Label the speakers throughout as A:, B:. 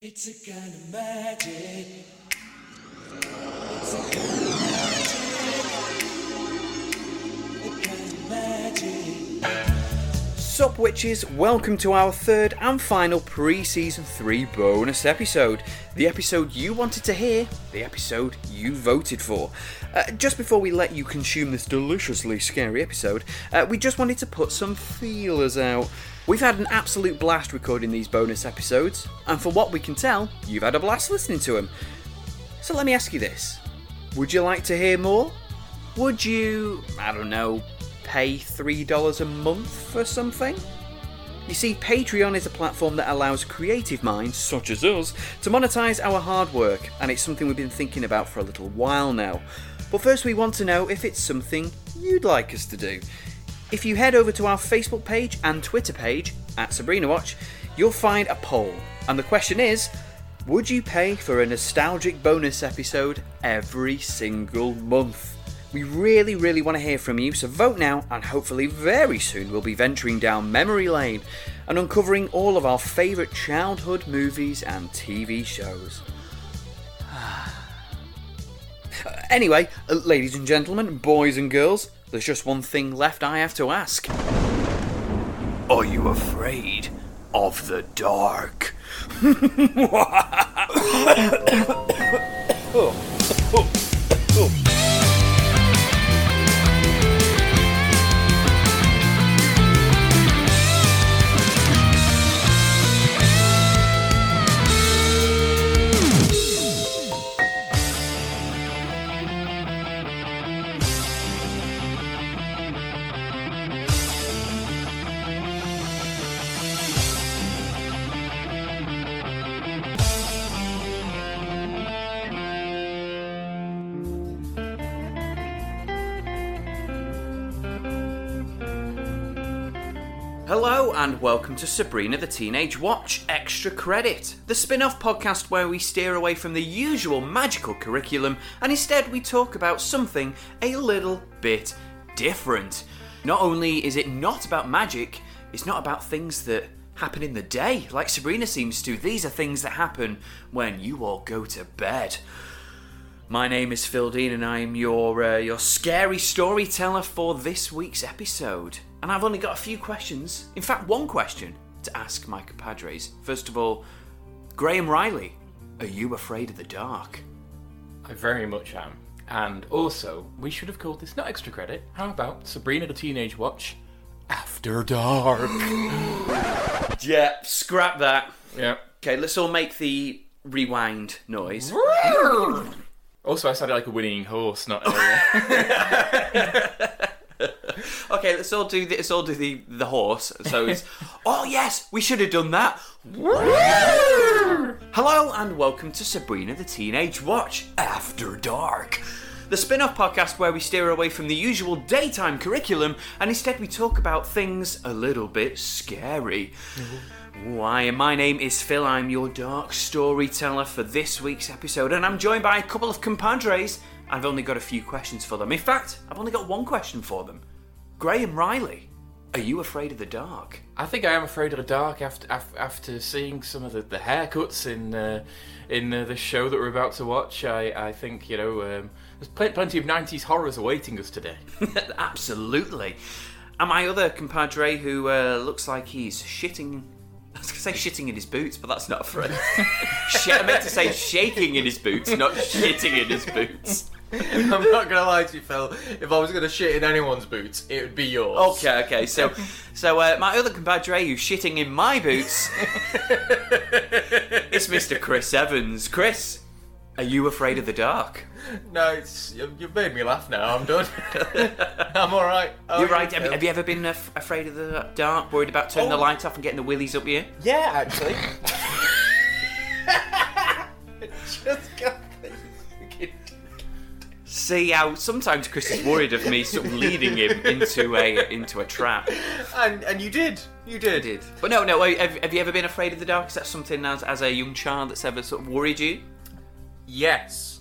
A: It's a kind of magic.
B: Sup witches, welcome to our third and final pre-season 3 bonus episode. The episode you wanted to hear, the episode you voted for. Uh, just before we let you consume this deliciously scary episode, uh, we just wanted to put some feelers out. We've had an absolute blast recording these bonus episodes, and for what we can tell, you've had a blast listening to them. So let me ask you this. Would you like to hear more? Would you, I don't know, pay $3 a month for something? You see, Patreon is a platform that allows creative minds, such as us, to monetize our hard work, and it's something we've been thinking about for a little while now. But first, we want to know if it's something you'd like us to do. If you head over to our Facebook page and Twitter page, at Sabrina Watch, you'll find a poll. And the question is Would you pay for a nostalgic bonus episode every single month? We really, really want to hear from you, so vote now, and hopefully, very soon, we'll be venturing down memory lane and uncovering all of our favourite childhood movies and TV shows. anyway, uh, ladies and gentlemen, boys and girls, there's just one thing left I have to ask. Are you afraid of the dark? Oh. Oh. Oh. And welcome to Sabrina the Teenage Watch Extra Credit, the spin off podcast where we steer away from the usual magical curriculum and instead we talk about something a little bit different. Not only is it not about magic, it's not about things that happen in the day, like Sabrina seems to. These are things that happen when you all go to bed. My name is Phil Dean, and I am your uh, your scary storyteller for this week's episode. And I've only got a few questions. In fact, one question to ask my compadres. First of all, Graham Riley, are you afraid of the dark?
C: I very much am. And also, we should have called this not extra credit. How about Sabrina the Teenage Watch After Dark?
B: Yeah, scrap that.
C: yeah.
B: Okay, let's all make the rewind noise.
C: Also, I sounded like a whinnying horse, not a.
B: Okay, let's all do the, let's all do the the horse. So it's oh yes, we should have done that. Hello and welcome to Sabrina the Teenage Watch After Dark. The spin-off podcast where we steer away from the usual daytime curriculum and instead we talk about things a little bit scary. Why, my name is Phil. I'm your dark storyteller for this week's episode, and I'm joined by a couple of compadres. I've only got a few questions for them. In fact, I've only got one question for them. Graham Riley, are you afraid of the dark?
C: I think I am afraid of the dark after af- after seeing some of the, the haircuts in uh, in uh, the show that we're about to watch. I, I think you know um, there's pl- plenty of '90s horrors awaiting us today.
B: Absolutely. And my other compadre, who uh, looks like he's shitting. I was going to say shitting in his boots, but that's not a phrase. I meant to say shaking in his boots, not shitting in his boots.
D: I'm not gonna lie to you, Phil. If I was gonna shit in anyone's boots, it would be yours.
B: Okay, okay. So, so uh, my other compadre, who's shitting in my boots, it's Mr. Chris Evans. Chris, are you afraid of the dark?
D: No, it's you- you've made me laugh. Now I'm done. I'm all right. How
B: You're right. Have, you ever been af- afraid of the dark? Worried about turning the
D: Oh.
B: light off and getting the willies up you?
D: Yeah, actually. It just got
B: See how sometimes Chris is worried of me sort of leading him into a into a trap.
D: and and you did. You did.
B: did. But no, no. Have, have you ever been afraid of the dark? Is that something as as a young child that's ever sort of worried you?
D: Yes.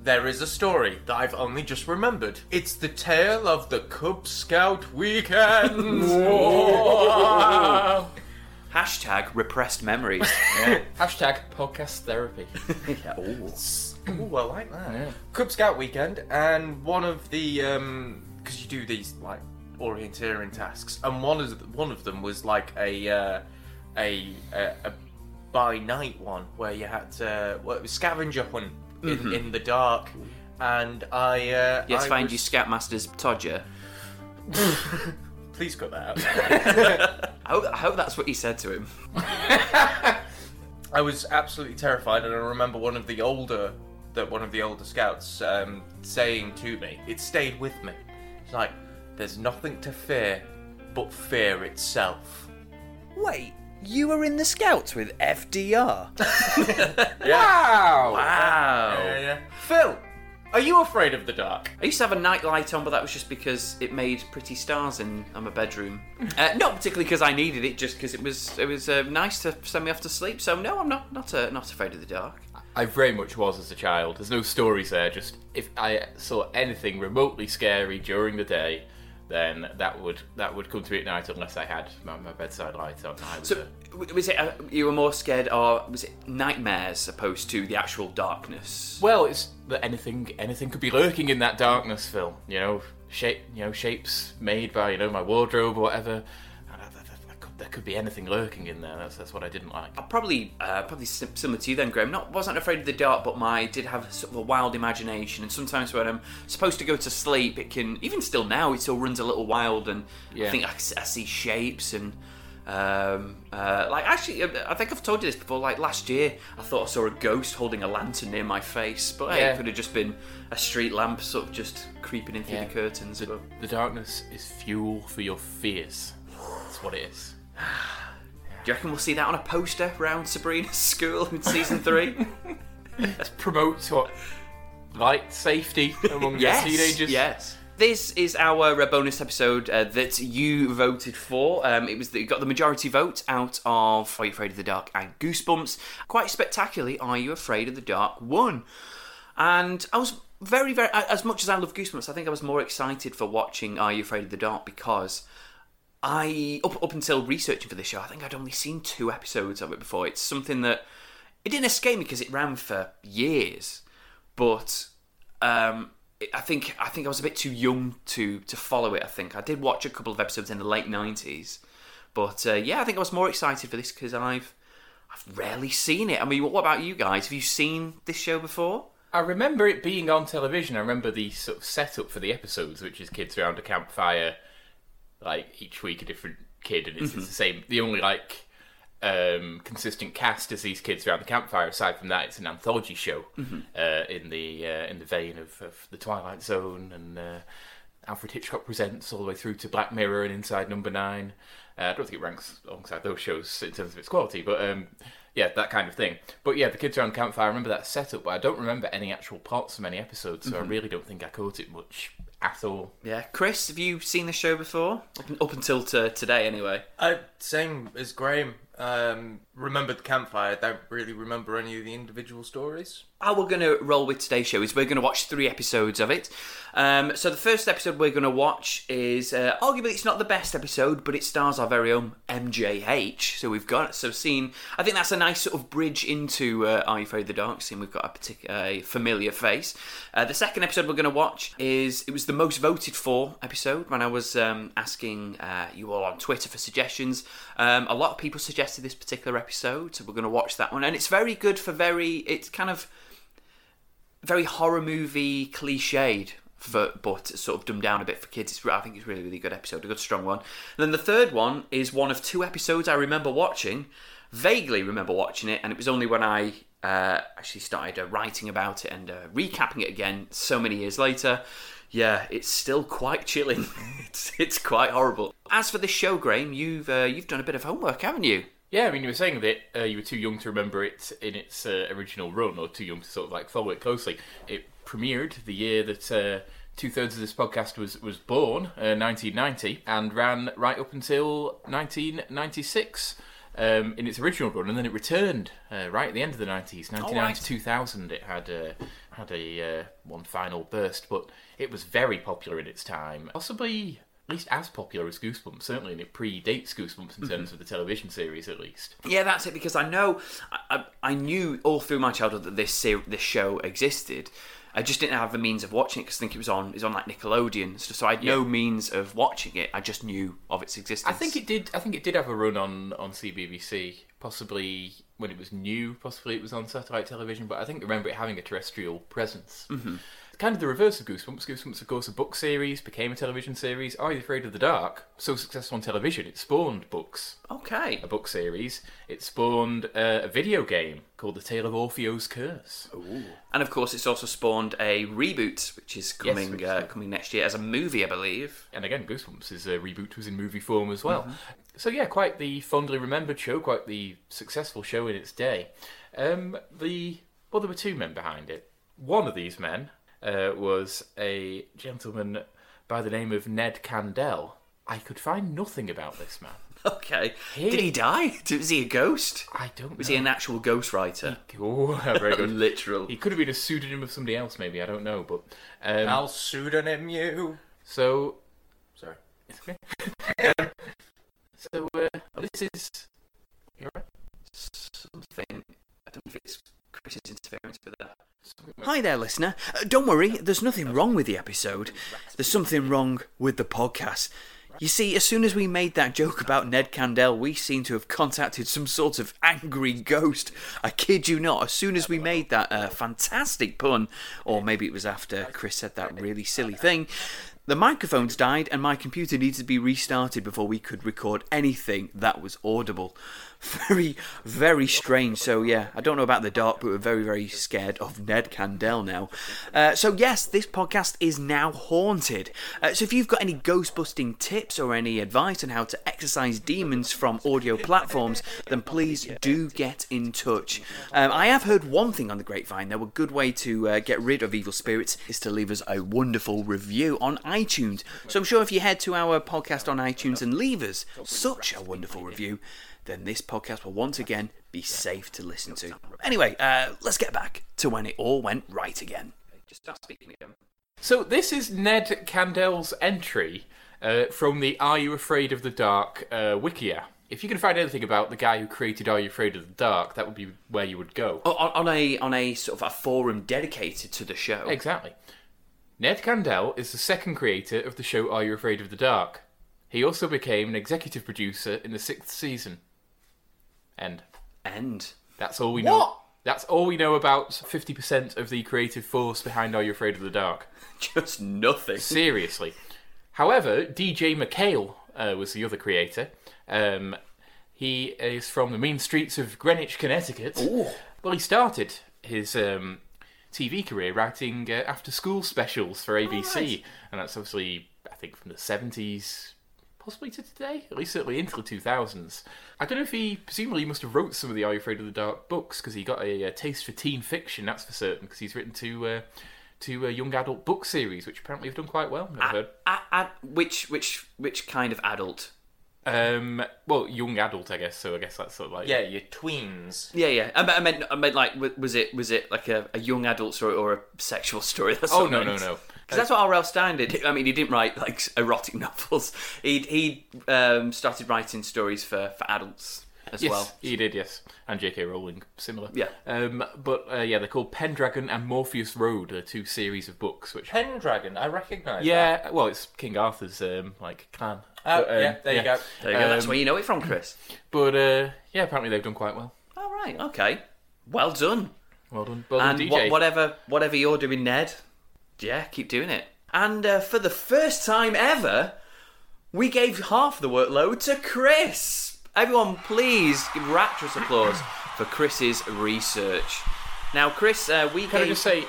D: There is a story that I've only just remembered. It's the tale of the Cub Scout weekend.
B: Hashtag repressed memories.
C: Yeah. Hashtag podcast therapy.
B: yeah. Ooh.
D: I like that.
C: Yeah.
D: Cub Scout weekend, and one of the um, because you do these like orienteering tasks, and one of the, one of them was like a uh, a, a a by night one where you had to well, it was scavenger hunt in, in the dark, and I uh,
B: Yes,
D: I
B: find
D: was-
B: you Scoutmaster's Todger.
D: Please cut that out.
B: I hope, I hope that's what you said to him.
D: I was absolutely terrified, and I remember one of the older, that one of the older scouts um, saying to me, it stayed with me. It's like, "There's nothing to fear, but fear itself."
B: Wait, you were in the Scouts with FDR?
C: Wow!
B: Wow.
D: Yeah, yeah. Phil, are you afraid of the dark?
B: I used to have a night light on, but that was just because it made pretty stars in, in my bedroom. Uh, not particularly because I needed it, just because it was it was uh, nice to send me off to sleep. So no, I'm not not uh, not afraid of the dark.
C: I very much was as a child. There's no stories there. Just if I saw anything remotely scary during the day, then that would that would come to me at night unless I had my, my bedside light on. Was,
B: So w- was it uh, you were more scared, or was it nightmares opposed to the actual darkness?
C: well, it's that anything anything could be lurking in that darkness, Phil. You know, shape you know shapes made by you know my wardrobe or whatever. There could be anything lurking in there. That's that's what I didn't like.
B: I probably, uh, probably similar to you then, Graham. Not wasn't afraid of the dark, but my did have sort of a wild imagination. And sometimes when I'm supposed to go to sleep, it can even still now it still runs a little wild, and I
C: Yeah.
B: think I see shapes and. Um, uh, like actually, uh, I think I've told you this before. Like last year, I thought I saw a ghost holding a lantern near my face, but hey, it could have just been a street lamp, sort of just creeping in through
C: Yeah.
B: the curtains.
C: The,
B: But
C: the darkness is fuel for your fears. That's what it is.
B: Do you reckon we'll see that on a poster around Sabrina's school in season three?
C: Let's promote what light safety among
B: yes,
C: teenagers.
B: Yes. This is our uh, bonus episode uh, that you voted for. Um, it was the, got the majority vote out of Are You Afraid of the Dark and Goosebumps. Quite spectacularly, Are You Afraid of the Dark won. And I was very, very, as much as I love Goosebumps, I think I was more excited for watching Are You Afraid of the Dark because I, up, up until researching for this show, I think I'd only seen two episodes of it before. It's something that it didn't escape me because it ran for years, but um, it- I think I think I was a bit too young to to follow it. I think I did watch a couple of episodes in the late nineties, but uh, yeah, I think I was more excited for this because I've I've rarely seen it. I mean, what about you guys? Have you seen this show before?
C: I remember it being on television. I remember the sort of setup for the episodes, which is kids around a campfire, like each week a different kid, and it's, it's the same. The only like um, consistent cast as these kids around the campfire. Aside from that, it's an anthology show uh, in the uh, in the vein of, of the Twilight Zone and uh, Alfred Hitchcock Presents, all the way through to Black Mirror and Inside Number Nine. Uh, I don't think it ranks alongside those shows in terms of its quality, but um, yeah, that kind of thing. But yeah, the kids around the campfire. I remember that setup, but I don't remember any actual plots from any episodes, so I really don't think I caught it much at all.
B: Yeah, Chris, have you seen the show before? Up, up until to today, anyway.
D: Uh, same as Graham. Um, remembered the campfire. Don't really remember any of the individual stories.
B: How we're going to roll with today's show is we're going to watch three episodes of it. Um, so the first episode we're going to watch is uh, arguably it's not the best episode, but it stars our very own MJH. So we've got so seen. I think that's a nice sort of bridge into uh, Are You Afraid of the Dark? Scene we've got a particular a familiar face. Uh, the second episode we're going to watch is it was the most voted for episode when I was um, asking uh, you all on Twitter for suggestions. Um, a lot of people suggested this particular episode, so we're going to watch that one, and it's very good for very. It's kind of very horror movie cliched, for, but sort of dumbed down a bit for kids. It's, I think it's a really, really good episode, a good strong one. And then the third one is one of two episodes I remember watching, vaguely remember watching it, and it was only when I uh, actually started uh, writing about it and uh, recapping it again so many years later. Yeah, it's still quite chilling. it's, it's quite horrible. As for this show, Graham, you've uh, you've done a bit of homework, haven't you?
C: Yeah, I mean, you were saying that uh, you were too young to remember it in its uh, original run, or too young to sort of like follow it closely. It premiered the year that uh, two thirds of this podcast was was born, uh, 1990, and ran right up until 1996. Um, in its original run, and then it returned uh, right at the end of the 90s, 99
B: right.
C: to 2000. It had uh, had a uh, one final burst, but it was very popular in its time. Possibly at least as popular as Goosebumps. Certainly, and it predates Goosebumps in terms mm-hmm. of the television series, at least.
B: Yeah, that's it. Because I know, I, I, knew all through my childhood that this ser- this show existed. I just didn't have the means of watching it because I think it was on it was on like Nickelodeon, stuff, so I had no means of watching it. I just knew of its existence.
C: I think it did. I think it did have a run on on CBBC. Possibly when it was new. Possibly it was on satellite television. But I think I remember it having a terrestrial presence. Mm-hmm. Kind of the reverse of Goosebumps. Goosebumps, of course, a book series became a television series. Are You Afraid of the Dark? So successful on television, it spawned books.
B: Okay.
C: A book series. It spawned uh, a video game called The Tale of Orpheo's Curse.
B: And of course, it's also spawned a reboot, which is coming
C: which-
B: uh, coming next year as a movie, I believe.
C: and again, Goosebumps is a reboot was in movie form as well.
B: Mm-hmm.
C: So yeah, quite the fondly remembered show, quite the successful show in its day. Um, the well, there were two men behind it. One of these men uh, was a gentleman by the name of Ned Kandel. I could find nothing about this man.
B: Okay.
C: He-
B: Did he die? Was he a ghost?
C: I don't.
B: Was
C: know.
B: he an actual ghostwriter?
C: Oh, very good.
B: Literal.
C: He could have been a pseudonym of somebody else, maybe. I don't know, but um,
D: I'll pseudonym you.
C: so
D: Sorry.
C: it's okay. So uh, this is. You're right.
B: Something. I don't know if it's Chris's interference with that. Hi there, listener. Uh, don't worry, there's nothing wrong with the episode. There's something wrong with the podcast. You see, as soon as we made that joke about Ned Kandel, we seem to have contacted some sort of angry ghost. I kid you not. As soon as we made that uh, fantastic pun, or maybe it was after Chris said that really silly thing, the microphones died and my computer needed to be restarted before we could record anything that was audible. Very, very strange. So, yeah, I don't know about the dark, but we're very, very scared of Ned Kandel now. Uh, so, yes, this podcast is now haunted. Uh, so, if you've got any ghost busting tips or any advice on how to exercise demons from audio platforms, then please do get in touch. Um, I have heard one thing on the grapevine though a good way to uh, get rid of evil spirits is to leave us a wonderful review on iTunes. So I'm sure if you head to our podcast on iTunes and leave us such a wonderful review, then this podcast will once again be safe to listen to. Anyway, uh, let's get back to when it all went right again. Just start speaking again.
C: So this is Ned Kandel's entry uh, from the "Are You Afraid of the Dark" uh, Wikia. If you can find anything about the guy who created "Are You Afraid of the Dark," that would be where you would go.
B: On, on a on a sort of a forum dedicated to the show.
C: Exactly. Ned Kandel is the second creator of the show Are You Afraid of the Dark? He also became an executive producer in the sixth season. End.
B: End.
C: That's all we know.
D: What?
C: That's all we know about 50% of the creative force behind Are You Afraid of the Dark.
B: Just nothing.
C: Seriously. However, DJ MacHale uh, was the other creator. Um, he is from the mean streets of Greenwich, Connecticut. Well, he started his um, TV career writing uh, after school specials for ABC, and that's obviously, I think, from the 70s, possibly to today, at least certainly into the 2000s. I don't know if he, presumably, he must have wrote some of the Are You Afraid of the Dark books, because he got a, uh taste for teen fiction, that's for certain, because he's written two. Uh, Two uh, young adult book series, which apparently have done quite well. Never heard.
B: A- a- which which which kind of adult?
C: Um, well, young adult, I guess. So I guess that's sort of like
D: Yeah, your tweens.
B: Yeah, yeah. I meant, I meant, I meant like, was it was it like a, a young adult story or a sexual story? That's
C: Oh
B: what I
C: no no no.
B: Because that's what R.L. Stine did. I mean, he didn't write like erotic novels. He he um, started writing stories for, for adults as
C: Yes,
B: well.
C: he did. Yes, and J.K. Rowling similar.
B: Yeah.
C: Um, but uh, yeah, they're called Pendragon and Morpheus Road, are two series of books. Which
D: Pendragon, I recognise. that.
C: yeah, well, it's King Arthur's um, like clan.
D: Oh,
C: But, um,
D: yeah, there you go.
B: There you go. That's
C: Um,
B: where you know it from, Chris.
C: But uh, yeah, apparently they've done quite well.
B: All right. Okay. Well done.
C: Well done, well done,
B: And
C: DJ.
B: what, whatever whatever you're doing, Ned. Yeah, keep doing it. And uh, for the first time ever, we gave half the workload to Chris. Everyone, please give rapturous applause for Chris's research. Now, Chris, uh, we
C: Can I just say,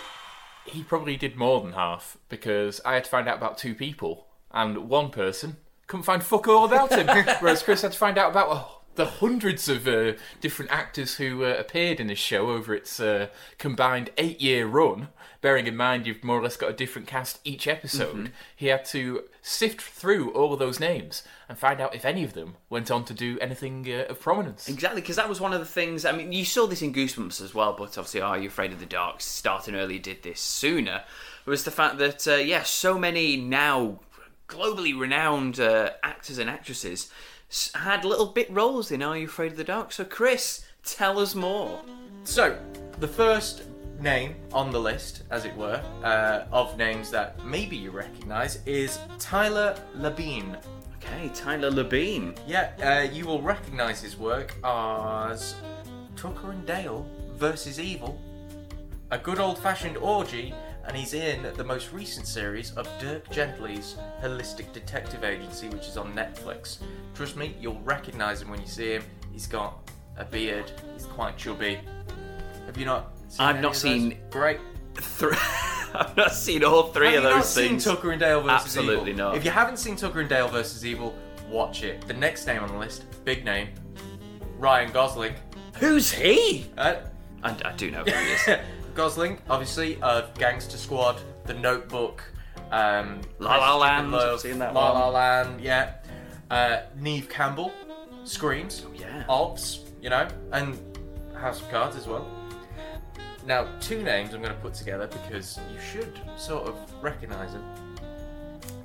C: he probably did more than half because I had to find out about two people, and one person couldn't find fuck all about him, whereas Chris had to find out about oh, the hundreds of uh, different actors who uh, appeared in this show over its uh, combined eight-year run. Bearing in mind you've more or less got a different cast each episode, he had to sift through all of those names and find out if any of them went on to do anything uh, of prominence.
B: Exactly, because that was one of the things. I mean, you saw this in Goosebumps as well, but obviously, Are You Afraid of the Dark starting early did this sooner. Was the fact that, uh, yeah, so many now globally renowned uh, actors and actresses, had little bit roles in Are You Afraid of the Dark? So, Chris, tell us more.
D: So, the first name on the list, as it were, uh, of names that maybe you recognise is Tyler Labine.
B: Okay, Tyler Labine.
D: Yeah, uh, you will recognise his work as Tucker and Dale versus Evil, a good old fashioned orgy, and he's in the most recent series of Dirk Gently's Holistic Detective Agency, which is on Netflix. Trust me, you'll recognise him when you see him. He's got a beard, he's quite chubby. Have you not
B: I've not seen-
D: Great.
B: Thr I've not seen all three
D: Have
B: of
D: you
B: those
D: not
B: things.
D: seen Tucker and Dale versus
B: Absolutely
D: Evil?
B: not.
D: If you haven't seen Tucker and Dale versus Evil, watch it. The next name on the list, big name, Ryan Gosling.
B: Who's he?
D: Uh,
B: I, I do know who he is.
D: Gosling, obviously, of Gangster Squad, The Notebook, um,
B: La La Land,
D: Love,
B: seen that
D: La
B: one.
D: La Land, yeah. Uh, Neve Campbell, Screams,
B: Oh, yeah.
D: Ops, you know, and House of Cards as well. Now, two names I'm going to put together because you should sort of recognise them.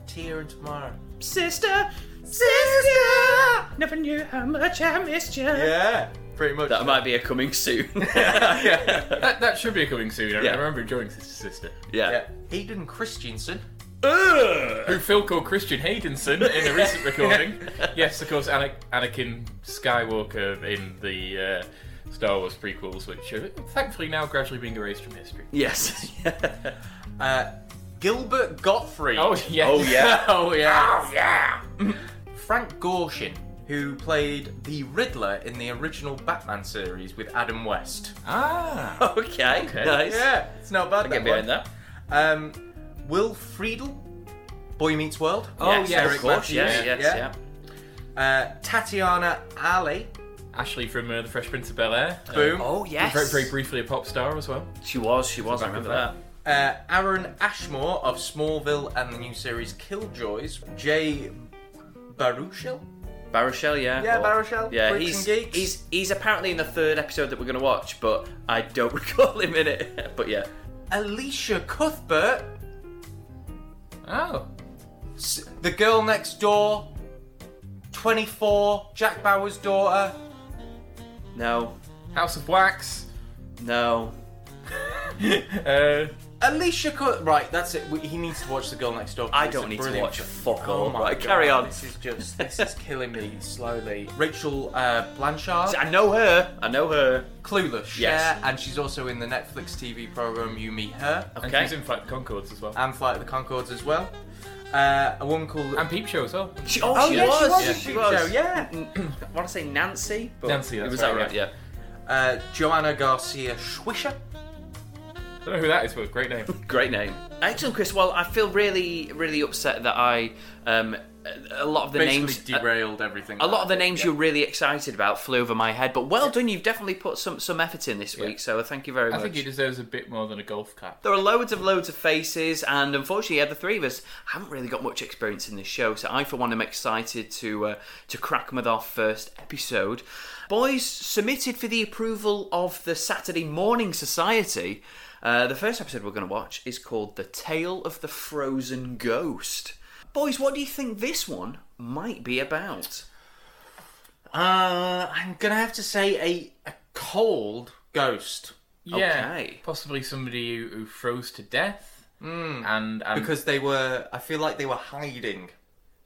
D: Tia and Tamara.
B: Sister, sister, never knew how much I missed you.
D: Yeah, pretty much.
B: That might be a coming soon.
D: yeah.
C: That, that should be a coming soon. I
B: Yeah.
C: remember enjoying Sister Sister.
B: yeah.
D: yeah. Hayden Christensen.
B: Ugh.
C: Who Phil called Christian Haydenson in a recent recording. yes, of course, Ana- Anakin Skywalker in the uh, Star Wars prequels, which are thankfully now gradually being erased from history.
B: Yes.
D: Uh, Gilbert Gottfried.
C: Oh, yeah.
B: Oh, yeah.
D: oh yeah. Oh yeah. Frank Gorshin, who played the Riddler in the original Batman series with Adam West.
C: Ah.
B: okay.
C: Okay.
B: Nice.
D: Yeah, it's not bad.
B: I get behind that.
D: Um, Will Friedle, Boy Meets World.
C: Oh,
B: yes,
C: yeah,
B: of course.
D: Matthews.
B: Yes, yes,
D: Yeah.
B: yeah.
D: Uh, Tatyana Ali.
C: Ashley from uh, The Fresh Prince of Bel Air.
D: Boom.
B: Oh yes.
C: Very, very briefly a pop star as well.
B: She was. She was. I remember that.
C: that.
D: Uh, Aaron Ashmore of Smallville and the new series Killjoys. Jay Baruchel.
B: Baruchel, yeah.
D: Yeah,
B: Or-
D: Baruchel.
B: Yeah,
D: Freaks
B: he's
D: and Geeks.
B: he's he's apparently in the third episode that we're going to watch, but I don't recall him in it. But yeah.
D: Elisha Cuthbert.
C: Oh.
D: S- The girl next door. 24. Jack Bauer's daughter.
B: No.
C: House of Wax.
B: No.
C: Uh,
D: Elisha Cuthbert. Right, that's it. We, he needs to watch The Girl Next Door.
B: I
D: It's
B: don't need to
D: brilliant
B: watch
D: film.
B: fuck all.
D: Oh my
B: Right,
D: God,
B: carry on.
D: This is just. This is killing me slowly. Rachel uh, Blanchard.
B: I know her. I know her.
D: Clueless.
B: Yes.
D: Yeah, and she's also in the Netflix TV program You Me Her
C: And
B: Okay.
C: she's in Flight of the Conchords as well.
D: and Flight of the Conchords as well. Uh, a woman called.
C: And Peep Show as well.
B: She, oh,
D: oh
B: she
D: yeah,
B: was.
D: she was
B: Yeah,
D: in
B: she
D: Peep
B: was.
D: Show. Yeah.
B: I want to say Nancy. But
C: Nancy, that's
B: was that
C: right,
B: right? Yeah.
D: Uh, Joanna Garcia Swisher.
C: don't know who that is, but great name.
B: Great name. Excellent, Chris. Well, I feel really, really upset that I um a lot of the
D: Basically
B: names.
D: derailed everything.
B: a lot of the names
D: Yeah.
B: you're really excited about flew over my head, but well done. You've definitely put some some effort in this week, so thank you very
C: I
B: much.
C: I think he deserves a bit more than a golf cap.
B: There are loads of loads of faces, and unfortunately, yeah, the three of us haven't really got much experience in this show. So I, for one, am excited to uh, to crack with our first episode. Boys submitted for the approval of the Saturday Morning Society. Uh, the first episode we're going to watch is called "The Tale of the Frozen Ghost." Boys, what do you think this one might be about?
D: Uh, I'm gonna have to say a a cold ghost
C: Yeah,
B: Okay.
C: possibly somebody who, who froze to death. Mm. And, and
D: because they were. I feel like they were hiding.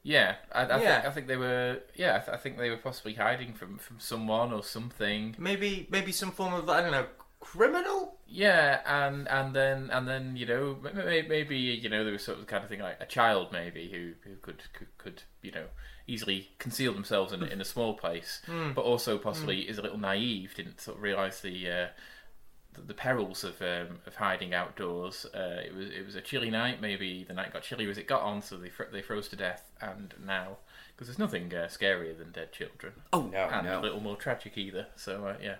C: yeah, I, I,
D: Yeah.
C: Think, I think they were. Yeah, I, th- I think they were possibly hiding from from someone or something.
D: Maybe maybe some form of I don't know criminal.
C: Yeah, and and then and then you know m- m- maybe you know there was sort of the kind of thing like a child maybe who who could could, could you know easily conceal themselves in, in a small place, but also possibly is a little naive, didn't sort of realise the. Uh, the- the perils of um, of hiding outdoors. Uh, it was it was a chilly night. Maybe the night got chillier as it got on, so they fr- they froze to death. And now, because there's nothing uh, scarier than dead children,
B: Oh no,
C: and
B: no.
C: a little more tragic either. So uh, yeah,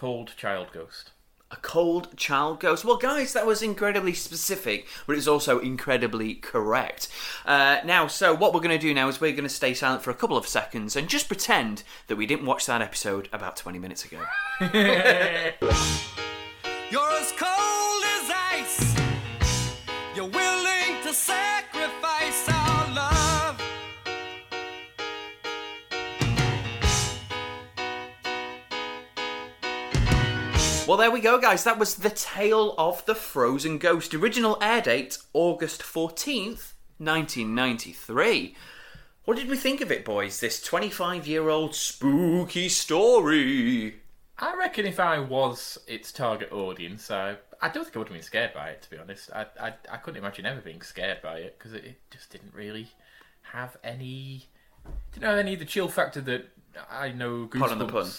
C: cold child ghost.
B: A cold child ghost. Well, guys, that was incredibly specific, but it's also incredibly correct. Uh, now, so what we're going to do now is we're going to stay silent for a couple of seconds and just pretend that we didn't watch that episode about 20 minutes ago.
A: You're as cold
B: Well, there we go, guys. That was The Tale of the Frozen Ghost. Original air date August 14th, 1993. What did we think of it, boys? This 25 year old spooky story.
C: I reckon if I was its target audience, I, I don't think I would have been scared by it. To be honest, I I, I couldn't imagine ever being scared by it because it, it just didn't really have any didn't have any of the chill factor that I know goosebumps.
B: Pardon the pun.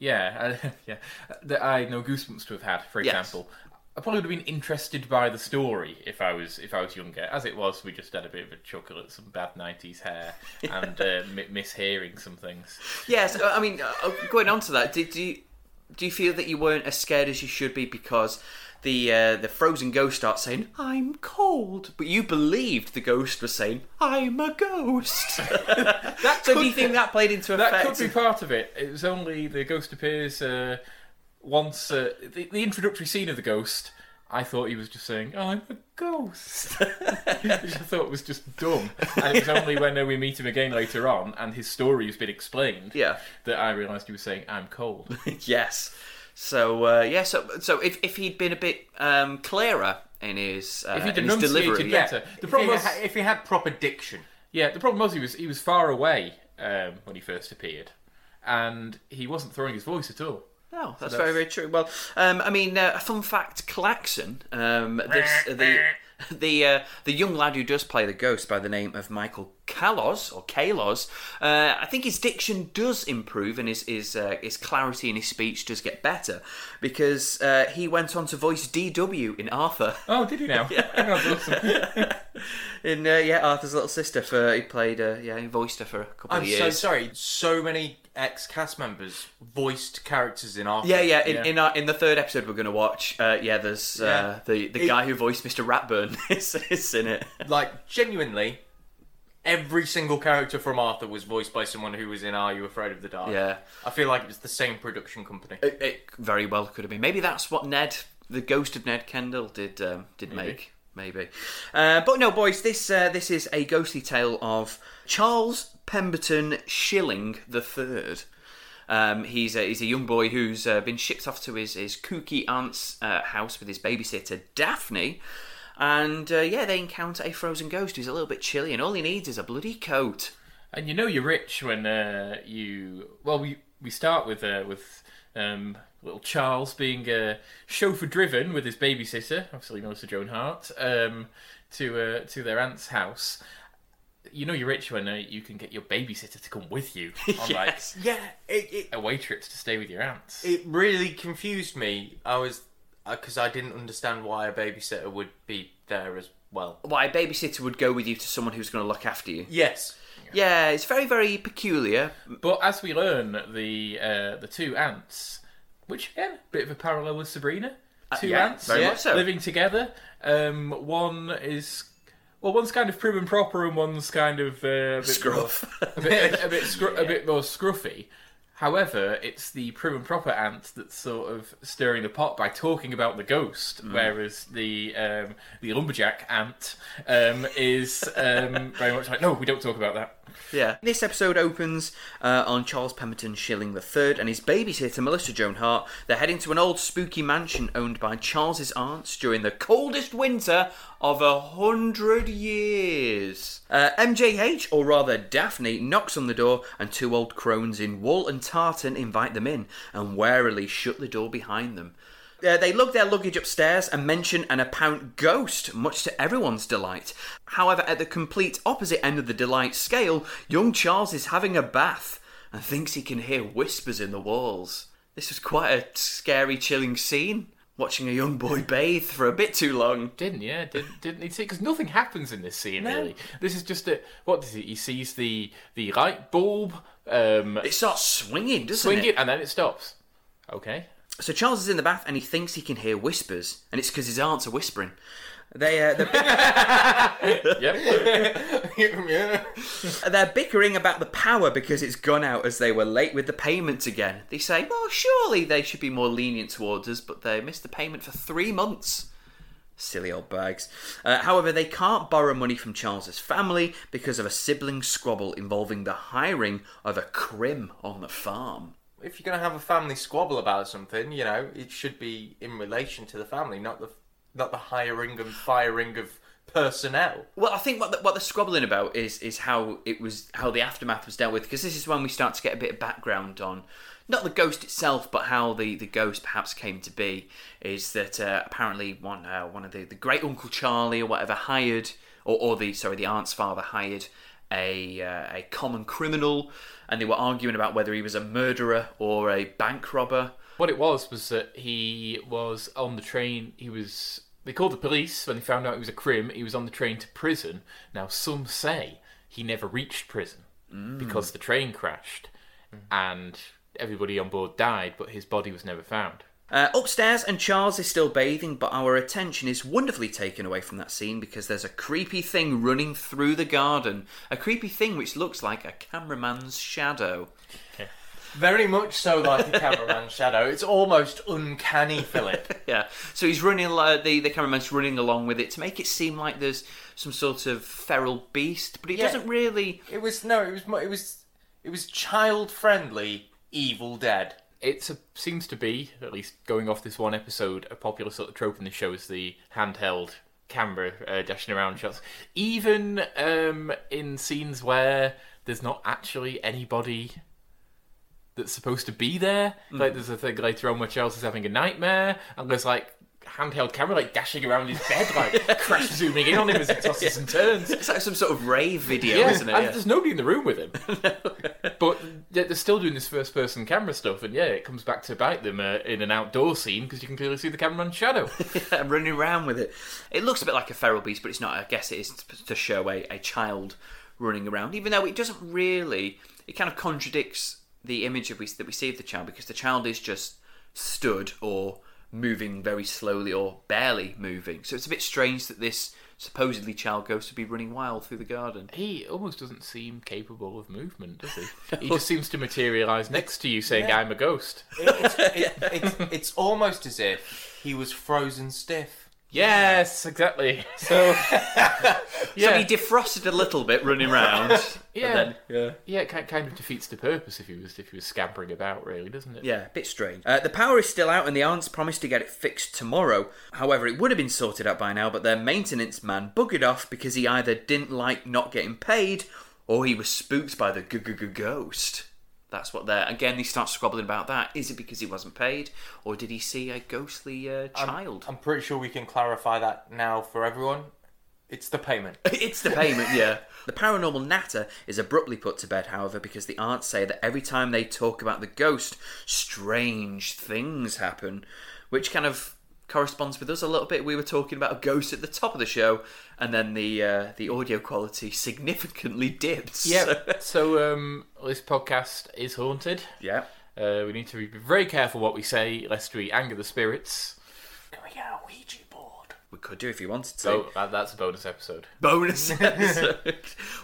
C: Yeah, uh, yeah, that I know goosebumps to have had. For
B: Yes.
C: example, I probably would have been interested by the story if I was if I was younger. As it was, we just had a bit of a chuckle at some bad '90s hair and uh, mi- mishearing some things.
B: Yes, uh, I mean, uh, going on to that, did you do you feel that you weren't as scared as you should be because the uh, the frozen ghost starts saying "I'm cold," but you believed the ghost was saying "I'm a ghost"?
C: That
B: so
C: could-
B: do you think that played into effect?
C: That could be part of it. It was only the ghost appears uh, once. Uh, the, the introductory scene of the ghost. I thought he was just saying, "I'm a ghost," which I thought was just dumb. And it was only when uh, we meet him again later on, and his story has been explained,
B: Yeah.
C: that I realised he was saying, "I'm cold."
B: yes. So uh, yeah, so so if, if he'd been a bit um, clearer in his uh,
C: If he'd
B: in his
C: enunciated
B: delivery,
C: better.
D: The
C: The
D: problem
C: problem
D: if,
C: was,
D: he if he had proper diction.
C: yeah, the problem was he was he was far away um, when he first appeared, and he wasn't throwing his voice at all.
B: No, that's,
C: that's-
B: very very true. Well, um, I mean, uh, a fun fact: Klaxon, um, this the the uh, the young lad who does play the ghost by the name of Michael Caloz or Caloz. Uh, I think his diction does improve and his his uh, his clarity in his speech does get better because uh, he went on to voice DW in Arthur.
C: Oh, did he now? Awesome.
B: In uh, yeah, Arthur's little sister. For he played uh, yeah, he voiced her for a couple
D: I'm
B: of years.
D: I'm so sorry. So many ex cast members voiced characters in Arthur.
B: Yeah, yeah. In
C: Yeah.
B: in, our, in the third episode we're going to watch, uh, yeah, there's uh, the the
D: It-
B: guy who voiced Mr. Ratburn is, is in it.
D: Like genuinely, every single character from Arthur was voiced by someone who was in Are You Afraid of the Dark?
B: Yeah.
D: I feel like it was the same production company.
B: It, it very well could have been. Maybe that's what Ned, the ghost of Ned Kandel, did um, did
C: Maybe.
B: make. Maybe, uh, but no, boys. This uh, this is a ghostly tale of Charles Pemberton Shilling the Third. Um, he's a, he's a young boy who's uh, been shipped off to his, his kooky aunt's uh, house with his babysitter Daphne, and uh, yeah, they encounter a frozen ghost who's a little bit chilly, and all he needs is a bloody coat.
C: And you know you're rich when uh, you well we we start with with um, little Charles being uh, chauffeur driven with his babysitter, obviously Melissa Joan Hart, um, to uh, to their aunt's house. You know you're rich when uh, you can get your babysitter to come with you on
B: Yes.
D: Yeah, it, it
C: like away trips to stay with your aunts.
D: it really confused me. I was because I didn't understand why a babysitter would be there as well.
B: Why a babysitter would go with you to someone who's going to look after you?
D: Yes.
B: Yeah, it's very very peculiar.
C: But as we learn, the uh, the two ants, which again, bit of a parallel with Sabrina, two
B: Uh, yeah,
C: ants
B: much so.
C: living together. Um, one is well, one's kind of prim and proper, and one's kind of uh, a bit
B: Scruff.
C: more, a bit, a, bit, scru- a bit more scruffy. However, it's the prim and proper ant that's sort of stirring the pot by talking about the ghost,
B: Mm.
C: whereas the um, the lumberjack ant um, is um, very much like, no, we don't talk about that.
B: Yeah. This episode opens uh, on Charles Pemberton Shilling III and his babysitter Melissa Joan Hart. They're heading to an old spooky mansion owned by Charles's aunts during the coldest winter of a hundred years. Uh, MJH, or rather Daphne, knocks on the door, and two old crones in wool and tartan invite them in and warily shut the door behind them. Uh, they lug their luggage upstairs and mention an apparent ghost, much to everyone's delight. However, at the complete opposite end of the delight scale, young Charles is having a bath and thinks he can hear whispers in the walls. This was quite a scary, chilling scene. Watching a young boy bathe for a bit too long.
C: Didn't yeah? Didn't didn't he see? Because nothing happens in this scene really. This is just a what does he? He sees the the light bulb um,
B: It starts swinging, doesn't
C: swing
B: it?
C: it, and then it stops. Okay.
B: So Charles is in the bath and he thinks he can hear whispers, and it's because his aunts are whispering. They, uh, they're,
C: Yep.
B: they're bickering about the power because it's gone out as they were late with the payments again. They say, well, surely they should be more lenient towards us, but they missed the payment for three months. Silly old bags. Uh, however, they can't borrow money from Charles's family because of a sibling squabble involving the hiring of a crim on the farm.
D: If you're going to have a family squabble about something, you know, it should be in relation to the family, not the not the hiring and firing of personnel.
B: Well, I think what the, what they're squabbling about is is how it was how the aftermath was dealt with because this is when we start to get a bit of background on not the ghost itself, but how the, the ghost perhaps came to be. Is that uh, apparently one uh, one of the, the great uncle Charlie or whatever hired or, or the sorry the aunt's father hired a uh, a common criminal, and they were arguing about whether he was a murderer or a bank robber.
C: What it was was that he was on the train. He was. They called the police when they found out he was a crim. He was on the train to prison. Now some say he never reached prison mm. because the train crashed, mm. and everybody on board died, but his body was never found.
B: Uh, upstairs, and Charles is still bathing, but our attention is wonderfully taken away from that scene because there's a creepy thing running through the garden. A creepy thing which looks like a cameraman's shadow.
D: Very much so like a cameraman's shadow. It's almost uncanny, Philip.
B: Yeah, so he's running. Uh, the the cameraman's running along with it to make it seem like there's some sort of feral beast, but it
D: Yeah.
B: doesn't really.
D: It was no, it was it was it was child friendly Evil Dead.
C: It seems to be, at least going off this one episode, a popular sort of trope in the show is the handheld camera uh, dashing around shots. Even um, in scenes where there's not actually anybody that's supposed to be there. Like there's a thing later on where Charles is having a nightmare, and there's like handheld camera like dashing around his bed, like crash zooming in on him as he tosses and turns.
B: It's like some sort of rave video,
C: Yeah,
B: isn't it?
C: and
B: Yeah.
C: there's nobody in the room with him. but they're still doing this first person camera stuff, and yeah, it comes back to bite them uh, in an outdoor scene because you can clearly see the cameraman's shadow.
B: I'm running around with it. It looks a bit like a feral beast, but it's not. I guess it is to show a, a child running around, even though it doesn't really. It kind of contradicts the image we, that we see of the child because the child is just stood or moving very slowly or barely moving. So it's a bit strange that this supposedly child ghost would be running wild through the garden.
C: he almost doesn't seem capable of movement, does he? He just seems to materialise next to you saying,
D: Yeah.
C: I'm a ghost.
D: It's, it, it's, it's almost as if he was frozen stiff.
C: Yes, exactly. So,
B: So he defrosted a little bit running around.
C: yeah,
B: Then, yeah.
C: yeah, it kind of defeats the purpose if he was if he was scampering about, really, doesn't it?
B: Yeah, a bit strange. Uh, the power is still out, and the aunts promised to get it fixed tomorrow. However, it would have been sorted out by now, but their maintenance man buggered off because he either didn't like not getting paid, or he was spooked by the ghost. That's what they're. Again, they start squabbling about that. Is it because he wasn't paid, or did he see a ghostly uh, child?
D: I'm pretty sure we can clarify that now for everyone. It's the payment.
B: it's the payment, yeah. The paranormal natter is abruptly put to bed, however, because the aunts say that every time they talk about the ghost, strange things happen, which kind of corresponds with us a little bit. We were talking about a ghost at the top of the show, and then the uh, the audio quality significantly dipped.
C: Yeah.
B: So-
C: So, um, this podcast is haunted.
B: yeah.
C: Uh, we need to be very careful what we say, lest we anger the spirits.
D: Can we get a Ouija board?
B: We could do if you wanted to.
C: So that, that's a bonus episode.
B: Bonus episode.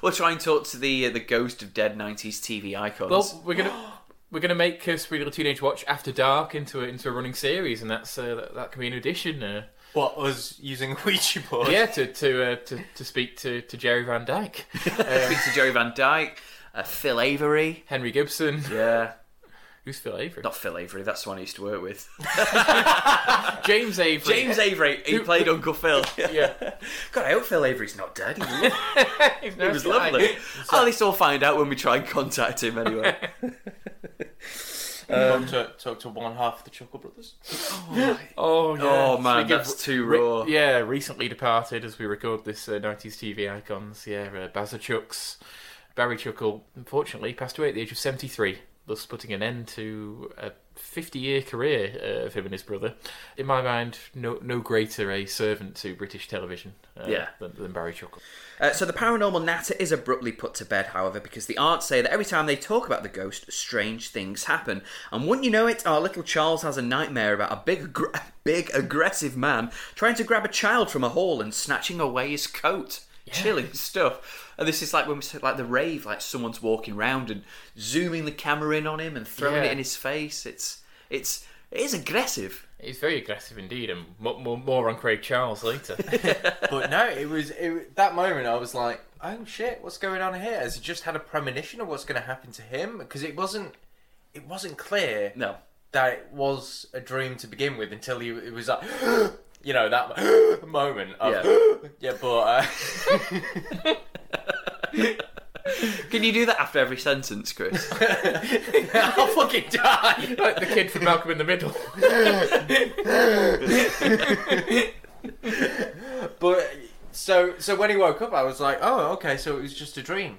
B: we'll try and talk to the uh, the ghost of dead '90s TV icons.
C: Well, we're gonna we're gonna make uh, Sweet Little Teenage Watch After Dark into a, into a running series, and that's uh, that, that can be an addition. Uh,
D: What us using a Ouija board?
C: yeah, to to, uh, to to speak to, to Jerry Van Dyke,
B: Speak to Jerry Van Dyke, uh, Phil Avery.
C: Henry Gibson.
B: Yeah.
C: Who's Phil Avery?
B: Not Phil Avery, that's the one I used to work with.
C: James Avery.
B: James Avery, he played Uncle Phil.
C: Yeah,
B: God, I hope Phil Avery's not dead. He was, lo-
C: He's
B: he was lovely. At least we'll find out when we try and contact him anyway.
D: talk, to, talk to one half of the Chuckle Brothers.
C: Oh yeah.
B: Oh, man,
C: Speaking of
B: that's too
C: re-
B: raw.
C: yeah, recently departed as we record this uh, 90s TV icons. Yeah, uh, Bazza Chucks, Barry Chuckle, unfortunately passed away at the age of 73, thus putting an end to a 50-year career uh, of him and his brother. In my mind, no no greater a servant to British television uh,
B: Yeah.
C: than, than Barry Chuckle.
B: Uh, so the paranormal natter is abruptly put to bed, however, because the aunts say that every time they talk about the ghost, strange things happen. And wouldn't you know it, our little Charles has a nightmare about a big, aggr- big aggressive man trying to grab a child from a hall and snatching away his coat. Chilling stuff. And this is like when we said like the rave, like someone's walking round and zooming the camera in on him and throwing
C: Yeah.
B: it in his face. It's it's it is aggressive.
C: He's very aggressive indeed, and more, more, more on Craig Charles later.
D: But no, it was it, that moment. I was like, "Oh shit, what's going on here?" Has he just had a premonition of what's going to happen to him? Because it wasn't, it wasn't clear
B: No.
D: that it was a dream to begin with until he it was like you know that moment of
B: Yeah.
D: yeah, but uh,
B: Can you do that after every sentence, Chris?
D: I'll fucking die.
C: like the kid from Malcolm in the Middle.
D: But so so when he woke up, I was like, oh, okay, so it was just a dream,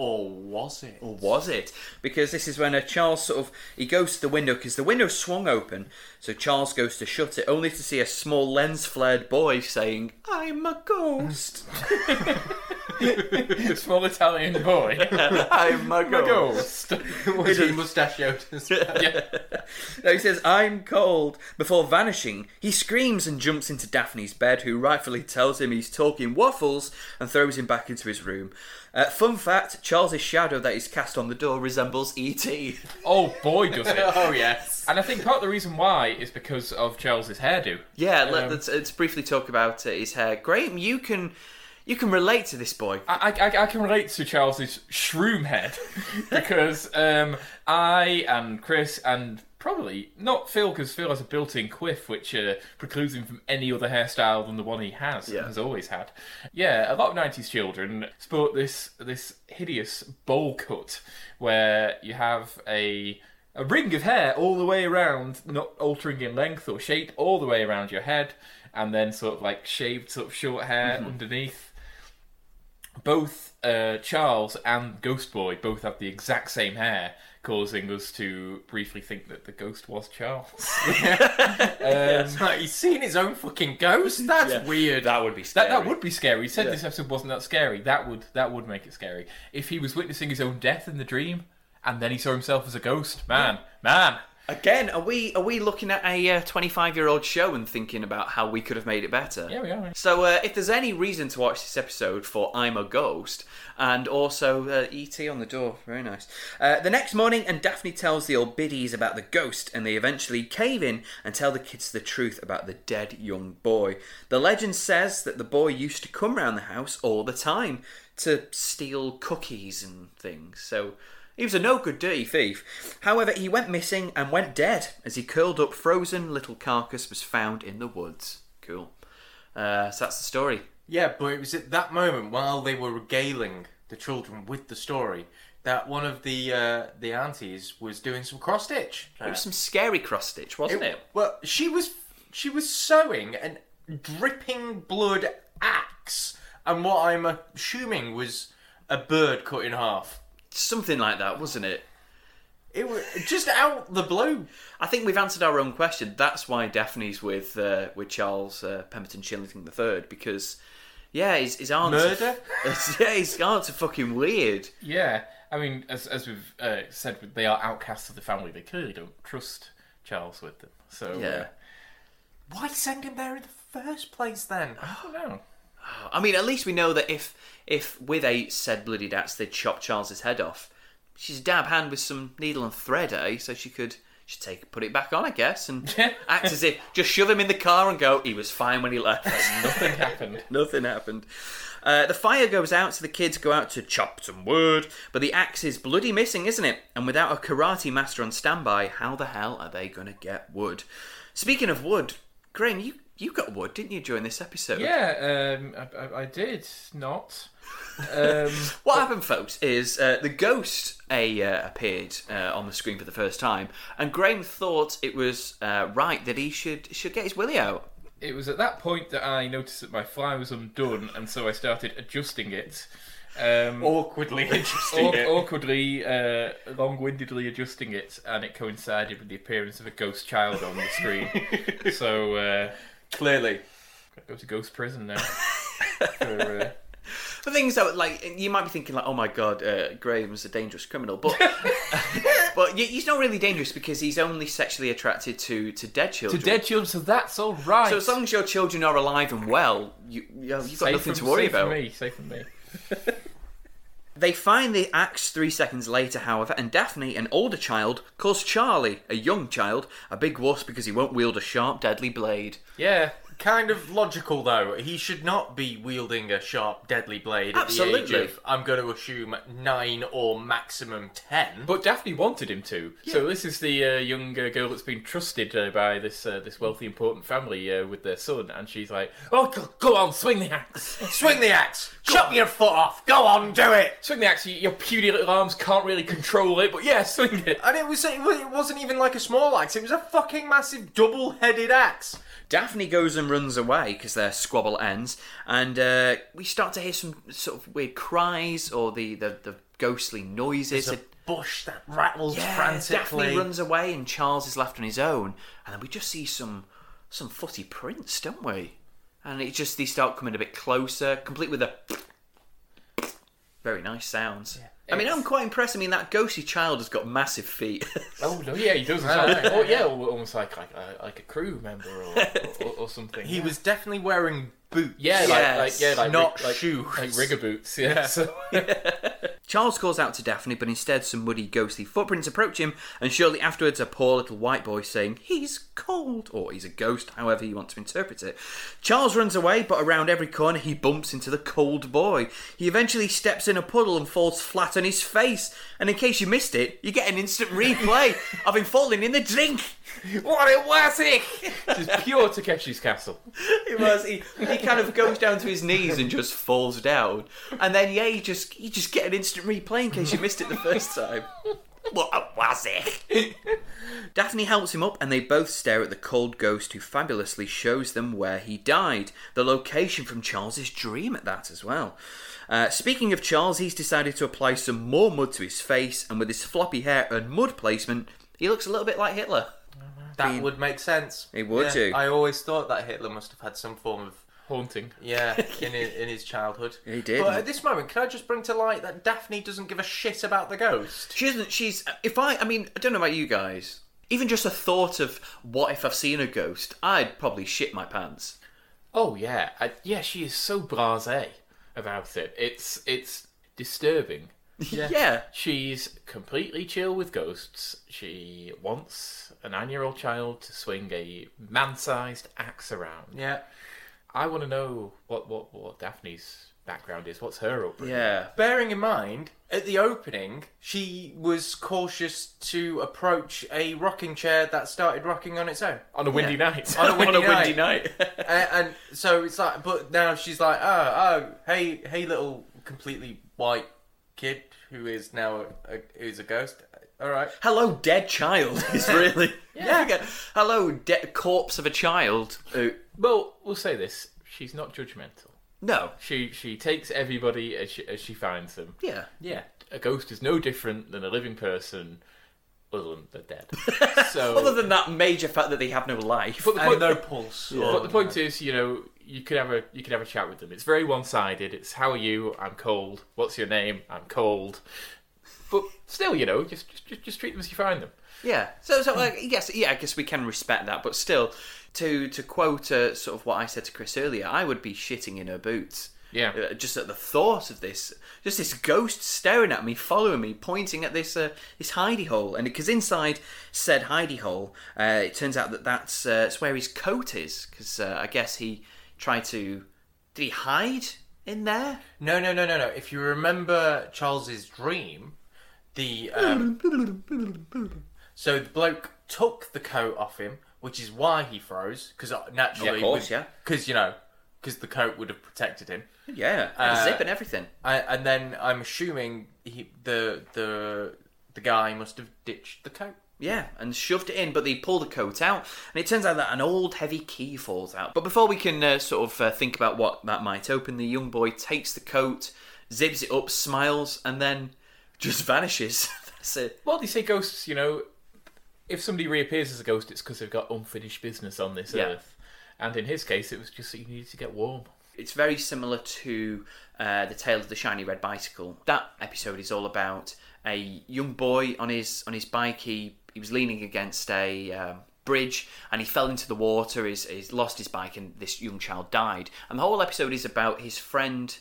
D: or was it?
B: Or was it? Because this is when uh, Charles sort of he goes to the window because the window swung open, so Charles goes to shut it, only to see a small lens flared boy saying, "I'm a ghost.
C: Small Italian boy.
B: I'm a ghost."
C: Ghost.
D: Was he mustachioed?
C: yeah.
B: No, he says, I'm cold. Before vanishing, he screams and jumps into Daphne's bed, who rightfully tells him he's talking waffles and throws him back into his room. Uh, fun fact Charles's shadow that is cast on the door resembles E.T.
C: Oh boy, does it.
D: oh yes.
C: And I think part of the reason why is because of Charles's hairdo.
B: Yeah, let,
C: Um,
B: let's, let's briefly talk about uh, his hair. Graham, you can you can relate to this boy.
C: I, I, I can relate to Charles's shroom head because um, I and Chris and probably not Phil because Phil has a built-in quiff which uh, precludes him from any other hairstyle than the one he has
B: Yeah.
C: has always had. Yeah, a lot of '90s children sport this this hideous bowl cut where you have a a ring of hair all the way around, not altering in length or shape, all the way around your head, and then sort of like shaved sort of short hair underneath both uh, Charles and Ghost Boy both have the exact same hair, causing us to briefly think that the ghost was Charles.
D: Um, it's like, he's seen his own fucking ghost. That's
B: Yeah.
D: weird.
B: That would be scary.
C: that would be scary. He said
B: Yeah.
C: this episode wasn't that scary. That would that would make it scary. If he was witnessing his own death in the dream, and then he saw himself as a ghost, man, man.
B: Again, are we are we looking at a 25 year old show and thinking about how we could have made it better?
C: Yeah, we are.
B: So, uh, if there's any reason to watch this episode for I'm a Ghost, and also uh, E.T. on the door, very nice. Uh, the next morning, and Daphne tells the old biddies about the ghost, and they eventually cave in and tell the kids the truth about the dead young boy. The legend says that the boy used to come round the house all the time to steal cookies and things. So. He was a no good dirty thief. However, he went missing and went dead as he curled up frozen little carcass was found in the woods. Cool. Uh, so that's the story.
D: Yeah, but it was at that moment while they were regaling the children with the story that one of the uh, the aunties was doing some cross stitch.
B: It was some scary cross stitch, wasn't it?
D: Well, she was she was sewing an dripping blood axe, and what I'm assuming was a bird cut in half.
B: Something like that, wasn't it?
D: It was just out the blue.
B: I think we've answered our own question. That's why Daphne's with uh, with Charles uh, Pemberton Shillington third because, yeah, his, his aunts
D: Murder?
B: yeah, his aunts are fucking weird.
C: Yeah, I mean, as as we've uh, said, they are outcasts of the family. They clearly don't trust Charles with them. So
B: Yeah.
C: uh,
D: Why send him there in the first place then?
C: I don't know.
B: I mean, at least we know that if if with a said bloody axe they'd chop Charles's head off, she's a dab hand with some needle and thread, eh? So she could she'd take put it back on, I guess, and act as if just shove him in the car and go. He was fine when he left.
C: Nothing happened.
B: Nothing happened. Uh, the fire goes out, so the kids go out to chop some wood, but the axe is bloody missing, isn't it? And without a karate master on standby, how the hell are they going to get wood? Speaking of wood, Graham, you you got wood, didn't you, during this episode?
C: Yeah, um, I, I, I did not. Um,
B: What happened, folks, is uh, the ghost a, uh, appeared uh, on the screen for the first time, and Graham thought it was uh, right that he should should get his willy out.
C: it was at that point that I noticed that my fly was undone, and so I started adjusting it. Um,
D: Awkwardly adjusting
C: aw-
D: it.
C: awkwardly, uh, long-windedly adjusting it, and it coincided with the appearance of a ghost child on the screen. so uh,
D: Clearly.
C: gotta go to ghost prison now. for, uh,
B: The things that, like, you might be thinking, like, oh my god, uh, Graham's a dangerous criminal, but but he's not really dangerous because he's only sexually attracted to to dead children.
C: to dead children, so that's all right.
B: So as long as your children are alive and well, you, you know, you've got
C: Safe
B: nothing
C: from-
B: to worry
C: safe from
B: about.
C: me, safe from me.
B: They find the axe three seconds later, however, and Daphne, an older child, calls Charlie, a young child, a big wuss because he won't wield a sharp, deadly blade.
C: Yeah,
D: kind of logical though. He should not be wielding a sharp, deadly blade at the age of, I'm going to assume, nine or maximum ten.
C: But Daphne wanted him to. So this is the uh, young uh, girl that's been trusted uh, by this uh, this wealthy, important family uh, with their son, and she's like, "Oh, go, go on, swing the axe,
D: Swing the axe! Chop your foot off! Go on, do it!
C: swing the axe. Your puny little arms can't really control it, but yeah, swing it."
D: And it was it wasn't even like a small axe. It was a fucking massive double-headed axe.
B: Daphne goes and runs away because their squabble ends, and uh, we start to hear some sort of weird cries or the, the, the ghostly noises.
D: There's a bush that rattles
B: yeah,
D: frantically.
B: Daphne runs away, and Charles is left on his own, and then we just see some some footy prints, don't we? And it just they start coming a bit closer, complete with a very nice sounds. I mean, I'm quite impressed. I mean, that ghostly child has got massive feet.
C: Oh no, yeah, he does.
D: Right,
C: oh yeah, almost like like a, like a crew member or, or, or something.
D: He was definitely wearing boots.
C: yeah,
B: Yes.
C: like, like yeah, like
D: Not
C: rig- like,
D: shoes.
C: like rigger boots. Yeah. So,
B: Charles calls out to Daphne, but instead some muddy, ghostly footprints approach him, and shortly afterwards a poor little white boy saying, He's cold, or he's a ghost, however you want to interpret it. Charles runs away, but around every corner he bumps into the cold boy. He eventually steps in a puddle and falls flat on his face, and in case you missed it, you get an instant replay of him falling in the drink.
C: what it was it? This pure Takeshi's Castle.
B: It was he, he kind of goes down to his knees and just falls down, and then yeah, you just you just get an instant replay in case you missed it the first time. What was it? Daphne helps him up, and they both stare at the cold ghost who fabulously shows them where he died, the location from Charles's dream at that as well. Uh, speaking of Charles, he's decided to apply some more mud to his face, and with his floppy hair and mud placement, he looks a little bit like Hitler.
D: That
B: Being-
D: would make sense.
B: It would
D: Yeah,
B: do.
D: I always thought that Hitler must have had some form of
C: Haunting.
D: yeah in his, in his childhood.
B: He did.
D: But at this moment, can I just bring to light that Daphne doesn't give a shit about the ghost?
B: She doesn't. She's. If I. I mean, I don't know about you guys. Even just a thought of what if I've seen a ghost, I'd probably shit my pants.
C: Oh yeah, I, yeah. She is so blasé about it. It's it's disturbing.
B: Yeah.
C: She's completely chill with ghosts. She wants a nine-year-old child to swing a man-sized axe around.
D: Yeah.
C: I want to know what, what what Daphne's background is. What's her upbringing?
B: Yeah.
D: Bearing in mind, at the opening, she was cautious to approach a rocking chair that started rocking on its own.
C: On a windy
B: Yeah.
C: night.
D: On a windy
B: On a windy
D: night.
B: night.
D: and, and so it's like, but now she's like, oh, oh, hey, hey, little completely white kid who is now a, a who's a ghost. All right.
B: Hello, dead child. Is really.
C: Yeah.
B: Forget- Hello, dead corpse of a child. Who,
C: well, we'll say this: she's not judgmental.
B: no.
C: She she takes everybody as she, as she finds them.
B: Yeah.
C: Yeah, a ghost is no different than a living person, other than they're dead. So,
B: Other than that major fact that they have no life.
C: but the
D: And no pulse.
C: but the point is, you know, you could have a you could have a chat with them. It's very one sided. It's how are you? I'm cold. What's your name? I'm cold. But still, you know, just just just treat them as you find them.
B: Yeah. So, so like, yes, yeah, I guess we can respect that, but still, to to quote uh, sort of what I said to Chris earlier, I would be shitting in her boots.
C: Yeah.
B: Uh, just at the thought of this, just this ghost staring at me, following me, pointing at this uh, this hidey hole, and because inside said hidey hole, uh, it turns out that that's uh, it's where his coat is, because uh, I guess he tried to did he hide in there?
D: No, no, no, no, no. If you remember Charles's dream, the um, so the bloke took the coat off him, which is why he froze because naturally,
B: Yeah, of course, yeah.
D: because you know, because the coat would have protected him.
B: Yeah, had a
D: Uh,
B: zip and everything.
D: I, and then I'm assuming he, the the the guy must have ditched the coat.
B: Yeah, and shoved it in, but they pull the coat out, and it turns out that an old heavy key falls out. But before we can uh, sort of uh, think about what that might open, the young boy takes the coat, zips it up, smiles, and then just vanishes. That's it.
C: Well, they say ghosts. You know, if somebody reappears as a ghost, it's because they've got unfinished business on this
B: Yeah.
C: earth. And in his case, it was just that he needed to get warm.
B: It's very similar to uh, the tale of the shiny red bicycle. That episode is all about a young boy on his on his bike. He he was leaning against a um, bridge and he fell into the water. He's, he's lost his bike and this young child died. And the whole episode is about his friend.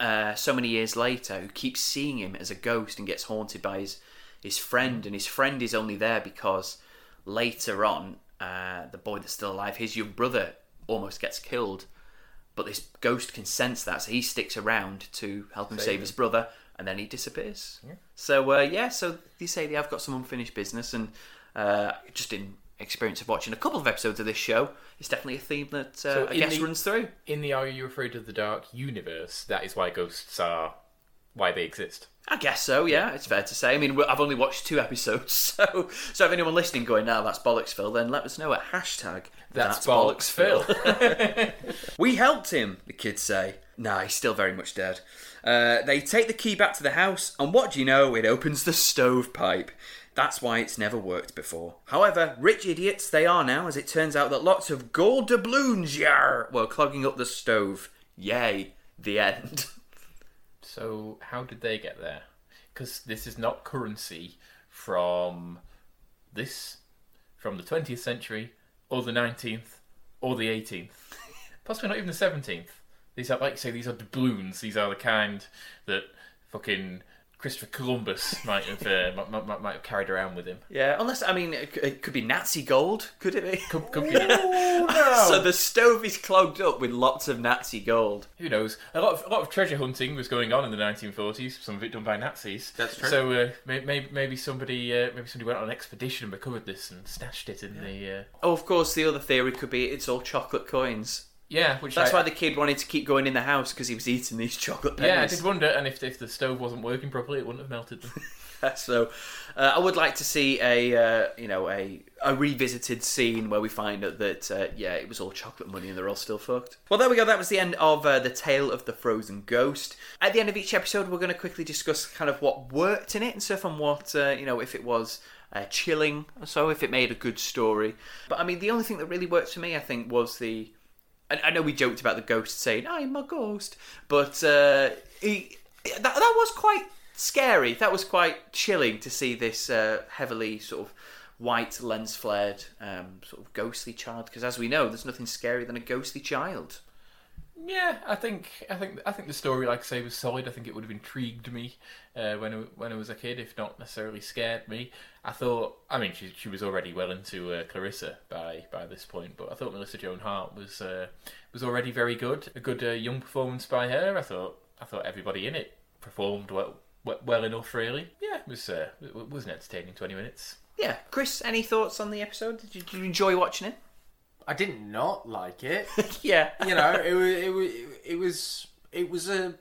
B: Uh, so many years later, who keeps seeing him as a ghost and gets haunted by his his friend, and his friend is only there because later on, uh, the boy that's still alive, his young brother, almost gets killed. But this ghost can sense that, so he sticks around to help him save, his brother, and then he disappears. So uh, yeah, so you say they have got some unfinished business, and uh, just in experience of watching a couple of episodes of this show, it's definitely a theme that uh,
C: So
B: I guess
C: the-
B: runs through.
C: In the Are You Afraid of the Dark universe, that is why ghosts are why they exist.
B: I guess so. Yeah, it's fair to say. I mean, I've only watched two episodes, so so if anyone listening going, "Now that's bollocks, Phil," then let us know at hashtag
C: That's, bollocks, Phil.
B: We helped him, the kids say. Nah, he's still very much dead. Uh, they take the key back to the house, and what do you know? It opens the stovepipe. That's why it's never worked before. However, rich idiots they are now, as it turns out that lots of gold doubloons, yar, were clogging up the stove. Yay, the end.
C: so how did they get there? Because this is not currency from this, from the 20th century, or the 19th, or the 18th, possibly not even the 17th. These are, like you say, these are doubloons. These are the kind that fucking Christopher Columbus might have uh, might, might, might have carried around with him.
B: Yeah, unless, I mean, it, it could be Nazi gold, could it be?
C: Could, could be,
B: so the stove is clogged up with lots of Nazi gold.
C: who knows? A lot of a lot of treasure hunting was going on in the 1940s. Some of it done by Nazis.
D: That's true.
C: So uh, maybe maybe somebody uh, maybe somebody went on an expedition and recovered this and stashed it in the uh,
B: Oh, of course, the other theory could be it's all chocolate coins.
C: Yeah. Which
B: That's
C: I,
B: why the kid wanted to keep going in the house because he was eating these chocolate pennies.
C: yeah I did wonder. And if if the stove wasn't working properly, it wouldn't have melted them.
B: so, uh, I would like to see a uh, you know a a revisited scene where we find out that uh, yeah it was all chocolate money and they're all still fucked. Well, there we go. That was the end of uh, the tale of the frozen ghost. At the end of each episode, we're going to quickly discuss kind of what worked in it and stuff, and what uh, you know if it was. Uh, chilling, so if it made a good story, but I mean, the only thing that really worked for me, I think, was the I, I know we joked about the ghost saying "I'm a ghost," but uh, he, that that was quite scary. That was quite chilling to see this uh, heavily sort of white lens flared um, sort of ghostly child. Because as we know, there's nothing scarier than a ghostly child.
C: Yeah, I think I think I think the story, like I say, was solid. I think it would have intrigued me uh, when I, when I was a kid, if not necessarily scared me. I thought, I mean, she she was already well into uh, Clarissa by by this point, but I thought Melissa Joan Hart was uh, was already very good. A good uh, young performance by her. I thought I thought everybody in it performed well well, well enough. Really, yeah, it was uh, it was an entertaining twenty minutes.
B: Yeah, Chris, any thoughts on the episode? Did you, did you enjoy watching it?
D: I did not not like it.
B: yeah,
D: you know, it was it was it was it was a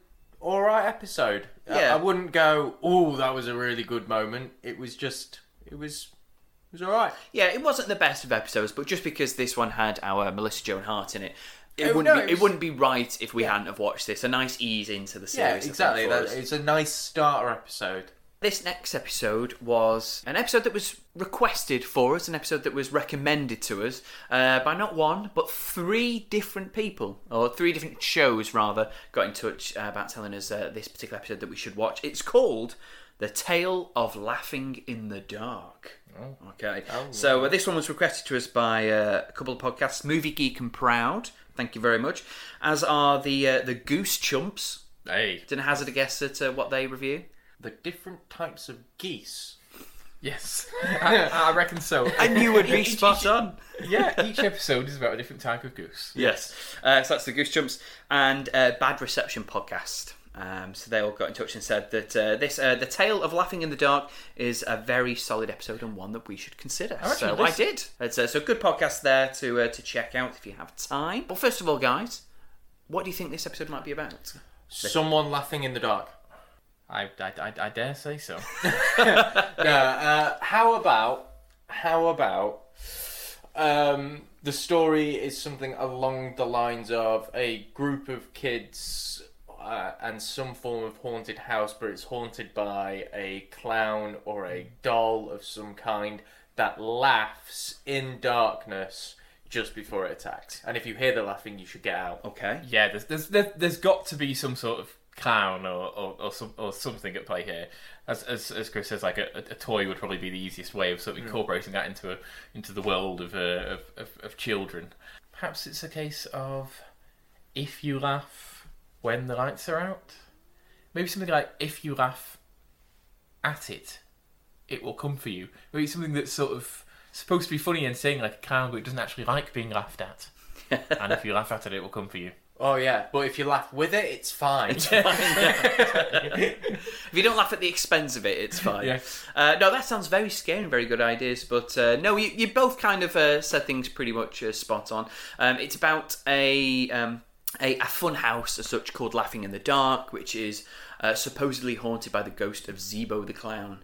D: all right episode.
B: Yeah.
D: I, wouldn't go, oh, that was a really good moment. It was just, it was, it was all right.
B: Yeah, it wasn't the best of episodes, but just because this one had our Melissa Joan Hart in it, it
D: Oh,
B: wouldn't
D: no,
B: be,
D: it
B: it,
D: was-
B: wouldn't be right if we hadn't have watched this. A nice ease into the series. I think,
D: exactly.
B: for
D: That,
B: us.
D: it's a nice starter episode.
B: This next episode was an episode that was requested for us, an episode that was recommended to us uh, by not one but three different people, or three different shows rather, got in touch uh, about telling us uh, this particular episode that we should watch. It's called The Tale of Laughing in the Dark. Okay, so uh, this one was requested to us by uh, a couple of podcasts, Movie Geek and Proud. Thank you very much. As are the uh, the Goose Chumps.
C: Hey,
B: Didn't hazard a guess at uh, what they review.
D: The different types of geese.
C: yes, I, I reckon so.
B: And you would be
C: Each-
B: spot
C: each-
B: on.
C: Yeah, each episode is about a different type of goose.
B: Yes. Uh, so that's the Goose Jumps and uh, Bad Reception podcast. Um, so they all got in touch and said that uh, this, uh, the tale of laughing in the dark, is a very solid episode and one that we should consider.
C: actually
B: So I
C: listened-
B: did. It's uh, so good podcast there to uh, to check out if you have time. But first of all, guys, what do you think this episode might be about?
D: Someone laughing in the dark.
C: I, I, I, I dare say so.
D: Yeah. Uh, how about how about um, the story is something along the lines of a group of kids uh, and some form of haunted house, but it's haunted by a clown or a doll of some kind that laughs in darkness just before it attacks. And if you hear the laughing, you should get out.
B: Okay.
C: yeah, there's, there's, there's, there's got to be some sort of clown or, or, or, some, or something at play here. As, as, as Chris says, like a, a toy would probably be the easiest way of sort of incorporating that into a, into the world of, uh, of, of, of children. Perhaps it's a case of if you laugh when the lights are out. Maybe something like if you laugh at it, it will come for you. Maybe something that's sort of supposed to be funny and saying like a clown, but it doesn't actually like being laughed at. and if you laugh at it, it will come for you.
D: Oh yeah, but if you laugh with it, it's fine.
B: If you don't laugh at the expense of it, it's fine.
C: Yeah.
B: Uh, no, that sounds very scary and very good ideas. But uh, no, you, you both kind of uh, said things pretty much uh, spot on. Um, it's about a, um, a a fun house as such called Laughing in the Dark, which is uh, supposedly haunted by the ghost of Zeebo the clown.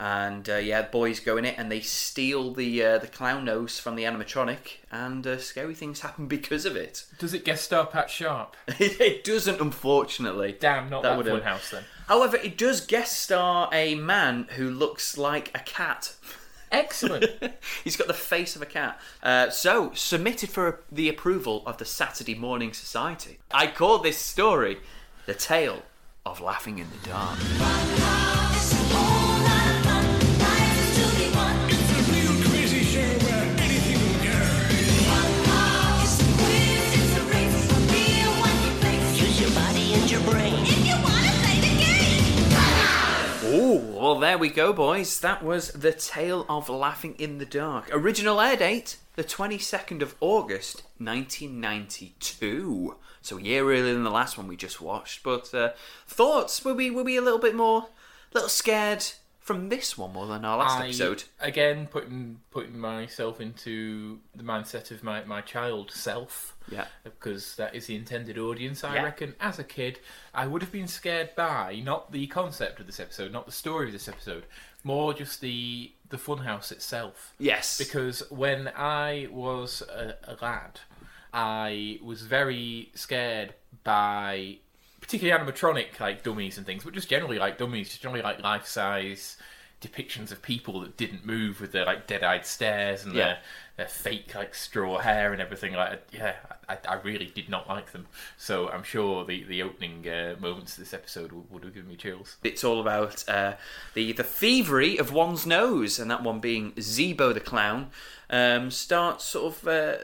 B: And uh, yeah, boys go in it and they steal the uh, the clown nose from the animatronic, and uh, scary things happen because of it.
C: Does it guest star Pat Sharp?
B: it doesn't, unfortunately.
C: Damn, not
B: That
C: that, house then.
B: However, it does guest star a man who looks like a cat.
C: Excellent.
B: He's got the face of a cat. Uh, so, submitted for the approval of the Saturday Morning Society. I call this story The Tale of Laughing in the Dark. Well, there we go, boys. That was The Tale of Laughing in the Dark. Original air date, the 22nd of August, 1992. So a year earlier than the last one we just watched. But uh, thoughts? Were we, were we a little bit more, a little scared from this one more than our last
C: I-
B: episode?
C: Again, putting putting myself into the mindset of my, my child self.
B: Yeah.
C: Because that is the intended audience. I
B: Yeah.
C: reckon as a kid, I would have been scared by not the concept of this episode, not the story of this episode, more just the the funhouse itself.
B: Yes.
C: Because when I was a, a lad, I was very scared by particularly animatronic like dummies and things, but just generally like dummies, just generally like life size depictions of people that didn't move with their like dead eyed stares and
B: Yeah.
C: their their fake like straw hair and everything. Like yeah, I, I really did not like them. So I'm sure the the opening uh, moments of this episode would, would have given me chills.
B: It's all about uh, the the thievery of one's nose, and that one being Zeebo the clown, um, starts sort of uh,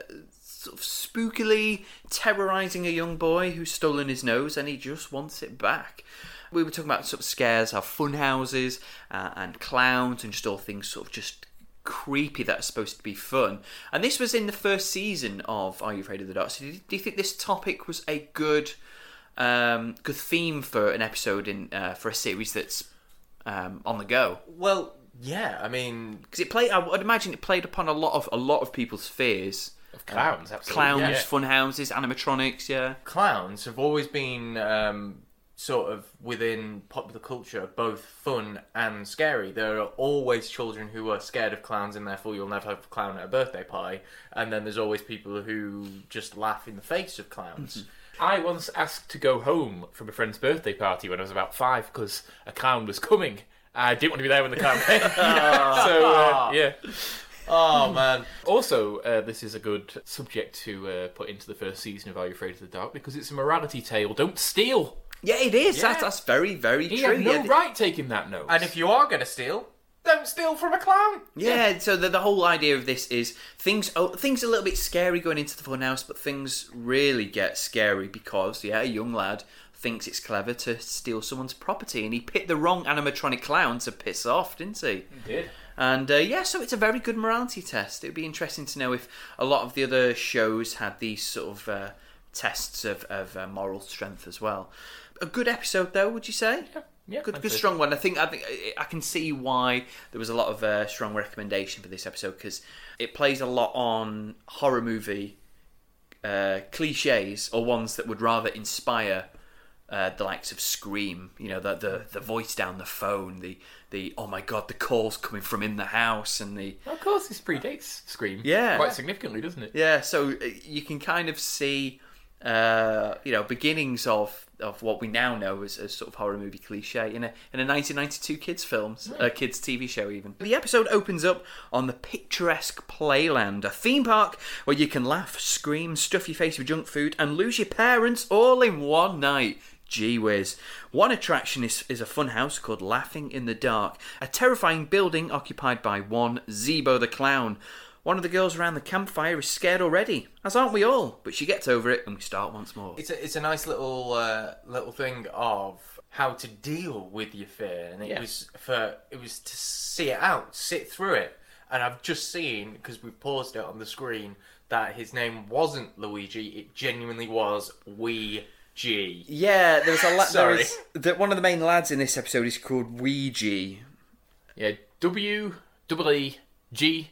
B: sort of spookily terrorizing a young boy who's stolen his nose, and he just wants it back. We were talking about sort of scares, how fun houses uh, and clowns, and just all things sort of just creepy that are supposed to be fun. And this was in the first season of Are You Afraid of the Dark? So do you, do you think this topic was a good um, good theme for an episode in uh, for a series that's um, on the go?
D: well, yeah. I mean,
B: Because it played, I would imagine it played upon a lot of a lot of people's fears.
C: Of clowns, absolutely.
B: Clowns,
C: yeah.
B: fun houses, animatronics, yeah.
D: clowns have always been um, sort of within popular culture, both fun and scary. There are always children who are scared of clowns, and therefore you'll never have a clown at a birthday party. And then there's always people who just laugh in the face of clowns.
C: I once asked to go home from a friend's birthday party when I was about five because a clown was coming. I didn't want to be there when the clown came. so, uh, yeah.
D: Oh man,
C: Also, uh, this is a good subject to uh, put into the first season of Are You Afraid of the Dark because it's a morality tale. Don't steal.
B: Yeah, it is.
C: Yeah.
B: That's, that's very, very
C: He
B: true.
C: had no
B: yeah,
C: right taking that note.
D: and if you are going to steal, don't steal from a clown.
B: Yeah, so the, the whole idea of this is things oh, things a little bit scary going into the funhouse, but things really get scary because yeah, a young lad thinks it's clever to steal someone's property, and he picked the wrong animatronic clown to piss off, didn't he? he?
C: did.
B: And uh, yeah, so it's a very good morality test. It would be interesting to know if a lot of the other shows had these sort of uh, tests of, of uh, moral strength as well. A good episode, though, would you say?
C: yeah, Yeah,
B: good,
C: good,
B: strong one. I think I think I can see why there was a lot of uh, strong recommendation for this episode because it plays a lot on horror movie uh, cliches or ones that would rather inspire uh, the likes of Scream. You know, the, the the voice down the phone, the the oh my god, the calls coming from in the house, and the
C: Of course, this predates Scream.
B: Yeah.
C: Quite significantly, doesn't it?
B: yeah. So uh, you can kind of see. Uh, you know, beginnings of, of what we now know as, as sort of horror movie cliche in a in a 1992 kids films, a kids TV show even. The episode opens up on the picturesque Playland, a theme park where you can laugh, scream, stuff your face with junk food, and lose your parents all in one night. Gee whiz. One attraction is, is a fun house called Laughing in the Dark, a terrifying building occupied by one Zeebo the Clown. One of the girls around the campfire is scared already, as aren't we all? But she gets over it and we start once more.
D: It's a, it's a nice little uh, little thing of how to deal with your fear, and it
B: Yeah.
D: was for it was to see it out, sit through it. And I've just seen because we've paused it on the screen that his name wasn't Luigi, it genuinely was Wee G.
B: Yeah, there was a la- there
D: Sorry.
B: was, the, one of the main lads in this episode is called Weegee.
C: Yeah, W double E G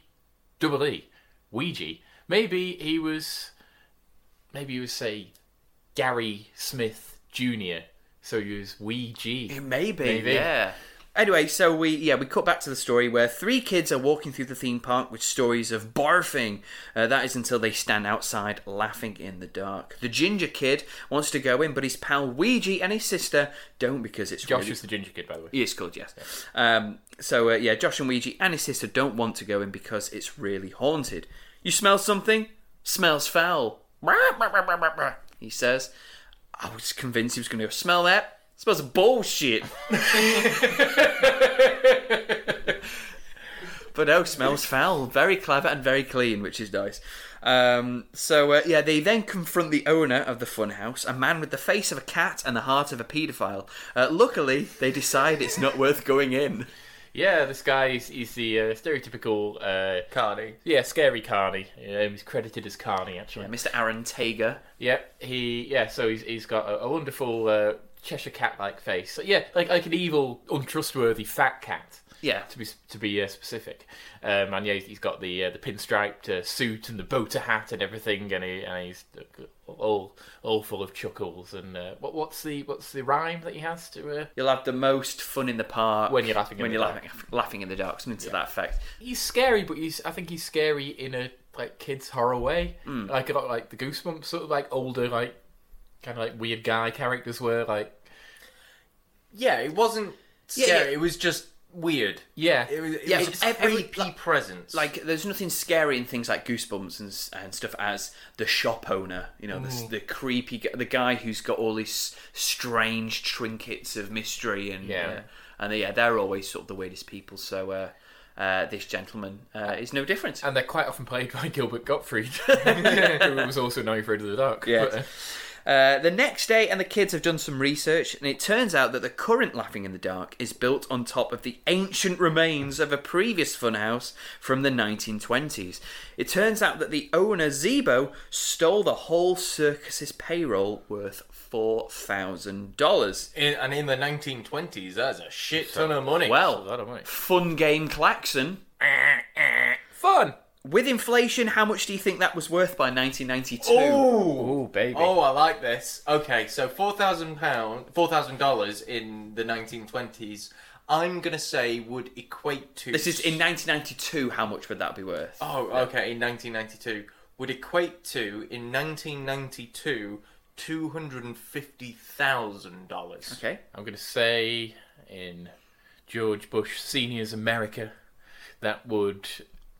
C: double E Weegee. Maybe he was, maybe he was say Gary Smith Jr. So he was Weegee.
B: Maybe,
C: Maybe.
B: yeah. Anyway, so we yeah we cut back to the story where three kids are walking through the theme park with stories of barfing. Uh, that is until they stand outside laughing in the dark. The ginger kid wants to go in, but his pal Weegee and his sister don't because it's
C: Josh
B: really
C: is the ginger kid, by the way.
B: He is called, yes. Um, so, uh, yeah, Josh and Weegee and his sister don't want to go in because it's really haunted. You smell something? Smells foul. He says. I was convinced he was going to go, smell that? Smells of bullshit. but no, smells foul. Very clever and very clean, which is nice. Um, so uh, yeah, they then confront the owner of the funhouse, a man with the face of a cat and the heart of a paedophile. Uh, luckily, they decide it's not worth going in.
C: Yeah, this guy is he's the uh, stereotypical, uh,
D: Carney.
C: yeah, scary Carney. Um, he's credited as Carney actually.
B: Mr. Aaron Tager.
C: Yeah, he yeah. So he's he's got a, a wonderful uh, Cheshire cat-like face. So, yeah, like like an evil, untrustworthy fat cat.
B: Yeah.
C: to be to be uh, specific. Um, and yeah, he's got the uh, the pinstriped uh, suit and the boater hat and everything, and, he, and he's all all full of chuckles. And uh, what what's the what's the rhyme that he has to? Uh...
B: You'll have the most fun in the park
C: When you're laughing
B: when
C: the
B: you're laughing, laughing in the dark, something to that effect.
C: He's scary, but he's I think he's scary in a like kids horror way,
B: Hmm.
C: like a lot like the Goosebumps sort of like older like kind of like weird guy characters were like
D: Yeah, it wasn't
B: Yeah,
D: scary.
B: yeah.
D: It was just weird.
C: yeah
D: It was, it
B: Yeah,
D: was
B: it's every-
D: creepy
B: like-
D: presence.
B: Like, there's nothing scary in things like Goosebumps and, s- and stuff as the shop owner. You know, the, the creepy, g- the guy who's got all these strange trinkets of mystery and
C: Yeah.
B: uh, and yeah, they're always sort of the weirdest people. So uh, uh, this gentleman uh, is no different.
C: and they're quite often played by Gilbert Gottfried, who was also known for of the Dark.
B: Yes.
C: But, uh,
B: Uh, the next day, and the kids have done some research, and it turns out that the current Laughing in the Dark is built on top of the ancient remains of a previous funhouse from the 1920s. It turns out that the owner, Zeebo, stole the whole circus's payroll worth $4,000.
D: and in the 1920s, that's a shit ton of money.
C: a
B: Well,
C: lot of money.
B: fun game klaxon.
C: Fun.
B: With inflation, how much do you think that was worth by 1992?
D: Ooh.
C: Oh baby.
D: Oh, I like this. Okay, so four thousand pound, four thousand dollars in the nineteen twenties. I'm gonna say would equate to.
B: This is in 1992. How much would that be worth?
D: Oh, okay, in 1992 would equate to in 1992 two hundred and fifty thousand dollars.
B: Okay.
C: I'm going to say in George Bush Senior's America, that would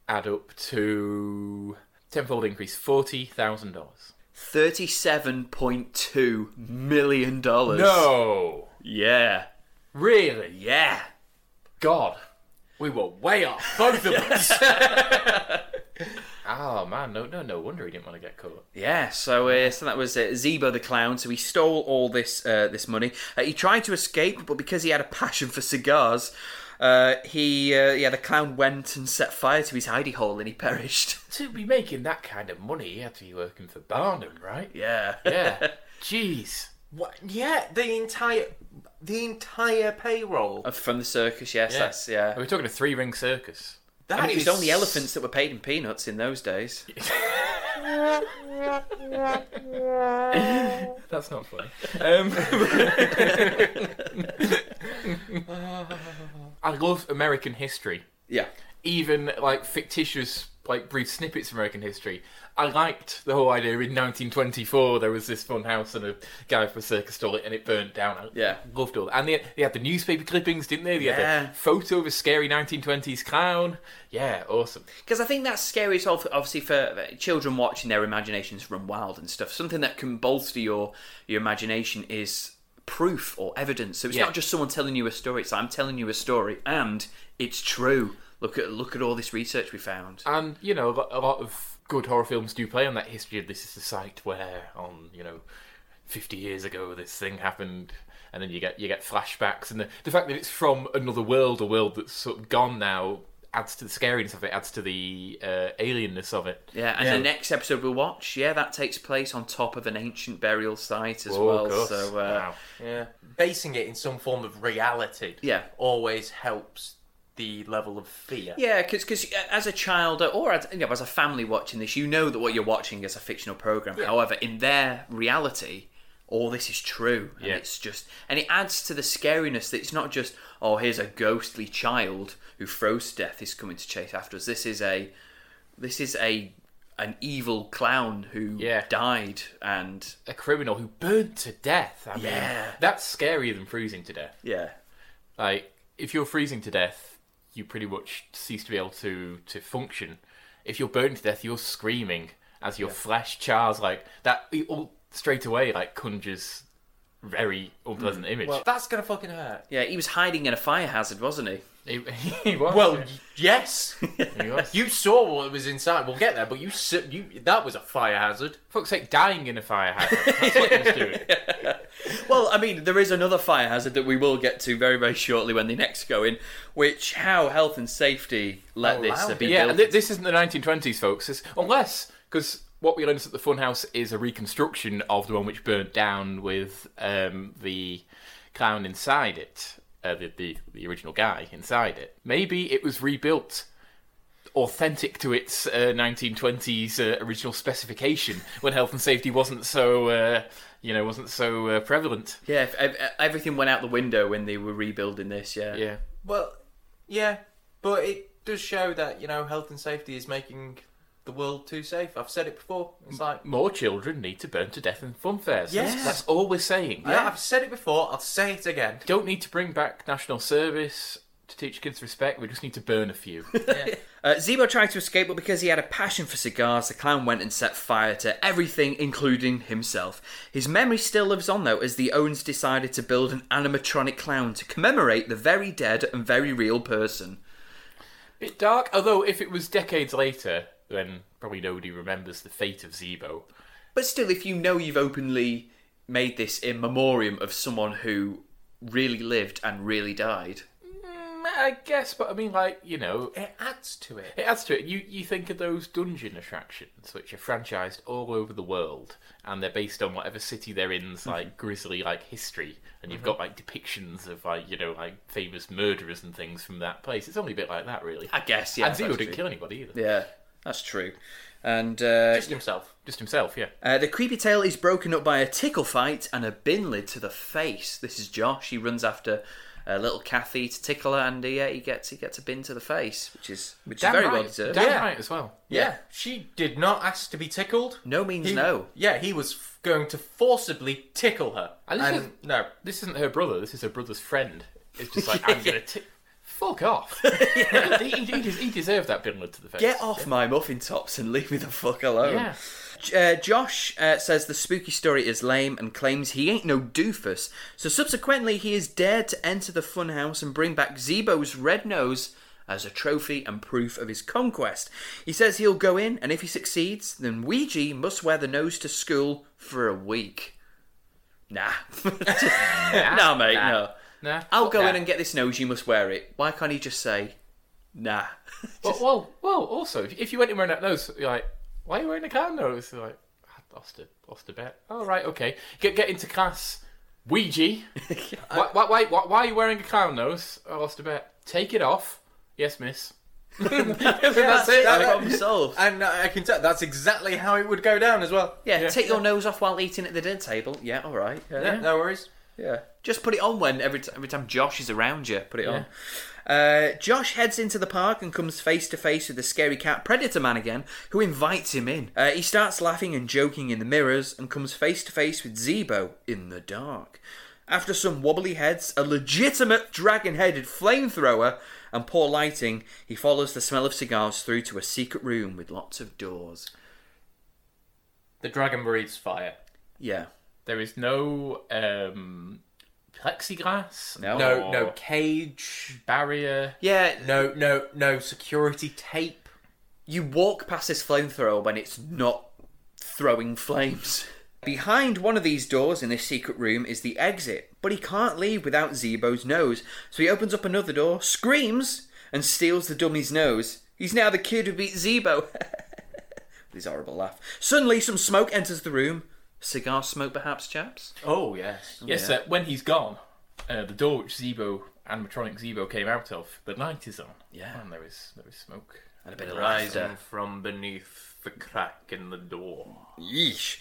C: add up to tenfold increase, forty thousand dollars.
B: Thirty-seven point two million dollars.
C: No,
B: Yeah.
C: really?
B: Yeah.
C: God.
D: We were way off, both of us.
C: Oh man, no, no, no wonder he didn't want to get caught.
B: Yeah. So, uh, so that was uh, Zeebo the clown. So he stole all this uh, this money. Uh, he tried to escape, but because he had a passion for cigars, uh, he uh, yeah the clown went and set fire to his hidey hole and he perished.
C: To be making that kind of money, you have to be working for Barnum, right?
B: Yeah.
C: Yeah. Jeez.
D: what? Yeah, the entire, the entire payroll.
B: Uh, From the circus, yes,
C: Yeah.
B: that's yeah.
C: We're talking a three ring circus.
D: That
B: I mean, it was
D: is-
B: only elephants that were paid in peanuts in those days.
C: That's not funny. Um, I love American history.
B: Yeah.
C: Even like fictitious, like brief snippets of American history. I liked the whole idea in 1924 there was this fun house and a guy from a circus stole it and it burnt down. I
B: Yeah.
C: loved all that. And they, they had the newspaper clippings, didn't they? They
B: Yeah.
C: had the photo of a scary 1920s clown. Yeah, awesome.
B: Because I think that's scary as well, for, obviously, for uh, children watching their imaginations run wild and stuff. Something that can bolster your your imagination is proof or evidence. So it's
C: Yeah.
B: not just someone telling you a story. It's I'm telling you a story and it's true. Look at look at all this research we found.
C: And you know, a lot- a lot of good horror films do play on that history of this is the site where, on you know, fifty years ago this thing happened, and then you get you get flashbacks, and the the fact that it's from another world, a world that's sort of gone now, adds to the scariness of it, adds to the uh, alienness of it.
B: Yeah, and
D: Yeah.
B: the next episode we'll watch, yeah, that takes place on top of an ancient burial site as
C: Oh,
B: well.
C: of.
B: So, uh,
C: wow.
D: Yeah. Basing it in some form of reality
B: Yeah.
D: always helps the level of fear.
B: yeah, because as a child or as, you know, as a family watching this, you know that what you're watching is a fictional program. However, in their reality, all this is true, and
C: Yeah.
B: it's just, and it adds to the scariness that it's not just, oh, here's a ghostly child who froze to death is coming to chase after us. This is a, this is a, an evil clown who
C: Yeah.
B: died, and
C: A criminal who burned to death. I mean,
B: Yeah.
C: that's scarier than freezing to death.
B: yeah,
C: Like, if you're freezing to death, you pretty much cease to be able to to function. If you're burned to death, you're screaming as your flesh chars. Like that, all straight away like conjures very unpleasant image.
D: Well, that's gonna fucking hurt.
B: yeah. He was hiding in a fire hazard, wasn't he?
C: he, he was.
D: Well,
C: yeah.
D: yes.
C: he was.
D: you saw what was inside. We'll get there, but you, s- you that was a fire hazard.
C: fuck's sake, dying in a fire hazard. That's what he was doing.
B: Well, I mean, there is another fire hazard that we will get to very, very shortly when they next go in, which how health and safety let this uh,
D: Allowed
B: be
C: Yeah,
B: built.
C: th- this isn't the 1920s, folks. It's, unless, because what we learned at the Funhouse is a reconstruction of the one which burnt down with um, the clown inside it, uh, the, the the original guy inside it. Maybe it was rebuilt. Authentic to its uh, 1920s uh, original specification, when health and safety wasn't so, uh, you know, wasn't so uh, prevalent.
B: yeah, if, ev- everything went out the window when they were rebuilding this. Yeah,
C: Yeah,
D: Well, yeah, but it does show that you know health and safety is making the world too safe. I've said it before. It's like
C: more children need to burn to death in fun fairs.
D: Yes.
C: that's, that's all we're saying.
D: yeah. I've said it before. I'll say it again.
C: don't need to bring back national service to teach kids respect. We just need to burn a few.
B: Uh, Zeebo tried to escape, but because he had a passion for cigars, the clown went and set fire to everything, including himself. His memory still lives on, though, as the Owens decided to build an animatronic clown to commemorate the very dead and very real person.
C: Bit dark, although if it was decades later, then probably nobody remembers the fate of Zeebo.
B: But still, if you know you've openly made this in memoriam of someone who really lived and really died,
C: Mm, I guess, but I mean, like you know,
D: It adds to it.
C: it adds to it. You you think of those dungeon attractions, which are franchised all over the world, and they're based on whatever city they're in's like grisly like history, and you've got like depictions of like you know like famous murderers and things from that place. It's only a bit like that, really.
B: I guess, yeah.
C: and
B: that's
C: didn't kill anybody either.
B: Yeah, that's true. And uh,
D: Just himself.
C: Just himself, yeah.
B: uh, the creepy tale is broken up by a tickle fight and a bin lid to the face. This is Josh. He runs after uh, little Kathy to tickle her, and uh, yeah, he gets he gets a bin to the face, which is which
C: Damn
B: is very
C: right.
B: well deserved.
C: Damn
D: Yeah.
C: right as well.
D: Yeah. she did not ask to be tickled.
B: No means
D: He-
B: no.
D: Yeah, he was f- going to forcibly tickle her.
C: And
D: And,
C: this is-
D: no,
C: This isn't her brother. This is her brother's friend. It's just like I'm gonna t- fuck off. he, he, he, des- he deserved that lid to the face.
B: Get off my muffin tops and leave me the fuck alone.
C: Yeah.
B: Uh, Josh uh, says the spooky story is lame and claims he ain't no doofus. So subsequently, he is dared to enter the funhouse and bring back Zeebo's red nose as a trophy and proof of his conquest. He says he'll go in, and if he succeeds, then Weegee must wear the nose to school for a week. Nah. nah, mate,
C: Nah.
B: no.
C: Nah.
B: I'll go
C: Nah.
B: in and get this nose, you must wear it. Why can't he just say, nah?
C: Well, well, well, also, if, if you went in wearing that nose, you're like, why are you wearing a clown nose? You're like, I lost a, lost a bet. Oh, right, okay. Get get into class. Weegee. why, why, why, why, why are you wearing a clown nose? I lost a bet. Take it off. Yes, miss.
B: That's it,
D: that-
B: problem solved.
D: and uh, I can tell that's exactly how it would go down as well.
B: Yeah,
C: Yeah.
B: take your nose off while eating at the dinner table. Yeah, all right. Yeah,
D: Yeah, no worries.
B: Yeah. Just put it on when every t- every time Josh is around you. Put it on. Uh, Josh heads into the park and comes face to face with the scary cat Predator Man again, who invites him in. Uh, he starts laughing and joking in the mirrors and comes face to face with Zeebo in the dark. After some wobbly heads, a legitimate dragon-headed flamethrower, and poor lighting, he follows the smell of cigars through to a secret room with lots of doors.
D: The dragon breathes fire.
B: Yeah.
C: There is no um, plexiglass.
B: No.
D: No, no cage.
C: barrier.
B: Yeah,
D: No, no, no security tape.
B: you walk past this flamethrower when it's not throwing flames. Behind one of these doors in this secret room is the exit, but he can't leave without Zeebo's nose, so he opens up another door, screams, and steals the dummy's nose. He's now the kid who beat Zeebo. With his horrible laugh. Suddenly, some smoke enters the room. Cigar smoke, perhaps, chaps?
D: Oh yes.
C: Yes, uh, when he's gone, uh, the door which Zeebo, animatronic Zeebo, came out of, the light is on.
B: Yeah.
C: And there is there is smoke.
B: And a bit of
D: Rising
B: laughter.
D: from beneath the crack in the door.
B: Yeesh.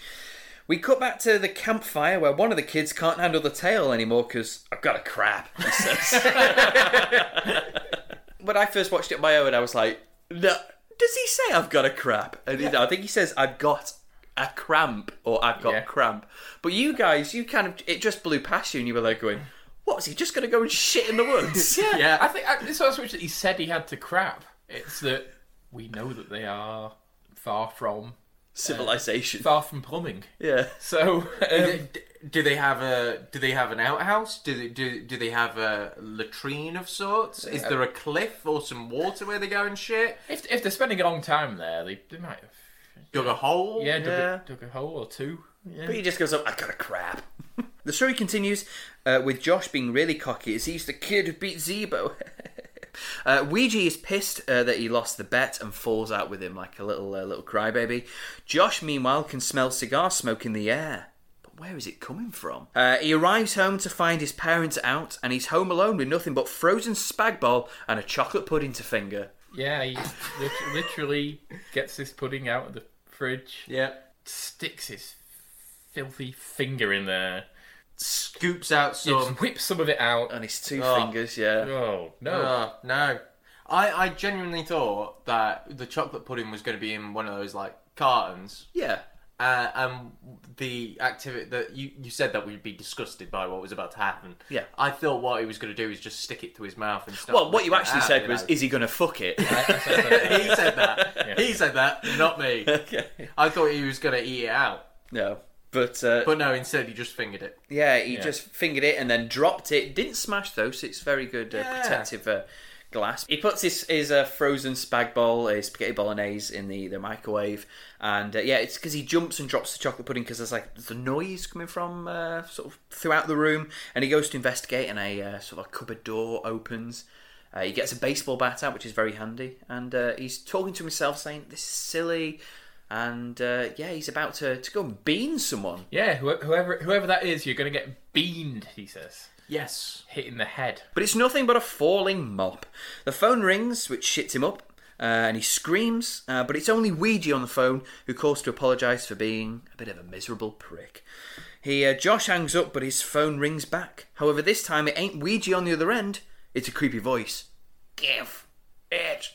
B: We cut back to the campfire where one of the kids can't handle the tale anymore because I've got a crap, he says. when I first watched it on my own, I was like, no, does he say I've got a crap? And he- I think he says I've got a cramp or I've got
C: Yeah.
B: cramp. But you guys, you kind of, it just blew past you and you were like going, what, is he just going to go and shit in the woods?
D: Yeah.
C: I think I, it's not so much that he said he had to crap. It's that we know that they are far from
B: Civilization.
C: far from plumbing.
B: yeah.
C: So um,
D: D- do they have a do they have an outhouse? Do they do, do they have a latrine of sorts? Is there a cliff or some water where they go and shit?
C: if if they're spending a long time there, they, they might have
D: Dug a hole?
C: yeah dug,
B: Yeah.
C: A, dug a hole or two. Yeah.
B: But he just goes up, I've got a crap. the story continues uh, with Josh being really cocky as he's the kid who beat Zeebo. uh, Weegee is pissed uh, that he lost the bet and falls out with him like a little uh, little crybaby. Josh, meanwhile, can smell cigar smoke in the air. But where is it coming from? Uh, he arrives home to find his parents out, and he's home alone with nothing but frozen spag bol and a chocolate pudding to finger.
C: Yeah, he literally gets this pudding out of the fridge,
D: Yeah.
C: sticks his filthy finger in there,
D: Scoops out some.
C: just whips some of it out.
B: On his two
D: Oh.
B: fingers, yeah.
C: Oh no!
D: Oh, no. I, I genuinely thought that the chocolate pudding was going to be in one of those like cartons,
B: Yeah.
D: Uh, and the activity that you, you said that we'd be disgusted by what was about to happen.
B: Yeah.
D: I thought what he was going to do is just stick it to his mouth and start.
B: Well, what you actually
D: out,
B: said
D: you
B: was,
D: know.
B: is he going to fuck it?
D: he said that.
C: Yeah.
D: He said that, not me.
B: okay.
D: I thought he was going to eat it out,
B: No. But, uh,
D: but no. Instead, he just fingered it.
B: Yeah, he
C: Yeah.
B: just fingered it and then dropped it. Didn't smash though, so it's very good uh,
D: Yeah.
B: protective uh, glass. He puts his his uh, frozen spag bowl, his spaghetti bolognese in the, the microwave, and uh, yeah, it's because he jumps and drops the chocolate pudding because there's like the noise coming from uh, sort of throughout the room, and he goes to investigate, and a uh, sort of a cupboard door opens. Uh, he gets a baseball bat out, which is very handy, and uh, he's talking to himself, saying, "This is silly." And uh, yeah, he's about to, to go and bean someone.
C: Yeah, whoever whoever that is, you're going to get beamed. He says,
D: Yes.
C: hit in the head.
B: But it's nothing but a falling mop. The phone rings, which shits him up, uh, and he screams, uh, but it's only Weegee on the phone who calls to apologise for being a bit of a miserable prick. He, uh, Josh hangs up, but his phone rings back. However, this time it ain't Weegee on the other end, it's a creepy voice. Give it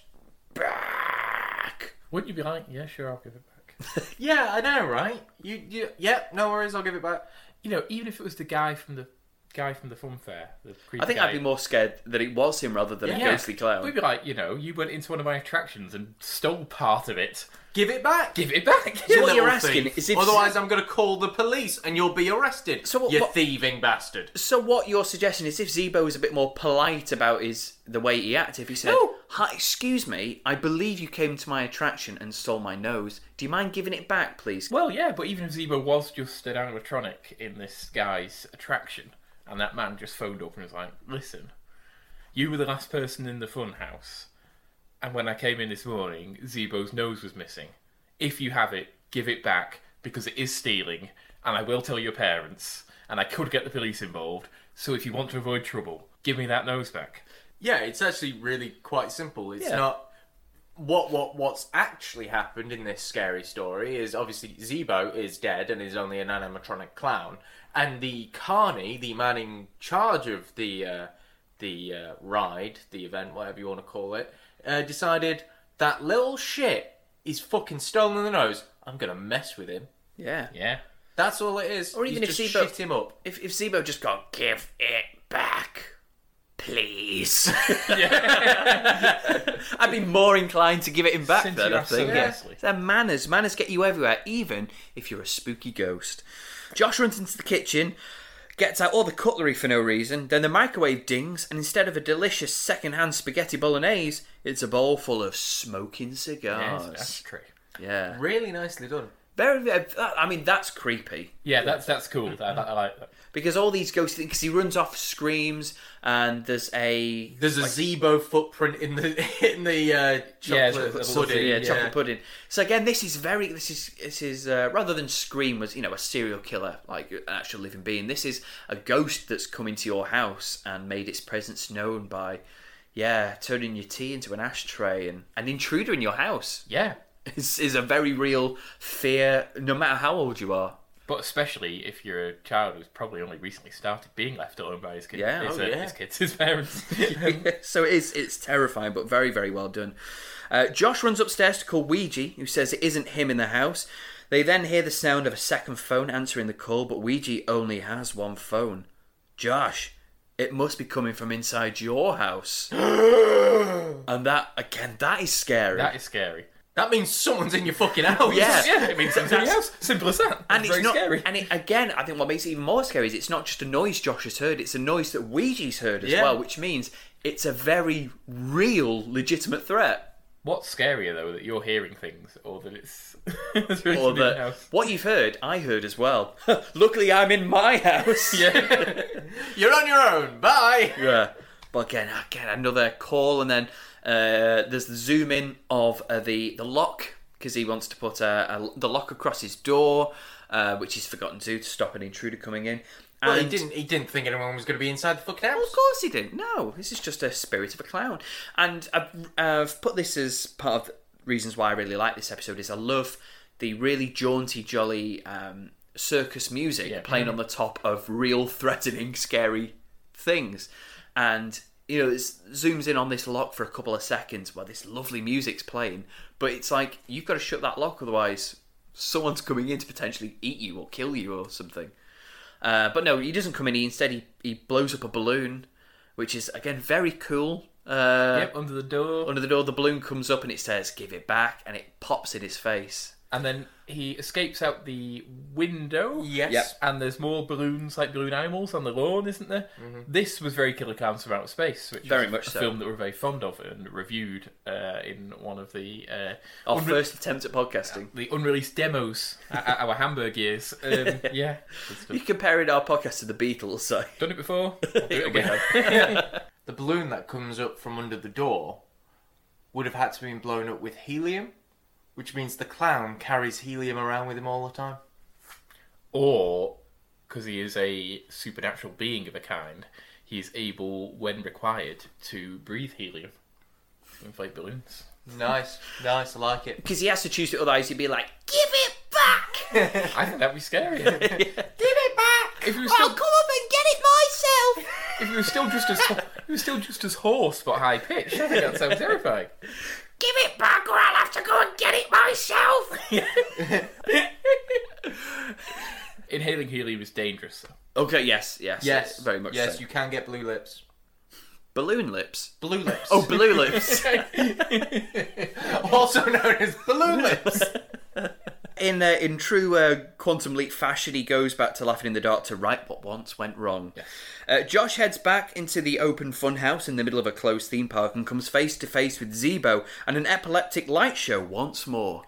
B: back.
C: Wouldn't you be like, yeah, sure, I'll give it back?
D: Yeah, I know, right? You, you, yeah, no worries. I'll give it back.
C: you know, even if it was the guy from the guy from the fun fair, the creepy
B: I think
C: guy,
B: I'd be more scared that it was him rather than a
C: Yeah.
B: ghostly clown.
C: We'd be like, you know, you went into one of my attractions and stole part of it.
D: Give it back.
C: Give it back.
B: So what you're asking
D: thief.
B: is if-
D: Otherwise, I'm going to call the police and you'll be arrested.
B: So what-
D: you
B: what-
D: thieving bastard.
B: So what you're suggesting is if Zeebo was a bit more polite about his the way he acted, if he said,
C: No.
B: "Hi, excuse me, I believe you came to my attraction and stole my nose. Do you mind giving it back, please?"
C: Well, yeah, but even if Zeebo was just an animatronic in this guy's attraction, and that man just phoned up and was like, "Listen, you were the last person in the fun house, and when I came in this morning, Zeebo's nose was missing. If you have it, give it back because it is stealing, and I will tell your parents, and I could get the police involved. So if you want to avoid trouble, give me that nose back."
D: Yeah, it's actually really quite simple. It's
B: Yeah.
D: not what what what's actually happened in this scary story is obviously Zeebo is dead and is only an animatronic clown, and the Carney, the man in charge of the uh, the uh, ride, the event, whatever you want to call it, uh, decided that little shit is fucking stolen the nose. I'm gonna mess with him.
B: Yeah.
C: Yeah.
D: That's all it is.
B: Or even
D: He's
B: if
D: just
B: Zeebo-
D: shit him up.
B: If if Zeebo just gone, "Give it back, please," I'd be more inclined to give it him back.
C: Since
B: Then I think. Yeah.
C: nicely.
B: They're manners. Manners get you everywhere, even if you're a spooky ghost. Josh runs into the kitchen, gets out all the cutlery for no reason. Then the microwave dings, and instead of a delicious second-hand spaghetti bolognese, it's a bowl full of smoking
C: Yeah,
B: cigars.
C: that's true.
B: Yeah.
D: Really nicely done.
B: Very, I mean, that's creepy
C: Yeah, that's that's cool. I, I like that.
B: Because all these ghosts. Because he runs off, screams, and there's a
D: There's a Zeebo footprint in the in the uh,
C: Yeah,
D: chocolate
C: chocolate
D: pudding.
C: pudding,
B: yeah, chocolate pudding. So again, this is very. This is this is uh, rather than Scream was you know a serial killer like an actual living being. This is a ghost that's come into your house and made its presence known by, yeah, turning your tea into an ashtray and an intruder in your house
C: Yeah,
B: is is a very real fear. No matter how old you are.
C: But especially if you're a child who's probably only recently started being left alone by his kids,
B: Yeah,
C: his,
B: oh,
C: uh,
B: yeah.
C: his kids, his parents.
B: so it is it's terrifying but very very well done uh, josh runs upstairs to call Weegee who says it isn't him in the house they then hear the sound of a second phone answering the call but Weegee only has one phone josh it must be coming from inside your house and that again that is scary
C: that is scary.
D: That means someone's in your fucking house.
B: Yeah.
C: Yeah, it means something else. Simple as that.
B: and it's
C: very
B: not,
C: scary.
B: and it, again, I think what makes it even more scary is it's not just a noise Josh has heard; it's a noise that Weegee's heard as
D: Yeah.
B: well, which means it's a very real, legitimate threat.
C: What's scarier though, that you're hearing things, or that it's, it's really
B: or
C: in the
B: that
C: house?
B: what you've heard, I heard as well. Luckily, I'm in my house.
C: Yeah.
D: You're on your own. Bye.
B: yeah. But again, again, another call, and then uh, there's the zoom in of uh, the the lock because he wants to put a, a, the lock across his door, uh, which he's forgotten to to stop an intruder coming in.
D: Well, he didn't. He didn't think anyone was going to be inside the fucking
B: Well,
D: house.
B: of course he didn't. No, this is just a spirit of a clown. And I've, I've put this as part of the reasons why I really like this episode is I love the really jaunty, jolly um, circus music
C: Yeah.
B: playing on the top of real threatening, scary things. And you know, it zooms in on this lock for a couple of seconds while this lovely music's playing. But it's like you've got to shut that lock, otherwise someone's coming in to potentially eat you or kill you or something. Uh, but no, he doesn't come in. He instead he, he blows up a balloon, which is again very cool. Uh,
C: yep, under the door.
B: Under the door, the balloon comes up and it says "Give it back," and it pops in his face.
C: And then he escapes out the window.
D: Yes.
B: Yep.
C: And there's more balloons, like balloon animals, on the lawn, isn't there? This was very Killer Clowns from Outer Space, which
B: Very
C: is
B: much
C: a
B: so.
C: film that we're very fond of and reviewed uh, in one of the uh,
B: Our
C: unre-
B: first attempt at podcasting.
C: the unreleased demos at at our Hamburg years. Um, yeah, good stuff.
B: You comparing our podcast to the Beatles, so
C: done it before. I'll do it again.
D: The balloon that comes up from under the door would have had to be blown up with helium, which means the clown carries helium around with him all the time.
C: or because he is a supernatural being of a kind, he is able, when required, to breathe helium, to inflate balloons.
D: Nice, nice. I like it.
B: because he has to choose it, otherwise he'd be like, "Give it back,
C: I think that'd be scary.
B: give it back.
C: If he was
B: I'll
C: still-
B: come up and get it myself."
C: if he was still just as he was still just as hoarse but high pitched, I think that sounds terrifying.
B: Give it back, or I'll have to go and get it myself.
C: Inhaling helium is dangerous. Though.
B: okay, yes, yes,
D: Yes,
B: very much.
D: Yes,
B: so.
D: you can get blue lips.
B: balloon lips.
D: Blue lips.
B: Oh, blue lips.
D: also known as balloon lips.
B: in uh, in true uh, quantum leap fashion, he goes back to laughing in the dark to right what once went wrong. Uh, Josh heads back into the open funhouse in the middle of a closed theme park and comes face to face with Zeebo and an epileptic light show once more.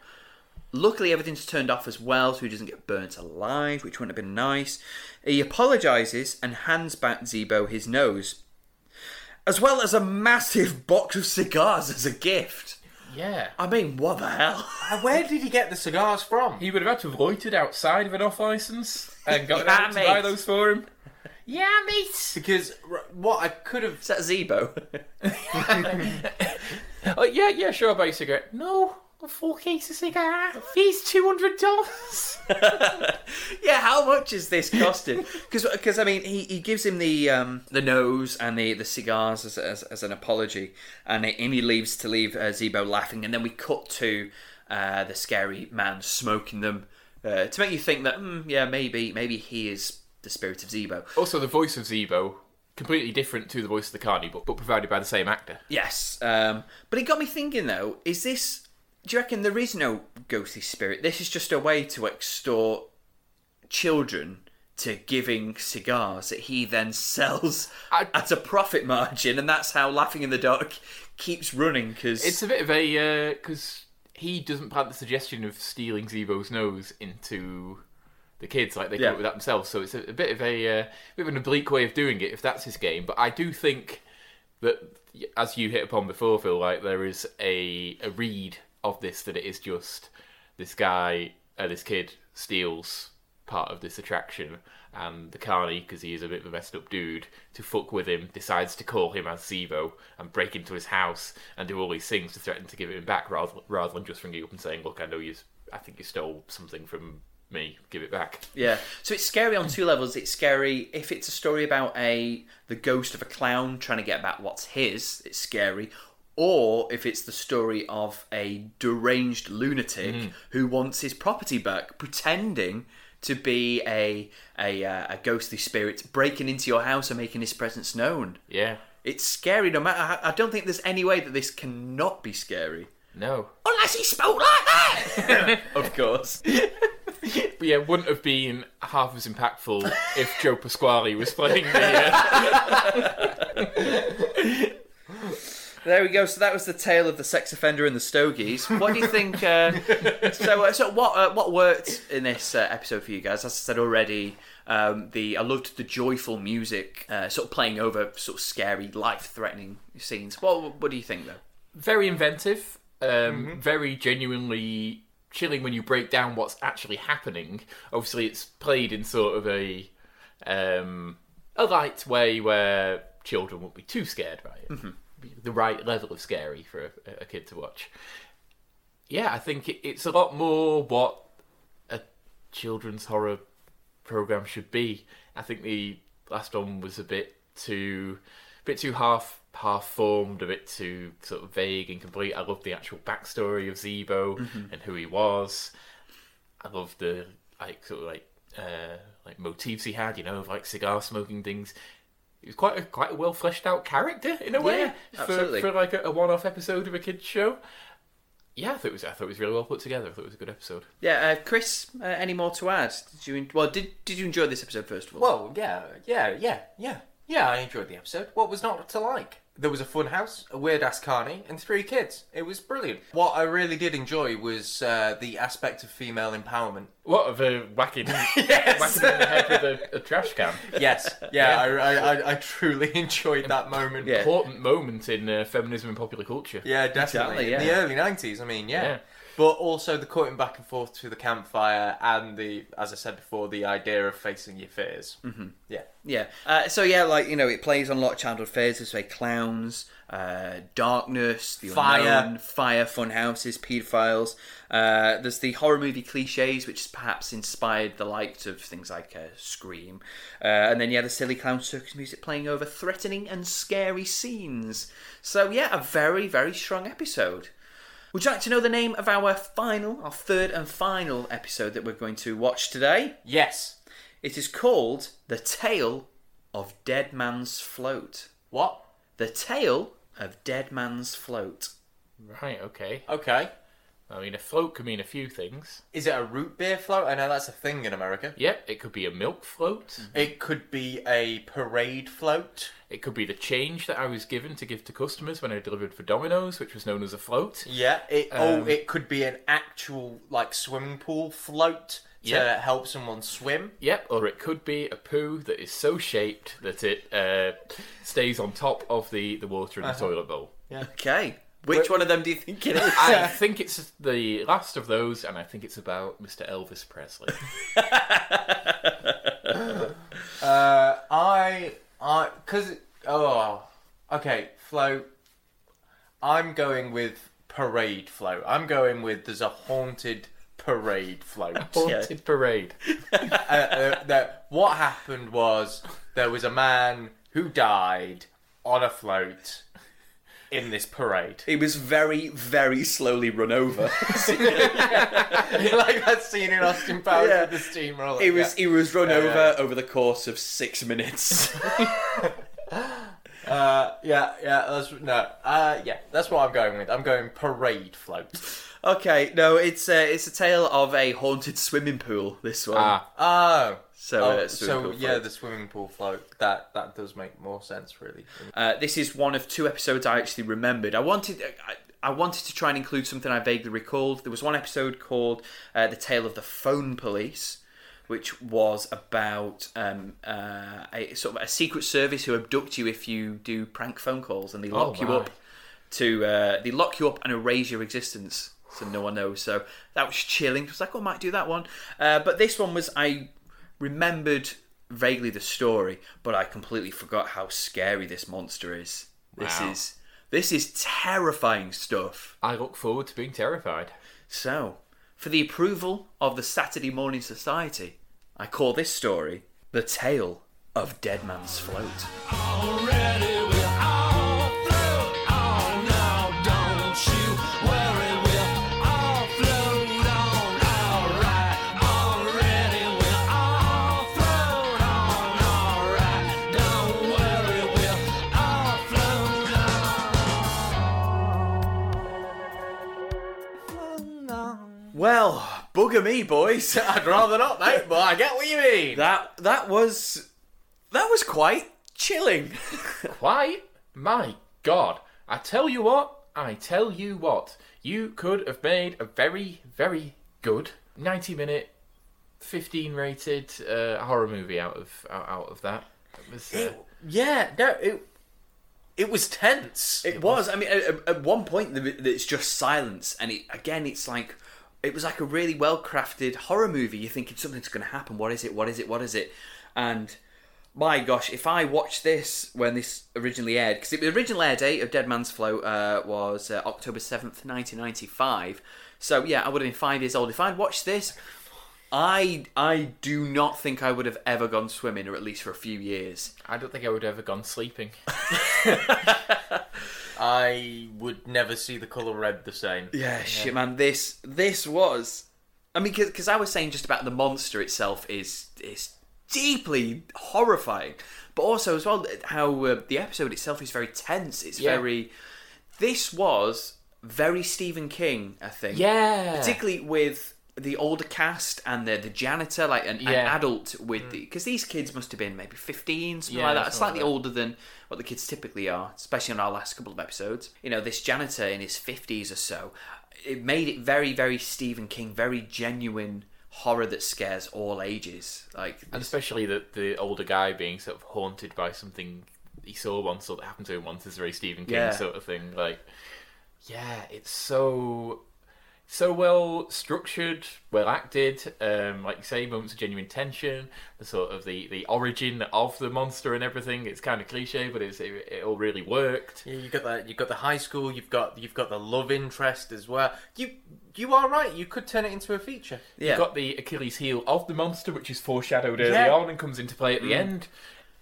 B: Luckily, everything's turned off as well, so he doesn't get burnt alive, which wouldn't have been nice. He apologises and hands back Zeebo his nose, as well as a massive box of cigars as a gift.
C: Yeah.
B: I mean, what the hell?
D: Where did he get the cigars from?
C: He would have had to have loitered outside of an off license and got
B: Yeah,
C: them to
B: mate.
C: buy those for him. Yeah, mate.
D: Because r- what I could have
B: Is that Zeebo?
C: Oh, yeah, yeah, sure, I'll buy you a cigarette. No, a full case of cigar. Fees two hundred dollars.
B: yeah, how much is this costing? Because I mean, he, he gives him the um, the nose and the, the cigars as, as, as an apology, and, he- and he leaves to leave uh, Zeebo laughing, and then we cut to uh, the scary man smoking them uh, to make you think that mm, yeah, maybe maybe he is the spirit of Zeebo.
C: Also, the voice of Zeebo completely different to the voice of the Carney, but, but provided by the same actor.
B: Yes, um, but it got me thinking though: is this? Do you reckon there is no ghostly spirit? This is just a way to extort children to giving cigars that he then sells
C: I-
B: at a profit margin, and that's how Laughing in the Dark keeps running. Because
C: It's a bit of a because he doesn't plant the suggestion of stealing Zeebo's nose into the kids like they come
B: Yeah.
C: up with that themselves. So it's a, a bit of a uh, bit of an oblique way of doing it if that's his game. But I do think that as you hit upon before, Phil, like there is a a read of this that it is just this guy, uh, this kid steals part of this attraction, and the carney, because he is a bit of a messed up dude, to fuck with him, decides to call him as Zebo and break into his house and do all these things to threaten to give it him back, rather rather than just ringing up and saying, "Look, I know you, I think you stole something from me, give it back."
B: Yeah. So it's scary on two levels. It's scary if it's a story about a the ghost of a clown trying to get back what's his. It's scary. Or if it's the story of a deranged lunatic who wants his property back, pretending to be a a, uh, a ghostly spirit breaking into your house and making his presence known.
C: Yeah,
B: It's scary. No matter. How, I don't think there's any way that this cannot be scary.
C: no,
B: Unless he spoke like that. of course.
C: But yeah, wouldn't have been half as impactful if Joe Pasquale was playing the. Uh...
B: There we go. So that was the tale of the sex offender and the Stogies. What do you think? Uh, so, uh, so what uh, what worked in this uh, episode for you guys? As I said already, um, the I loved the joyful music, uh, sort of playing over sort of scary, life threatening scenes. What what do you think though?
C: very inventive, um, very genuinely chilling when you break down what's actually happening. Obviously, it's played in sort of a um, a light way where children won't be too scared by it. Be The right level of scary for a, a kid to watch. Yeah, I think it, it's a lot more what a children's horror program should be. I think the last one was a bit too, a bit too half half formed, a bit too sort of vague and complete. I love the actual backstory of Zeebo and who he was. I love the like sort of like uh, like motifs he had, you know, of like cigar smoking things. He was quite a quite a well fleshed out character in a way
B: Yeah,
C: for,
B: absolutely.
C: for like a, a one off episode of a kids show. Yeah, I thought it was I thought it was really well put together. I thought it was a good episode.
B: Yeah, uh, Chris. Uh, any more to add? Did you en- well? Did did you enjoy this episode first of all?
D: Well, yeah, yeah, yeah, yeah, yeah. I enjoyed the episode. What was not to like? There was a fun house, a weird ass carney, and three kids. It was brilliant. What I really did enjoy was uh, the aspect of female empowerment.
C: What of a whacking,
D: Yes.
C: whacking in the head with a, a trash can?
D: Yes, yeah, I, I, I, I truly enjoyed that moment.
B: Yeah.
C: Important moment in uh, feminism and popular culture.
D: Yeah, definitely.
B: Exactly,
D: In the early nineties, I mean, yeah. But also the cutting back and forth to the campfire and the, as I said before, the idea of facing your fears. Mm-hmm. Yeah.
B: Yeah. Uh, so yeah, like you know, it plays on a lot of childhood fears. It's like clowns, uh, darkness, the
D: Fire.
B: unknown, fire, fun houses, paedophiles. Uh, there's the horror movie cliches, which has perhaps inspired the likes of things like uh, Scream, uh, and then yeah, the silly clown circus music playing over threatening and scary scenes. So yeah, a very very strong episode. Would you like to know the name of our final, our third and final episode that we're going to watch today?
D: Yes.
B: It is called The Tale of Dead Man's Float.
D: What?
B: The Tale of Dead Man's Float.
C: Right, okay.
D: Okay.
C: I mean, a float can mean a few things.
D: Is it a root beer float? I know that's a thing in America.
C: Yep, it could be a milk float.
D: It could be a parade float.
C: It could be the change that I was given to give to customers when I delivered for Domino's, which was known as a float.
D: Yeah. It oh,
C: Um,
D: it could be an actual like swimming pool float to
C: Yeah.
D: help someone swim.
C: Yep, or it could be a poo that is so shaped that it uh, stays on top of the, the water in the toilet bowl.
B: Okay. Which one of them do you think it is?
C: I think it's the last of those, and I think it's about Mr. Elvis Presley.
D: Uh, I I because oh okay float. I'm going with parade float. I'm going with there's a haunted parade float.
C: Haunted Parade.
D: uh, uh, that what happened was there was a man who died on a float in this parade.
B: He was very, very slowly run over.
D: like that scene in Austin Powers
B: Yeah.
D: with the steamroller.
B: He was he was run
D: Yeah,
B: over
D: yeah.
B: over the course of six minutes.
D: Uh, yeah, yeah, that's no, uh, yeah, that's what I'm going with. I'm going parade float.
B: okay, no, it's uh, it's a tale of a haunted swimming pool. This one.
C: Ah,
D: Oh,
B: so
D: oh,
B: uh,
D: so yeah,
B: float.
D: the swimming pool float. That that does make more sense, really.
B: Uh, this is one of two episodes I actually remembered. I wanted, I, I wanted to try and include something I vaguely recalled. There was one episode called uh, "The Tale of the Phone Police," which was about um, uh, a sort of a secret service who abduct you if you do prank phone calls, and they lock you up to uh, they lock you up and erase your existence so no one knows. So that was chilling. I was like, oh, I might do that one. Uh, but this one was I remembered vaguely the story, but I completely forgot how scary this monster is. This is this is terrifying stuff.
C: I look forward to being terrified.
B: So, for the approval of the Saturday Morning Society, I call this story The Tale of Dead Man's Float.
A: Already Well,
B: bugger me, boys.
D: I'd rather not, mate, but I get what you mean.
B: that that was that was quite chilling.
C: Quite? My God. I tell you what, I tell you what, you could have made a very, very good 90 minute, 15 rated uh, horror movie out of out, out of that. It was, uh,
D: yeah, no, it it was tense.
B: It was. I mean, at, at- at one point, it's just silence, and it, again, it's like it was like a really well crafted horror movie. You're thinking something's going to happen. What is it? What is it? What is it? And my gosh, if I watched this when this originally aired, because the original air date of Dead Man's Float uh, was uh, October seventh, nineteen ninety five. So yeah, I would have been five years old if I'd watched this. I I do not think I would have ever gone swimming, or at least for a few years.
C: I don't think I would have ever gone sleeping.
D: I would never see the color red the same.
B: Yeah, shit, man. This this was. I mean, because I was saying just about the monster itself is is deeply horrifying, but also as well how uh, the episode itself is very tense. It's
C: Yeah.
B: very. This was very Stephen King, I think.
C: Yeah.
B: particularly with the older cast and the the janitor, like an, an adult with the because these kids must have been maybe fifteen, something
C: Yeah,
B: like that, slightly
C: like that.
B: older than what the kids typically are, especially on our last couple of episodes. You know, this janitor in his fifties or so, it made it very, very Stephen King, very genuine horror that scares all ages. Like,
C: And especially the, the older guy being sort of haunted by something he saw once or that happened to him once is very Stephen King
B: Yeah.
C: sort of thing. Like, yeah, it's so so well structured, well acted. Um, like you say, moments of genuine tension. The sort of the, the origin of the monster and everything. It's kind of cliche, but it's it, it all really worked.
D: Yeah, you got that. You got the high school. You've got you've got the love interest as well. You you are right. You could turn it into a feature.
B: yeah,
C: You've got the Achilles heel of the monster, which is foreshadowed early
D: Yeah.
C: on and comes into play at the end.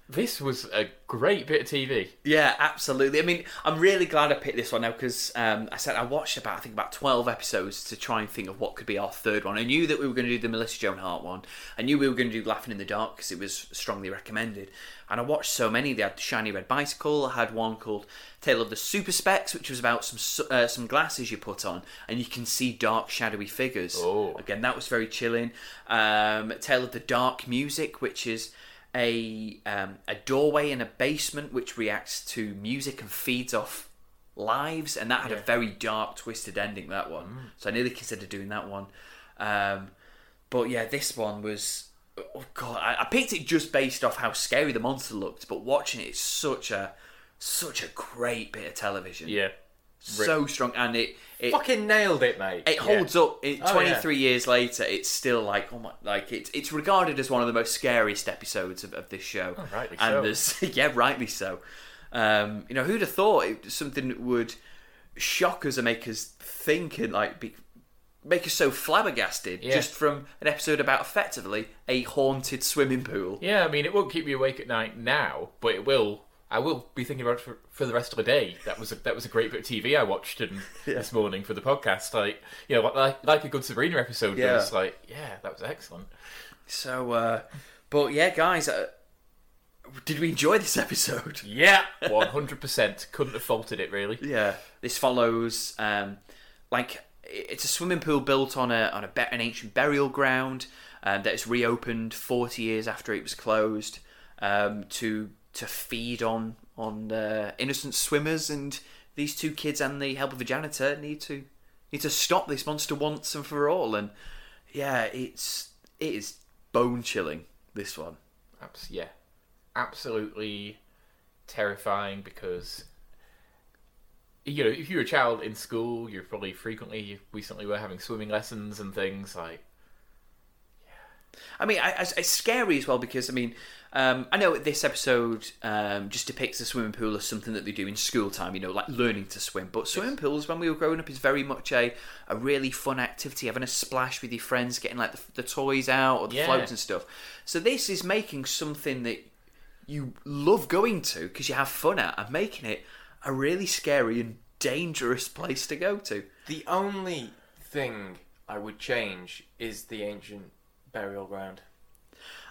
C: This was a great bit of TV.
B: Yeah, absolutely. I mean, I'm really glad I picked this one now because um, I said I watched about I think about twelve episodes to try and think of what could be our third one. I knew that we were going to do the Melissa Joan Hart one. I knew we were going to do Laughing in the Dark because it was strongly recommended. And I watched so many. They had the Shiny Red Bicycle. I had one called Tale of the Super Specs, which was about some uh, some glasses you put on and you can see dark, shadowy figures.
C: Oh.
B: Again, that was very chilling. Um, Tale of the Dark Music, which is a um, a doorway in a basement which reacts to music and feeds off lives, and that had a very dark, twisted ending. That one, so I nearly considered doing that one. Um, but yeah, this one was. Oh god, I, I picked it just based off how scary the monster looked, but watching it, it's such a such a great bit of television.
C: Yeah.
B: So strong, and it it
D: Fucking nailed it, mate.
B: it holds up. It,
D: Oh,
B: 23 years later, it's still like oh my, like it's it's regarded as one of the most scariest episodes of, of this show.
C: Oh, rightly
B: and
C: so.
B: there's yeah, rightly so. Um, you know, who'd have thought it, something that would shock us and make us think and like be, make us so flabbergasted
C: Yeah.
B: just from an episode about effectively a haunted swimming pool.
C: Yeah, I mean, it won't keep me awake at night now, but it will. I will be thinking about it for, for the rest of the day. That was a, that was a great bit of TV I watched and this morning for the podcast. Like, you know, like, like a good Sabrina episode.
B: Yeah.
C: was like, yeah, that was excellent.
B: So, uh, but yeah, guys, uh, did we enjoy this episode?
C: Yeah, one hundred percent. Couldn't have faulted it really.
B: Yeah, this follows um, like it's a swimming pool built on a on a be- an ancient burial ground um, that is reopened forty years after it was closed um, to to feed on on uh, innocent swimmers and these two kids and the help of a janitor need to need to stop this monster once and for all. And yeah, it's it is bone chilling. This one.
C: Abs- yeah, absolutely terrifying because you know if you're a child in school, you're probably frequently you recently were having swimming lessons and things like
B: I mean, I, I- it's scary as well because I mean, um, I know this episode um, just depicts the swimming pool as something that they do in school time, you know, like learning to swim. But swimming pools, when we were growing up, is very much a, a really fun activity, having a splash with your friends, getting like the, the toys out or the
C: Yeah.
B: floats and stuff. So this is making something that you love going to because you have fun at, and making it a really scary and dangerous place to go to.
D: The only thing I would change is the ancient burial ground.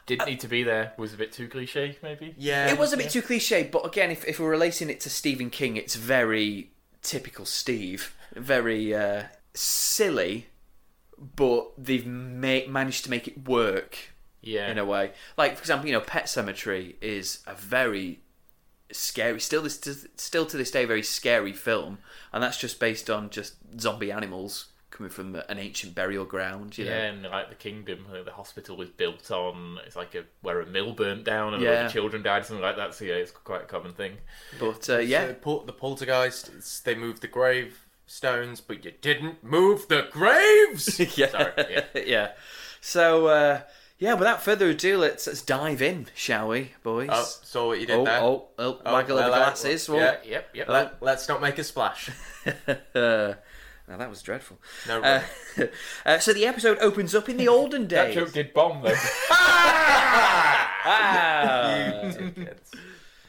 C: Didn't need to be there. Was a bit too cliche, maybe.
D: Yeah,
B: It was a bit too cliche, but again, if, if we're relating it to Stephen King, it's very typical Steve. Very uh, silly, but they've ma- managed to make it work
C: Yeah.
B: in a way. Like, for example, you know, Pet Sematary is a very scary, still this, still to this day, very scary film, and that's just based on just zombie animals coming from an ancient burial ground. You know?
C: Yeah, and like the kingdom, the hospital was built on. It's like a where a mill burnt down and a
B: Yeah.
C: lot of children died, something like that. So yeah, it's quite a common thing.
B: But uh, yeah,
D: So, the poltergeist. It's, they moved the grave stones, but you didn't move the graves.
B: yeah,
C: Sorry, yeah.
B: yeah. So uh, yeah, without further ado, let's let's dive in, shall we, boys?
D: oh, saw what you did
B: oh,
D: there.
B: oh, oh,
D: Oh,
B: waggle of the
D: well,
B: glasses.
D: well,
B: Well,
C: Yep, yep.
D: Let, let's not make a splash.
B: uh, now that was dreadful.
D: No,
B: Uh, uh, so the episode opens up in the olden days.
C: that joke did bomb though.
B: Ah!
D: Dickheads.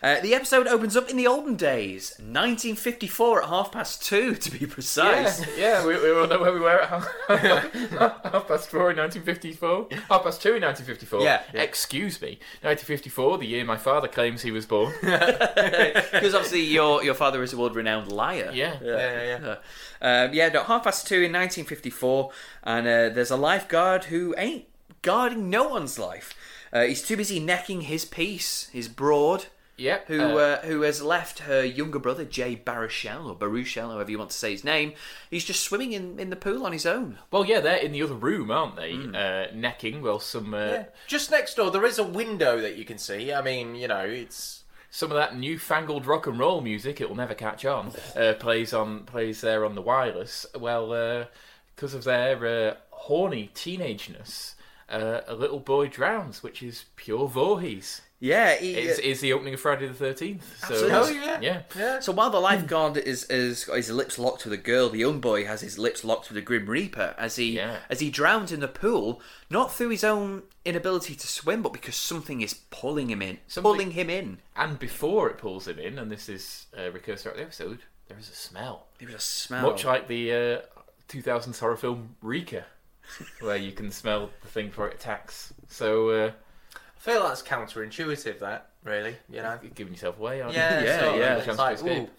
B: Uh, the episode opens up in the olden days, 1954 at half past two, to be precise.
C: yeah. We, we all know where we were at half, half past four in 1954. Half past two in 1954.
D: Yeah, yeah.
C: Excuse me, 1954, the year my father claims he was born.
B: Because obviously your your father is a world-renowned liar.
C: Yeah.
D: Yeah, yeah, yeah.
B: Um, yeah, no, half past two in 1954, and uh, there's a lifeguard who ain't guarding no one's life. Uh, he's too busy necking his piece, his broad,
C: Yep.
B: who
C: uh,
B: uh, who has left her younger brother Jay Baruchel or Baruchel, however you want to say his name. He's just swimming in, in the pool on his own.
C: well, yeah, they're in the other room, aren't they?
B: Hmm.
C: Uh, necking. Well, some uh,
D: Yeah. Just next door, there is a window that you can see. I mean, you know, it's
C: some of that newfangled rock and roll music. It will never catch on. Uh, plays on plays there on the wireless. Well, because of their uh, horny teenageness, uh, a little boy drowns, which is pure Voorhees.
B: Yeah, he,
C: Is is the opening of Friday the Thirteenth? So
D: Oh, yeah.
C: yeah.
D: yeah.
B: So while the lifeguard is, is got his lips locked with a girl, the young boy has his lips locked with a Grim Reaper as he
C: Yeah.
B: as he drowns in the pool, not through his own inability to swim, but because something is pulling him in,
C: Something-
B: pulling him in.
C: And before it pulls him in, and this is uh, recurs throughout the episode, there is a smell,
B: There was a smell.
C: much like the uh, 2000s horror film Reeker, where you can smell the thing before it attacks. So. Uh,
D: I feel that's counterintuitive. That really, you know.
C: You're giving yourself away, aren't
D: Yeah,
C: you?
B: Yeah,
D: sort of.
B: yeah.
D: It's
C: Chance
D: like,
C: to escape.
D: ooh.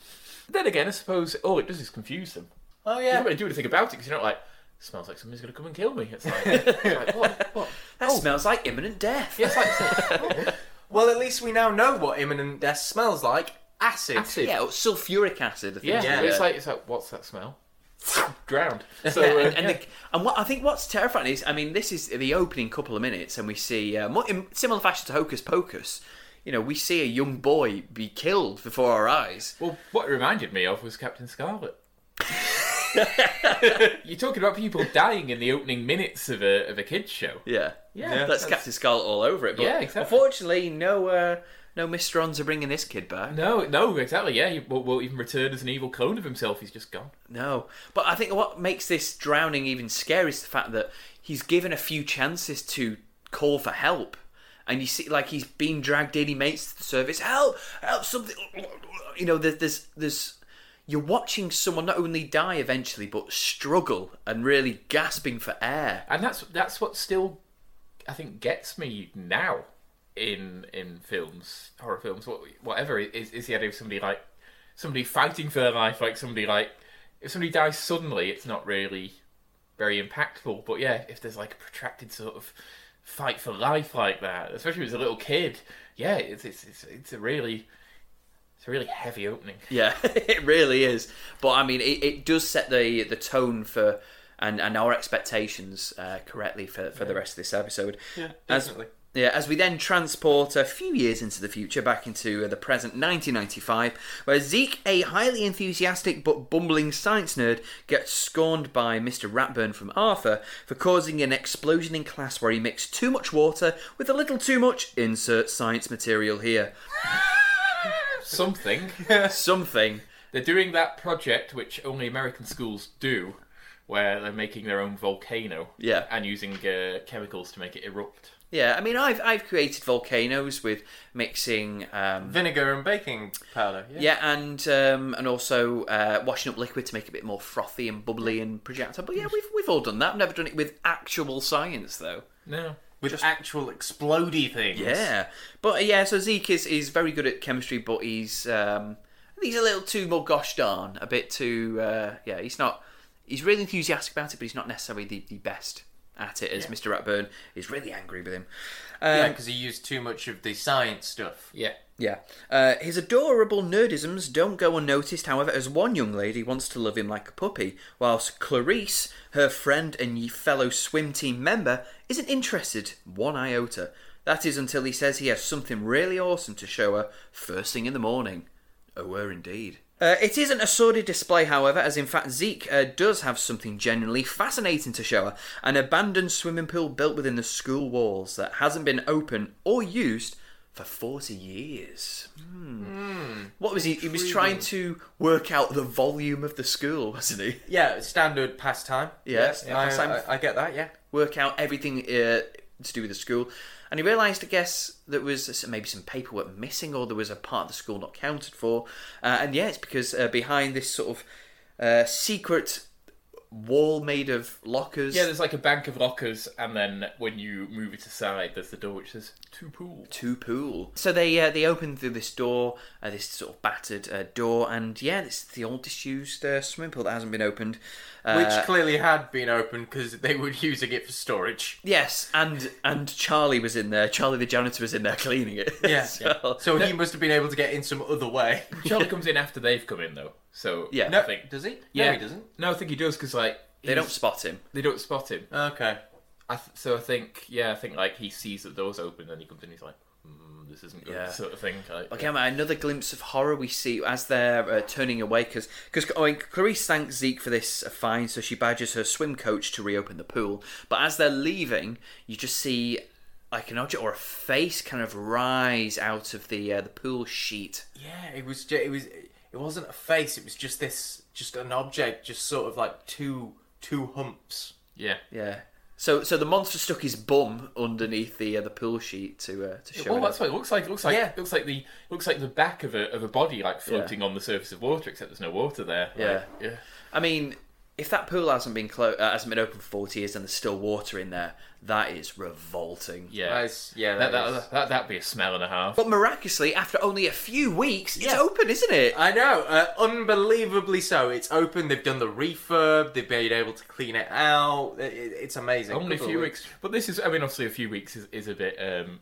C: Then again, I suppose all it does is confuse them.
D: Oh
C: You're
D: yeah.
C: not going to do anything about it because you're not like, smells like somebody's going to come and kill me. It's like, it's like what? What?
B: that oh. smells like imminent death.
C: Yeah, it's like oh,
D: Well, at least we now know what imminent death smells like. Acid.
C: acid.
B: Yeah, sulfuric acid. I think.
C: Yeah,
D: Yeah.
C: it's like it's like what's that smell? Drowned. So uh,
B: and, and,
C: yeah.
B: the, and what I think what's terrifying is, I mean, this is the opening couple of minutes, and we see, uh, in similar fashion to Hocus Pocus, you know, we see a young boy be killed before our eyes.
C: well, what it reminded me of was Captain Scarlet. You're talking about people dying in the opening minutes of a of a kids show.
B: Yeah,
C: Yeah,
B: that's,
C: that's-
B: Captain Scarlet all over it. But
C: Yeah, exactly.
B: Unfortunately, no, uh, no Mysterons are bringing this kid back.
C: No, no, exactly. Yeah, he won't, won't even return as an evil clone of himself. He's just gone.
B: No, but I think what makes this drowning even scarier is the fact that he's given a few chances to call for help, and you see, like he's being dragged in. He makes to the service help, help something. You know, there's there's, there's you're watching someone not only die eventually, but struggle and really gasping for air.
C: and that's that's what still I think gets me now in in films, horror films, whatever is is the idea of somebody like somebody fighting for their life, like somebody like if somebody dies suddenly, it's not really very impactful. But yeah, if there's like a protracted sort of fight for life like that, especially as a little kid, yeah, it's it's it's, it's a really It's a really heavy opening.
B: Yeah, it really is. But I mean, it, it does set the the tone for and, and our expectations uh, correctly for, for the rest of this episode.
D: Yeah,
B: As-
D: definitely.
B: Yeah, as we then transport a few years into the future, back into uh, the present 1995, where Zeke, a highly enthusiastic but bumbling science nerd, gets scorned by Mr. Ratburn from Arthur for causing an explosion in class where he mixed too much water with a little too much insert science material here.
C: Something.
B: Something.
C: They're doing that project which only American schools do, where they're making their own volcano.
B: Yeah.
C: And using uh, chemicals to make it erupt.
B: Yeah, I mean, I've I've created volcanoes with mixing, um,
D: Vinegar and baking powder. Yeah.
B: yeah, and um, and also uh, washing up liquid to make it a bit more frothy and bubbly and projectile. But yeah, we've we've all done that. I've never done it with actual science though.
C: No.
D: With actual explodey things.
B: Yeah, but uh, yeah, so Zeke is, is very good at chemistry, but he's um, he's a little too more gosh darn, a bit too uh, yeah. He's not. He's really enthusiastic about it, but he's not necessarily the, the best at it. As Mr. Ratburn is really angry with him.
D: Yeah,
B: Um,
D: because he used too much of the science stuff.
C: Yeah.
B: Yeah. Uh, his adorable nerdisms don't go unnoticed, however, as one young lady wants to love him like a puppy, whilst Clarice, her friend and fellow swim team member, isn't interested one iota. That is until he says he has something really awesome to show her first thing in the morning. Oh, were indeed. Uh, it isn't a sordid display, however, as in fact Zeke uh, does have something genuinely fascinating to show her an abandoned swimming pool built within the school walls that hasn't been open or used for 40 years. Hmm. What was he? He was trying to work out the volume of the school, wasn't he?
D: Yeah, standard pastime.
B: Yes,
D: Yeah, I. I, I get that. Yeah.
B: Work out everything uh, to do with the school. And he realised, I guess, there was maybe some paperwork missing or there was a part of the school not counted for. Uh, and yeah, it's because uh, behind this sort of uh, secret wall made of lockers.
C: Yeah, there's like a bank of lockers, and then when you move it aside, there's the door which says "to pool."
B: to pool. So they uh, they open through this door, uh, this sort of battered uh, door, and yeah, this is the old disused uh, swimming pool that hasn't been opened. Uh,
D: Which clearly had been opened because they were using it for storage.
B: yes, and and Charlie was in there. Charlie the janitor was in there cleaning it.
D: Yeah.
B: so,
D: So he must have been able to get in some other way.
C: Charlie comes in after they've come in, though. So
B: Yeah.
C: I think
D: does he?
C: yeah,
D: No, he doesn't.
C: No, I think he does because like
B: they don't
C: he's-
B: spot him.
C: they don't spot him.
D: Okay.
C: I th- so I think yeah, I think like he sees the doors open, and he comes in, he's like, mm, "This isn't good,"
B: Yeah.
C: sort of thing. Like,
B: Okay, another glimpse of horror we see as they're uh, turning away because because oh, and Clarice thanks Zeke for this uh, fine, so she badges her swim coach to reopen the pool. But as they're leaving, you just see like an object or a face kind of rise out of the uh, the pool sheet.
D: Yeah, it was. Ju- it was. It wasn't a face. It was just this. Just an object. Just sort of like two two humps.
C: yeah,
B: Yeah. So so the monster stuck his bum underneath the uh, the pool sheet to uh, to show.
C: Well, that's
B: off.
C: what it looks like. It looks like
D: Yeah.
C: it looks like the looks like the back of a of a body like floating on the surface of water, except there's no water there. Like,
B: Yeah.
C: yeah.
B: I mean, if that pool hasn't been clo- uh, hasn't been open for forty years and there's still water in there, that is revolting.
C: Yeah,
D: That's- yeah,
C: that,
D: that
C: that,
D: is-
C: that, that'd be a smell and a half.
B: But miraculously, after only a few weeks, it's
D: Yeah.
B: open, isn't it?
D: I know, uh, unbelievably so. It's open. They've done the refurb. They've been able to clean it out. It, it- it's amazing.
C: Only a few
D: of
C: weeks. But this is, I mean, obviously a few weeks is, is a bit, um,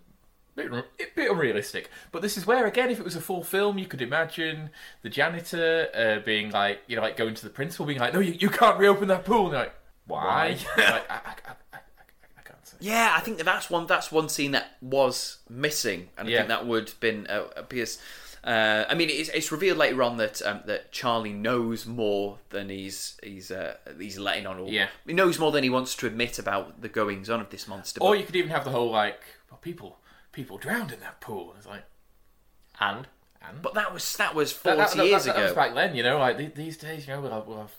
C: bit, a bit unrealistic. But this is where, again, if it was a full film, you could imagine the janitor uh, being like, you know, like going to the principal, being like, "No, you, you can't reopen that pool." And they're like, "Why?" like, I, I, I.
B: Yeah, I think that that's one that's one scene that was missing, and I
C: Yeah.
B: think that would have been uh, because. Uh, I mean, it's, it's revealed later on that um, that Charlie knows more than he's he's uh, he's letting on. Or,
C: Yeah.
B: he knows more than he wants to admit about the goings on of this monster.
C: Or
B: but-
C: you could even have the whole like, well, people, people drowned in that pool. It's like,
D: And
C: and
B: but that was that was
C: That-
B: forty
C: that- that-
B: years
C: that
B: ago.
C: was back then, you know. Like these days, you know, we'll have, we'll have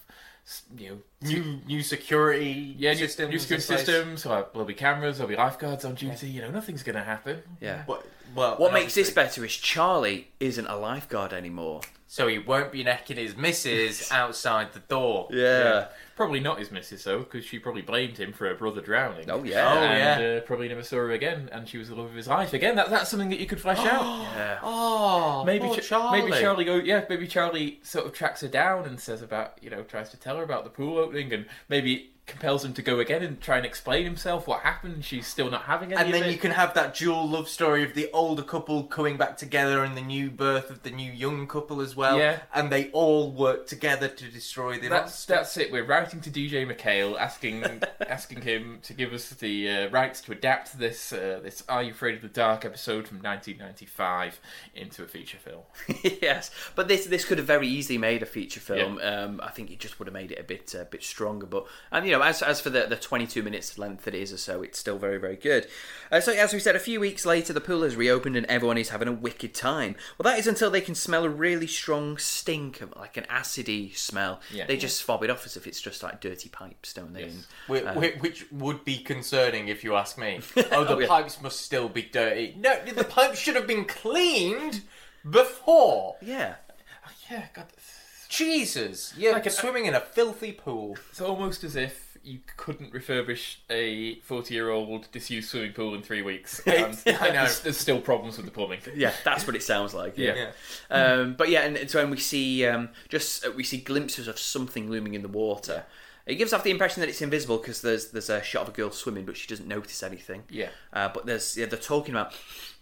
C: you know,
D: new new security
C: yeah, new,
D: systems.
C: new
D: in
C: security systems. Or there'll be cameras. There'll be lifeguards on duty. You know, nothing's gonna happen.
B: yeah.
D: What, well,
B: What
D: and
B: makes this better is Charlie isn't a lifeguard anymore.
D: So he won't be necking his missus outside the door. Yeah.
C: Probably not his missus though, because she probably blamed him for her brother drowning.
B: Oh yeah.
D: Oh,
C: and
D: yeah.
C: uh, probably never saw her again, and she was the love of his life again. That, that's something that you could flesh out.
B: Yeah.
D: Oh,
C: Maybe
D: poor
C: Ch-
D: Charlie.
C: maybe Charlie go yeah maybe Charlie sort of tracks her down and says about you know tries to tell her about the pool opening and maybe compels him to go again and try and explain himself what happened. and She's still not having any
D: And then
C: it.
D: you can have that dual love story of the older couple coming back together and the new birth of the new young couple as well.
C: Yeah.
D: And they all work together to destroy the
C: That's
D: monster.
C: that's it. We're writing to DJ MacHale, asking asking him to give us the uh, rights to adapt this uh, this Are You Afraid of the Dark episode from 1995 into a feature film.
B: yes, but this this could have very easily made a feature film. Um, I think it just would have made it a bit a bit stronger. But and you know, as as for the the 22 minutes length that it is or so, it's still very very good. Uh, so as we said, a few weeks later, the pool has reopened and everyone is having a wicked time. Well, that is until they can smell a really strong stink of like an acidy smell.
C: Yeah.
B: They just fob it off as if it's just like dirty pipes, don't they?
C: Yes.
B: And- Um,
D: which would be concerning if you ask me. Oh, the
B: Oh, yeah.
D: pipes must still be dirty. No, the pipes should have been cleaned before.
B: yeah.
C: Yeah, God,
D: Jesus, you're
C: Like an-
D: swimming in a filthy pool.
C: it's almost as if you couldn't refurbish a 40 year old disused swimming pool in three weeks. And
D: I know.
C: There's, there's still problems with the plumbing.
B: Yeah, that's what it sounds like.
C: Yeah.
D: Yeah.
B: Um, but yeah, and, and so when we see um, just uh, we see glimpses of something looming in the water. It gives off the impression that it's invisible because there's there's a shot of a girl swimming, but she doesn't notice anything.
C: Yeah.
B: Uh, but there's yeah, they're talking about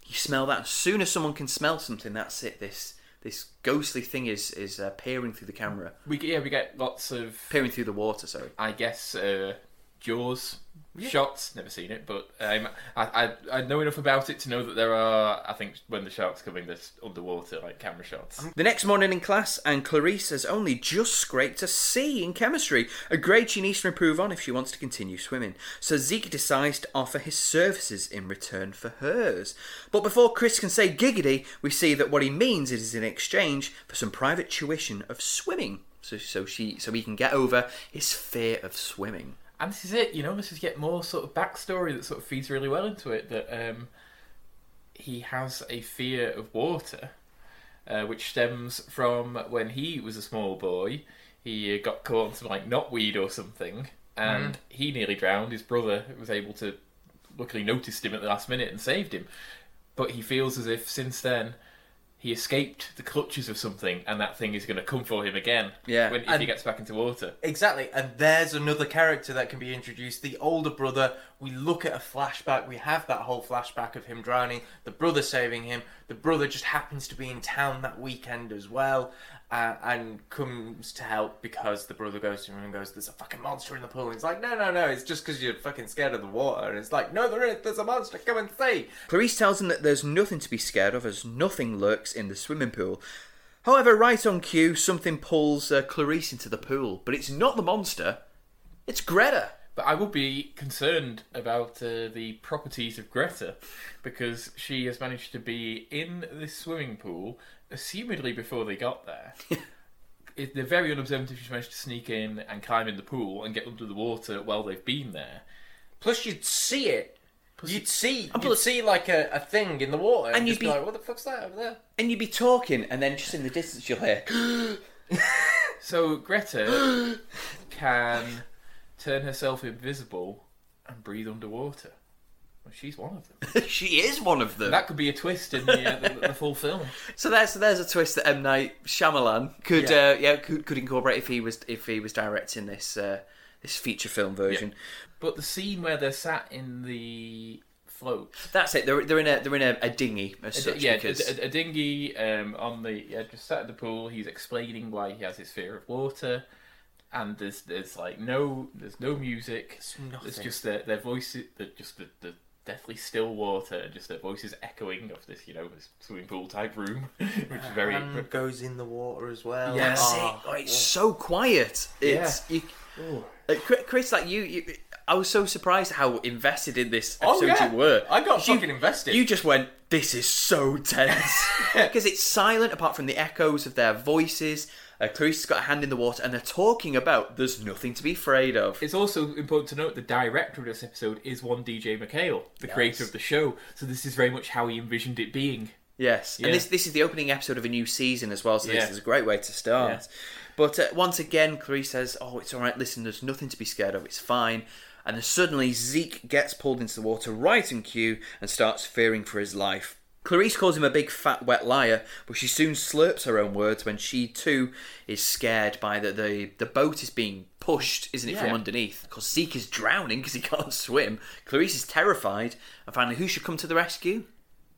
B: you smell that. As soon as someone can smell something, that's it. This this ghostly thing is is uh, peering through the camera,
C: We yeah we get lots of
B: peering through the water. Sorry.
C: I guess uh, Jaws shots. Never seen it, but um, I, I I know enough about it to know that there are. I think when the sharks come in, there's underwater like camera shots.
B: The next morning in class, and Clarice has only just scraped a C in chemistry, a grade she needs to improve on if she wants to continue swimming. So Zeke decides to offer his services in return for hers. But before Chris can say giggity, we see that what he means is in exchange for some private tuition of swimming. So, so she, so he can get over his fear of swimming.
C: And this is it. You know, this is yet more sort of backstory that sort of feeds really well into it. That um, he has a fear of water, uh, which stems from when he was a small boy. He uh, got caught on some like knotweed or something, and he nearly drowned. His brother was able to, luckily, noticed him at the last minute and saved him. But he feels as if since then he escaped the clutches of something, and that thing is going to come for him again.
B: Yeah.
C: when, if
D: And-
C: he gets back into water.
D: Exactly, and there's another character that can be introduced. The older brother. We look at a flashback. We have that whole flashback of him drowning. The brother saving him. The brother just happens to be in town that weekend as well, uh, and comes to help because the brother goes to him and goes, "There's a fucking monster in the pool." And he's like, "No, no, no! It's just because you're fucking scared of the water." And it's like, "No, there is. There's a monster. Come and see."
B: Clarice tells him that there's nothing to be scared of as nothing lurks in the swimming pool. However, right on cue, something pulls uh, Clarice into the pool, but it's not the monster, it's Greta.
C: But I would be concerned about uh, the properties of Greta because she has managed to be in this swimming pool, assumedly before they got there. it, they're very unobservant if you managed to sneak in and climb in the pool and get under the water while they've been there.
D: Plus, you'd see it. You'd see,
B: And
D: you'd
B: plus-
D: see like a, a thing in the water, and,
B: And you'd
D: you'd be
B: be-
D: like, "What the fuck's that over there?"
B: And you'd be talking, and then just in the distance you'll hear,
C: So Greta can turn herself invisible and breathe underwater. Well, she's one of them.
B: she is one of them.
C: That could be a twist in the, uh, the, the full film.
B: So there's there's a twist that M Night Shyamalan could
D: Yeah.
B: uh, yeah could, could incorporate if he was if he was directing this uh, this feature film version.
C: But the scene where they're sat in the float,
B: That's it. They're, they're in a they're in a, a dinghy as
C: a,
B: such
C: yeah,
B: because
C: a, a, dinghy um, on the yeah, just sat at the pool. He's explaining why he has his fear of water, and there's there's like no there's no music.
D: There's
C: It's just their their voices, just the, the deathly still water, and just their voices echoing of this you know this swimming pool type room, which is very.
D: Hand goes in the water as well.
C: Yes.
B: That's
D: Oh,
B: it. Oh, it's so quiet. It's you, uh, Chri- Chris, like you, you, I was so surprised how invested in this
D: Oh,
B: episode
D: yeah.
B: you were.
D: I got
B: You-
D: fucking invested.
B: You just went, "This is so tense," because it's silent apart from the echoes of their voices. Uh, Clarice's got a hand in the water, and they're talking about there's nothing to be afraid of.
C: It's also important to note the director of this episode is one DJ MacHale, the creator of the show. So this is very much how he envisioned it being.
B: Yes,
C: Yeah.
B: and this this is the opening episode of a new season as well, so
C: Yeah.
B: this is a great way to start.
C: Yeah.
B: But uh, once again, Clarice says, "Oh, it's all right. Listen, there's nothing to be scared of. It's fine." And then suddenly Zeke gets pulled into the water right in cue and starts fearing for his life. Clarice calls him a big fat wet liar, but she soon slurps her own words when she too is scared by the the, the boat is being pushed, isn't it, from underneath? Because Zeke is drowning because he can't swim. Clarice is terrified, and finally, who should come to the rescue?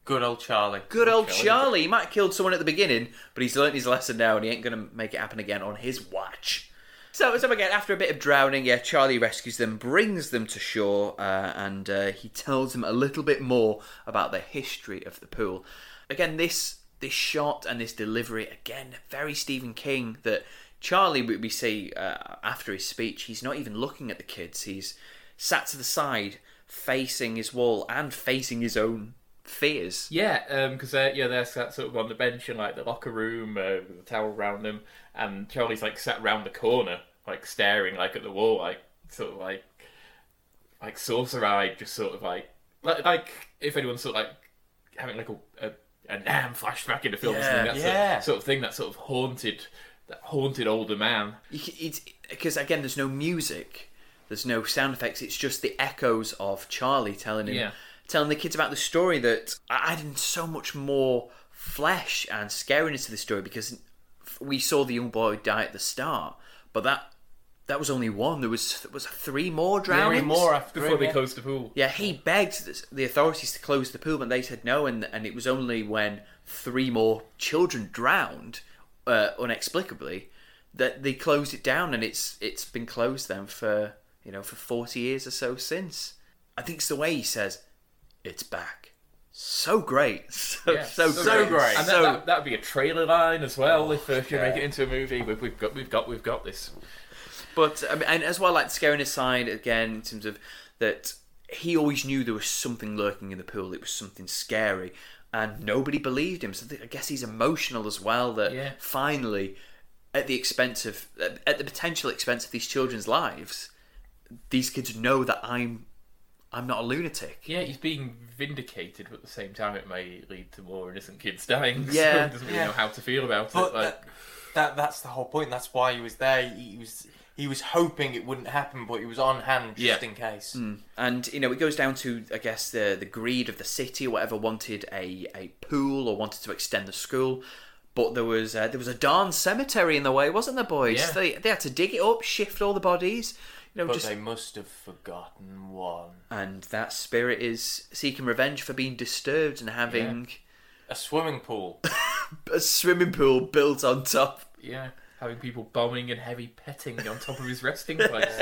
D: Good old Charlie.
B: Good old Charlie. He might have killed someone at the beginning, but he's learnt his lesson now, and he ain't going to make it happen again on his watch. So, so again, after a bit of drowning, yeah, Charlie rescues them, brings them to shore, uh, and uh, he tells them a little bit more about the history of the pool. Again, this this shot and this delivery, again, very Stephen King. That Charlie, we, see uh, after his speech, he's not even looking at the kids. He's sat to the side, facing his wall and facing his own fears.
C: Yeah, because they're yeah they're sat sort of on the bench in like the locker room uh, with the towel around them, and Charlie's like sat round the corner, like staring like at the wall, like sort of like like saucer eyed, just sort of like like like if anyone's sort of like having like a a, a Nam flashback in the film
B: Yeah,
C: that
D: yeah.
C: sort, sort of thing, that sort of haunted that haunted older man.
B: It's because again, there's no music, there's no sound effects. It's just the echoes of Charlie telling him,
C: Yeah.
B: telling the kids about the story that adding so much more flesh and scariness to the story because we saw the young boy die at the start, but that that was only one. There was there was three more drownings.
D: Three more after
C: Before
D: him,
C: they
D: yeah.
C: closed the pool.
B: Yeah, he begged the- the authorities to close the pool, and they said no, and and it was only when three more children drowned uh, inexplicably that they closed it down, and it's it's been closed then for you know for forty years or so since. I think it's the way he says, "It's back." So great, so
C: Yeah,
B: so,
D: so great.
C: And
B: so
C: that, that would be a trailer line as well if uh, if you
D: yeah.
C: make it into a movie. We've, we've got we've got we've got this.
B: But I mean, and as well, like scaring aside again, in terms of that, he always knew there was something lurking in the pool. It was something scary, and nobody believed him. So I guess he's emotional as well. That
C: Yeah.
B: finally, at the expense of, at the potential expense of these children's lives, these kids know that I'm, I'm not a lunatic.
C: Yeah, he's being vindicated, but at the same time, it may lead to more innocent kids dying. so
B: Yeah.
C: he doesn't really
D: Yeah.
C: know how to feel about
D: But
C: it. Like,
D: that, that that's the whole point. That's why he was there. He was he was hoping it wouldn't happen, but he was on hand just
C: Yeah.
D: in case.
B: And you know, it goes down to I guess the the greed of the city or whatever wanted a, a pool or wanted to extend the school. But there was uh, there was a darn cemetery in the way, wasn't there, boys?
C: Yeah.
B: They they had to dig it up, shift all the bodies, you know,
D: But
B: just
D: they must have forgotten one.
B: and that spirit is seeking revenge for being disturbed and having
D: A swimming pool.
B: a swimming pool built on top.
C: yeah, having people bombing and heavy petting on top of his resting place.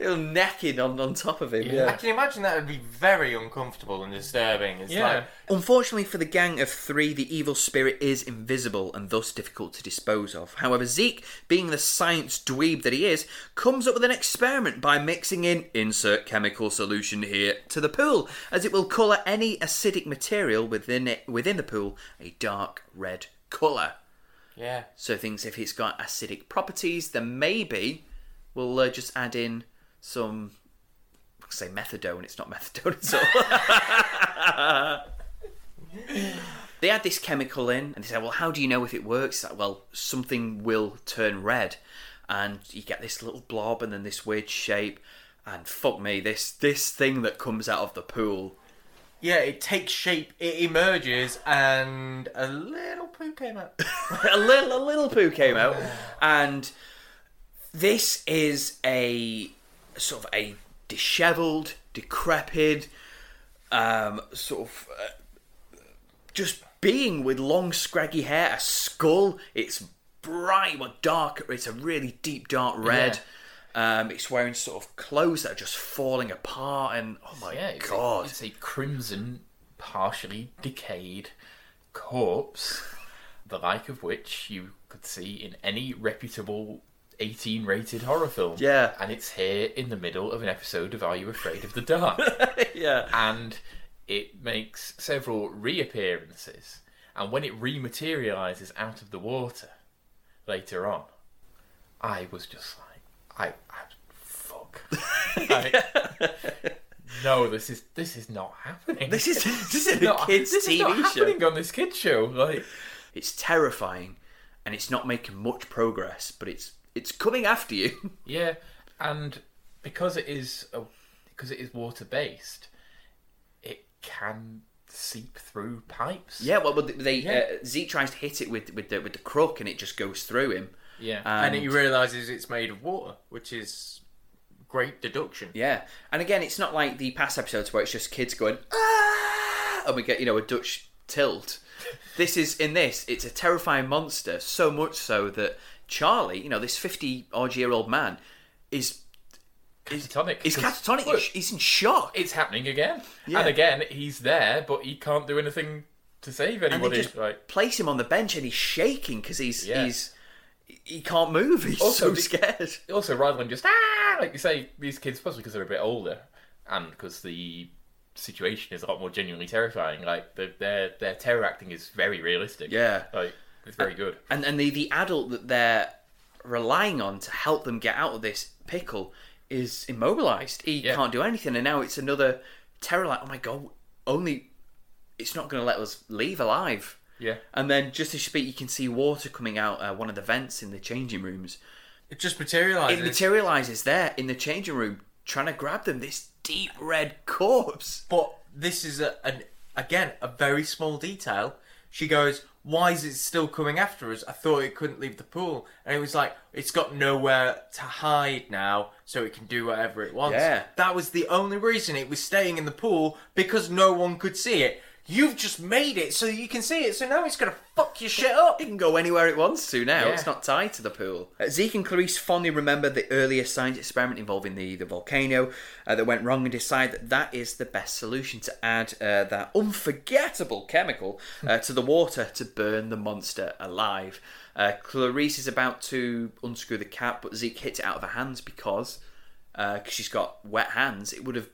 B: Little know, necking on, on top of him. Yeah.
D: I
B: Yeah.
D: can imagine that would be very uncomfortable and disturbing. It's
C: Yeah.
D: like
B: Unfortunately for the gang of three, the evil spirit is invisible and thus difficult to dispose of. However, Zeke, being the science dweeb that he is, comes up with an experiment by mixing in insert chemical solution here to the pool, as it will colour any acidic material within it within the pool a dark red colour.
D: Yeah.
B: So things if it's got acidic properties, then maybe we'll uh, just add in some say methadone. It's not methadone at all. they add this chemical in, and they say, "Well, how do you know if it works?" Like, well, something will turn red, and you get this little blob, and then this weird shape, and fuck me, this this thing that comes out of the pool.
D: Yeah, it takes shape, it emerges, and a little poo came out.
B: a little a little poo came out, and this is a sort of a dishevelled, decrepit, um, sort of uh, just being with long scraggy hair, a skull. It's bright, but dark. It's a really deep dark red. Um, it's wearing sort of clothes that are just falling apart, and oh my
C: Yeah, it's
B: god!
C: A, it's a crimson, partially decayed corpse, the like of which you could see in any reputable 18 rated horror film.
B: Yeah.
C: And it's here in the middle of an episode of Are You Afraid of the Dark?
B: yeah,
C: and it makes several reappearances. And when it rematerializes out of the water later on, I was just like, I, I fuck. Like, no, this is this is not happening.
B: this is this is a
C: not,
B: kids'
C: this
B: TV
C: is not
B: show.
C: happening on this kids show. Like,
B: It's terrifying, and it's not making much progress, but it's it's coming after you.
C: Yeah, and because it is a, because it is water based, it can seep through pipes.
B: Yeah, well, but they
C: Yeah.
B: Uh, Zeke tries to hit it with with the with the crook, and it just goes through him.
C: Yeah.
B: And,
D: and he realizes it's made of water, which is great deduction.
B: yeah, and again, it's not like the past episodes where it's just kids going ah, and we get you know a Dutch tilt. this is in this. It's a terrifying monster, so much so that Charlie, you know, this fifty odd year old man, is
C: catatonic.
B: is
C: 'cause,
B: catatonic.
C: look,
B: He's in shock.
C: it's happening again.
B: Yeah.
C: And again, he's there, but he can't do anything to save
B: and they
C: anybody.
B: just
C: Like,
B: place him on the bench, and he's shaking because he's
C: Yeah.
B: he's he can't move. He's
C: Also,
B: so scared.
C: also, rather than just ah, like you say, these kids, especially because they're a bit older, and because the situation is a lot more genuinely terrifying. Like the, their their terror acting is very realistic.
B: Yeah.
C: like it's very good.
B: and and the the adult that they're relying on to help them get out of this pickle is immobilized. He
C: Yeah.
B: can't do anything, and now it's another terror. Like, oh my god, only it's not going to let us leave alive.
C: Yeah,
B: And then just as you speak, you can see water coming out uh, one of the vents in the changing rooms.
D: It just materializes.
B: It materializes there in the changing room, trying to grab them. This deep red corpse.
D: But this is a, an again a very small detail. She goes, "Why is it still coming after us? I thought it couldn't leave the pool." And it was like, "It's got nowhere to hide now, so it can do whatever it wants."
B: Yeah.
D: that was the only reason it was staying in the pool because no one could see it. You've just made it so you can see it, so now it's gonna fuck your shit up.
B: It can go anywhere it wants to now.
C: Yeah.
B: It's not tied to the pool. Uh, Zeke and Clarice fondly remember the earlier science experiment involving the, the volcano uh, that went wrong and decide that that is the best solution to add uh, that unforgettable chemical uh, to the water to burn the monster alive. Uh, Clarice is about to unscrew the cap, but Zeke hits it out of her hands because uh 'cause she's got wet hands. It would have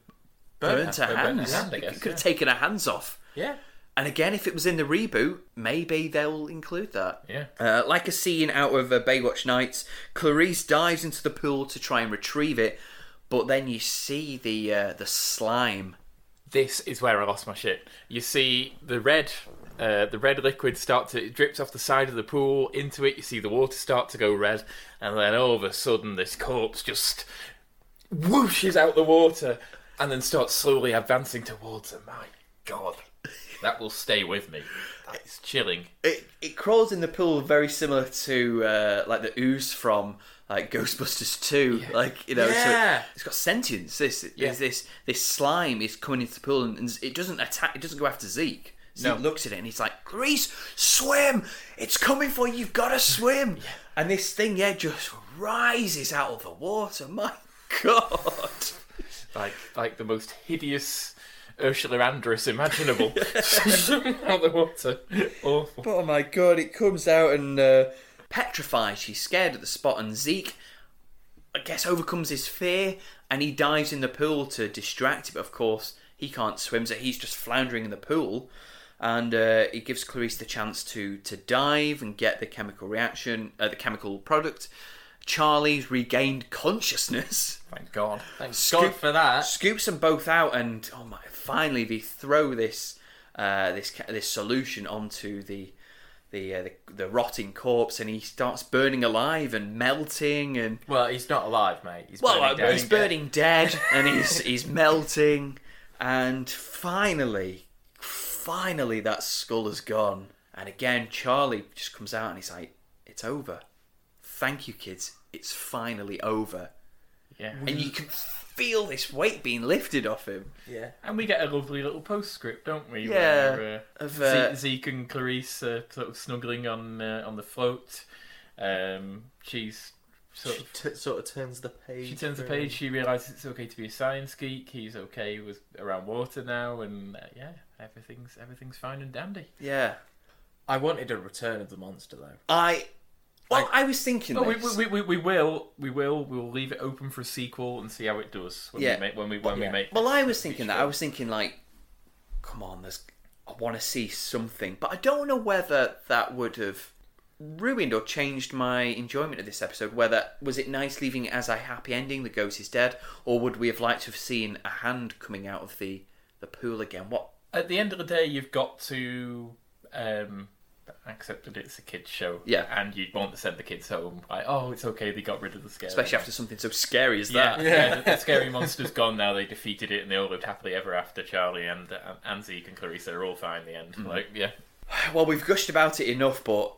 B: burnt her
C: her- burnt her
B: hands.
C: hand, I
B: it could have
C: yeah.
B: taken her hands off.
D: Yeah.
B: And again, if it was in the reboot, maybe they'll include that.
C: Yeah.
B: Uh, like a scene out of uh, Baywatch Nights, Clarice dives into the pool to try and retrieve it, but then you see the uh, the slime.
C: this is where I lost my shit. You see the red, uh, the red liquid start to it drips off the side of the pool into it. You see the water start to go red, and then all of a sudden this corpse just whooshes out the water, and then starts slowly advancing towards her. My God, that will stay with me. It's chilling.
B: It it crawls in the pool very similar to uh, like the ooze from like Ghostbusters Two. Like you know,
D: Yeah.
B: so it's got sentience. This
C: Yeah.
B: is this this slime is coming into the pool and, and it doesn't attack. It doesn't go after Zeke. Zeke
C: No.
B: looks at it and he's like, "Grease, swim! It's coming for you. You've got to swim." And this thing, yeah, just rises out of the water. My God.
C: Like like the most hideous Ursula Andress imaginable. out the water. Awful.
B: Oh my god, it comes out and uh, petrified. She's scared at the spot, and Zeke, I guess, overcomes his fear and he dives in the pool to distract it. But of course, he can't swim, so he's just floundering in the pool. And uh, it gives Clarice the chance to to dive and get the chemical reaction, uh, the chemical product. Charlie's regained consciousness.
C: Thank God.
D: Thank
B: Scoop-
D: God for that.
B: scoops them both out, and oh my! Finally, they throw this uh, this this solution onto the the, uh, the the rotting corpse, and he starts burning alive and melting, and
D: Well, he's not alive, mate. He's
B: well,
D: burning
B: uh, he's burning dead, and he's he's melting, and finally, finally, that skull is gone, and again, Charlie just comes out and he's like, "It's over. Thank you, kids. It's finally over."
C: Yeah.
B: And you can feel this weight being lifted off him.
D: Yeah.
C: And we get a lovely little postscript, don't we?
B: Yeah,
C: Where, uh,
B: of,
C: Ze-
B: uh,
C: Zeke and Clarice uh, sort of snuggling on uh, on the float. Um, she's sort
D: She
C: of.
D: t- sort of turns the page.
C: She turns the page. She realizes it's okay to be a science geek. He's okay with around water now, and uh, yeah, everything's everything's fine and dandy.
B: Yeah.
D: I wanted a return of the monster though.
B: I. Well, I, was thinking
C: Well, we, we, we, we will we will we will leave it open for a sequel and see how it does when
B: Yeah.
C: we make when we when
D: Yeah.
C: we make.
B: well, I was thinking that. I was thinking like, come on, there's. I want to see something, but I don't know whether that would have ruined or changed my enjoyment of this episode. Whether was it nice leaving it as a happy ending, the ghost is dead, or would we have liked to have seen a hand coming out of the the pool again? What?
C: at the end of the day, you've got to. Um, accept that it's a kids show.
B: Yeah.
C: And you'd want to send the kids home. Like, oh, it's okay. They got rid of the scary.
B: Especially after something so scary as
C: Yeah,
B: that.
C: yeah. the, the scary monster's gone now. They defeated it, and they all lived happily ever after. Charlie and uh, and Zeke and Clarissa are all fine in the end.
B: Mm-hmm.
C: Like, yeah,
B: Well, we've gushed about it enough, but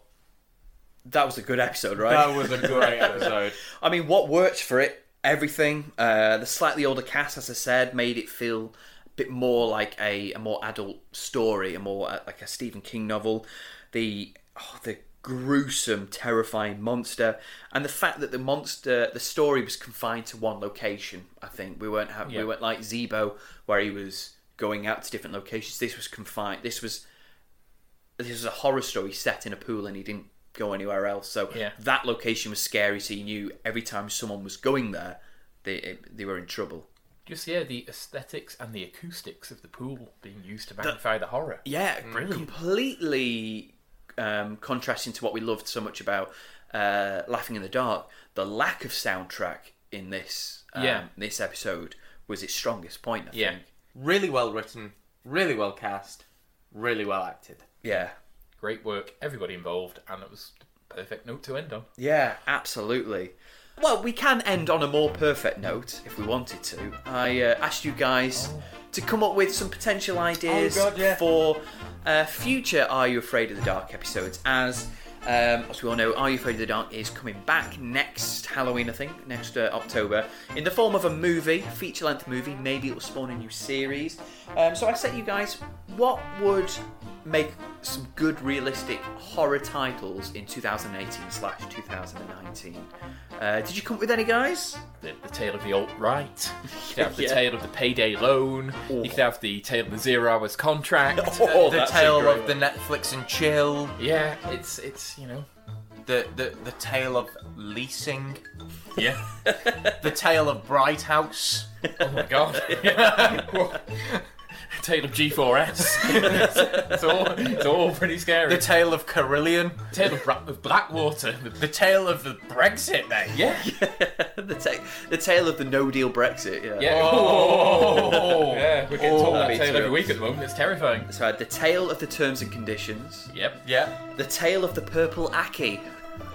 B: that was a good episode, right?
D: That was a great episode.
B: I mean, what worked for it? Everything. Uh, the slightly older cast, as I said, made it feel a bit more like a, a more adult story, a more uh, like a Stephen King novel. The oh, the gruesome, terrifying monster, and the fact that the monster, the story was confined to one location. I think we weren't ha-
C: Yeah.
B: we weren't like Zeebo, where he was going out to different locations. This was confined. This was this was a horror story set in a pool, and he didn't go anywhere else. So
C: Yeah.
B: that location was scary. So you knew every time someone was going there, they they were in trouble.
C: just yeah, the aesthetics and the acoustics of the pool being used to magnify the, horror.
B: Yeah,
C: Brilliant.
B: completely um, contrasting to what we loved so much about uh, Laughing in the Dark. The lack of soundtrack in this um,
C: Yeah.
B: this episode was its strongest point. I
C: Yeah.
B: think.
D: really well written, really well cast, really well acted.
B: Yeah.
C: Great work, everybody involved, and it was the perfect note to end on.
B: Yeah, absolutely. Well, we can end on a more perfect note if we wanted to. I uh, asked you guys to come up with some potential ideas
D: Oh, God, yeah.
B: for uh, future Are You Afraid of the Dark episodes. As um, as we all know, Are You Afraid of the Dark is coming back next Halloween, I think, next uh, October, in the form of a movie, feature length movie. Maybe it will spawn a new series. Um, so I said, you guys, what would make some good, realistic horror titles in 2018 slash 2019? Uh, did you come up with any, guys?
C: The, the tale of the alt right. You could have the
B: Yeah.
C: tale of the payday loan. You could have the tale of the zero hours contract.
B: Oh,
D: the
B: a
D: tale of the. Netflix and chill,
C: Yeah, it's it's you know
D: the, the the tale of leasing,
C: yeah.
D: the tale of Bright House.
C: Oh my god. The tale of G4S. it's, it's all it's all pretty scary.
D: The tale of Carillion, The
C: tale of, Bra- of Blackwater. The,
D: the tale of the Brexit, mate.
C: yeah.
B: the, ta- the tale of the no deal Brexit. Yeah.
C: Yeah.
D: Oh.
C: yeah. We're getting
B: Oh,
C: told that
B: me
C: tale
B: too.
C: every week at the moment. It's terrifying.
B: So I had the tale of the terms and conditions,
C: Yep.
D: Yeah.
B: the tale of the purple Aki.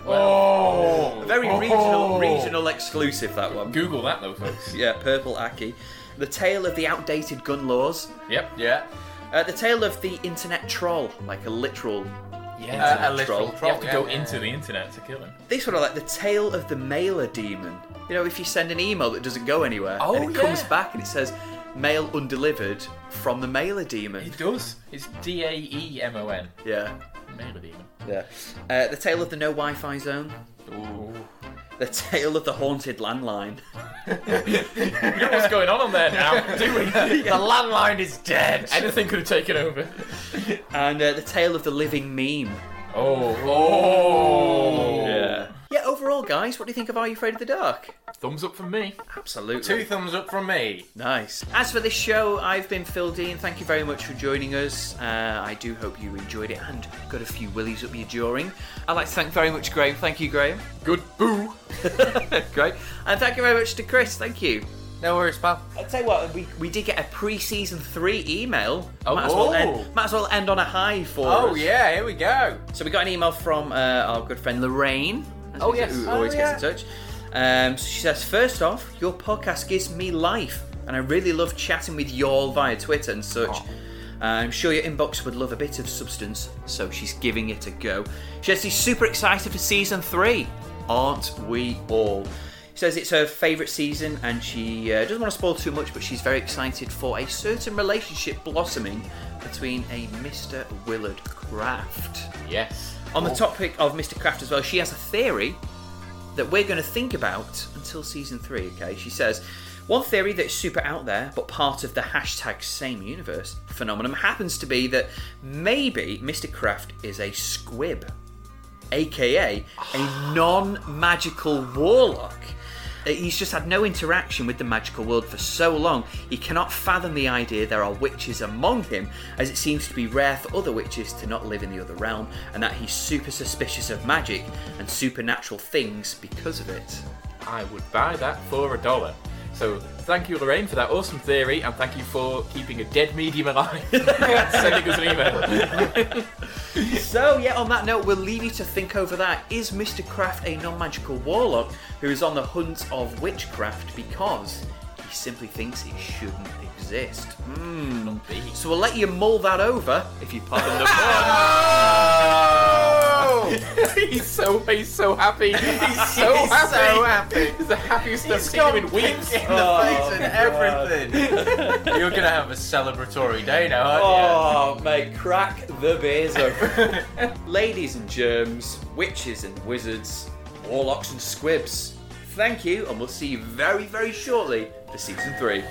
D: Oh.
B: Very regional, regional exclusive that one.
C: Google that though, folks.
B: Yeah, purple Aki. The tale of the outdated gun laws.
C: Yep.
D: Yeah.
B: Uh, the tale of the internet troll, like a literal.
C: Yeah.
D: Uh, a literal
B: troll.
C: you have to
D: yeah,
C: go
D: yeah.
C: into the internet to kill him.
B: This one I like the tale of the mailer demon. You know, if you send an email that doesn't go anywhere
C: Oh,
B: and it comes back and it says mail undelivered from the mailer demon.
C: It does. It's D A E M O N.
B: Yeah.
C: Mailer demon.
B: Yeah. Uh, the tale of the no Wi-Fi zone.
C: Ooh.
B: The tale of the haunted landline.
C: We know what's going on on there now, do we?
D: The landline is dead.
C: Anything could have taken over.
B: And uh, the tale of the living meme.
C: Oh. Oh.
B: Yeah. Yeah, overall, guys, what do you think of Are You Afraid of the Dark?
C: Thumbs up from me.
B: Absolutely.
D: Two thumbs up from me.
B: Nice. As for this show, I've been Phil Dean. Thank you very much for joining us. Uh, I do hope you enjoyed it and got a few willies up your during. I'd like to thank very much Graham. Thank you, Graham.
C: Good boo.
B: Great. And thank you very much to Chris. Thank you.
D: No worries, pal.
B: I'll tell you what, we, we did get a pre-season three email.
C: Oh.
B: might, as well
D: Oh.
B: end, might as well end on a high for
D: Oh
B: us.
D: yeah, here we go.
B: So we got an email from uh, our good friend Lorraine.
C: Oh, yes.
B: Who
D: Oh,
B: always
D: yeah.
B: gets in touch. Um, so she says, first off, your podcast gives me life, and I really love chatting with y'all via Twitter and such.
C: Oh.
B: I'm sure your inbox would love a bit of substance, so she's giving it a go. She says she's super excited for season three. Aren't we all? She says it's her favourite season and she uh, doesn't want to spoil too much, but she's very excited for a certain relationship blossoming between a Mr. Willard Kraft.
C: Yes.
B: On the oh. topic of Mr. Kraft as well, she has a theory that we're going to think about until season three, okay? She says, one theory that's super out there, but part of the hashtag same universe phenomenon happens to be that maybe Mr. Kraft is a squib, aka a non magical warlock. Uh, He's just had no interaction with the magical world for so long, he cannot fathom the idea there are witches among him, as it seems to be rare for other witches to not live in the other realm, and that he's super suspicious of magic and supernatural things because of it.
C: I would buy that for a dollar. So thank you, Lorraine, for that awesome theory, and thank you for keeping a dead medium alive. Sending us an email.
B: So, yeah, on that note, we'll leave you to think over that. Is Mr. Kraft a non magical warlock who is on the hunt of witchcraft because he simply thinks it shouldn't exist? Hmm. So, we'll let you mull that over if you pop pardon the pun.
C: he's so he's so happy. He's so
D: He's
C: happy.
D: so happy.
C: He's the happiest I've
D: He's
C: seen him
D: got
C: in weeks.
D: in the
B: Oh,
D: face and everything. You're gonna have a celebratory day now, aren't you?
B: Oh, mate, crack the beers open. Ladies and germs, witches and wizards, warlocks and squibs. Thank you, and we'll see you very, very shortly for season three.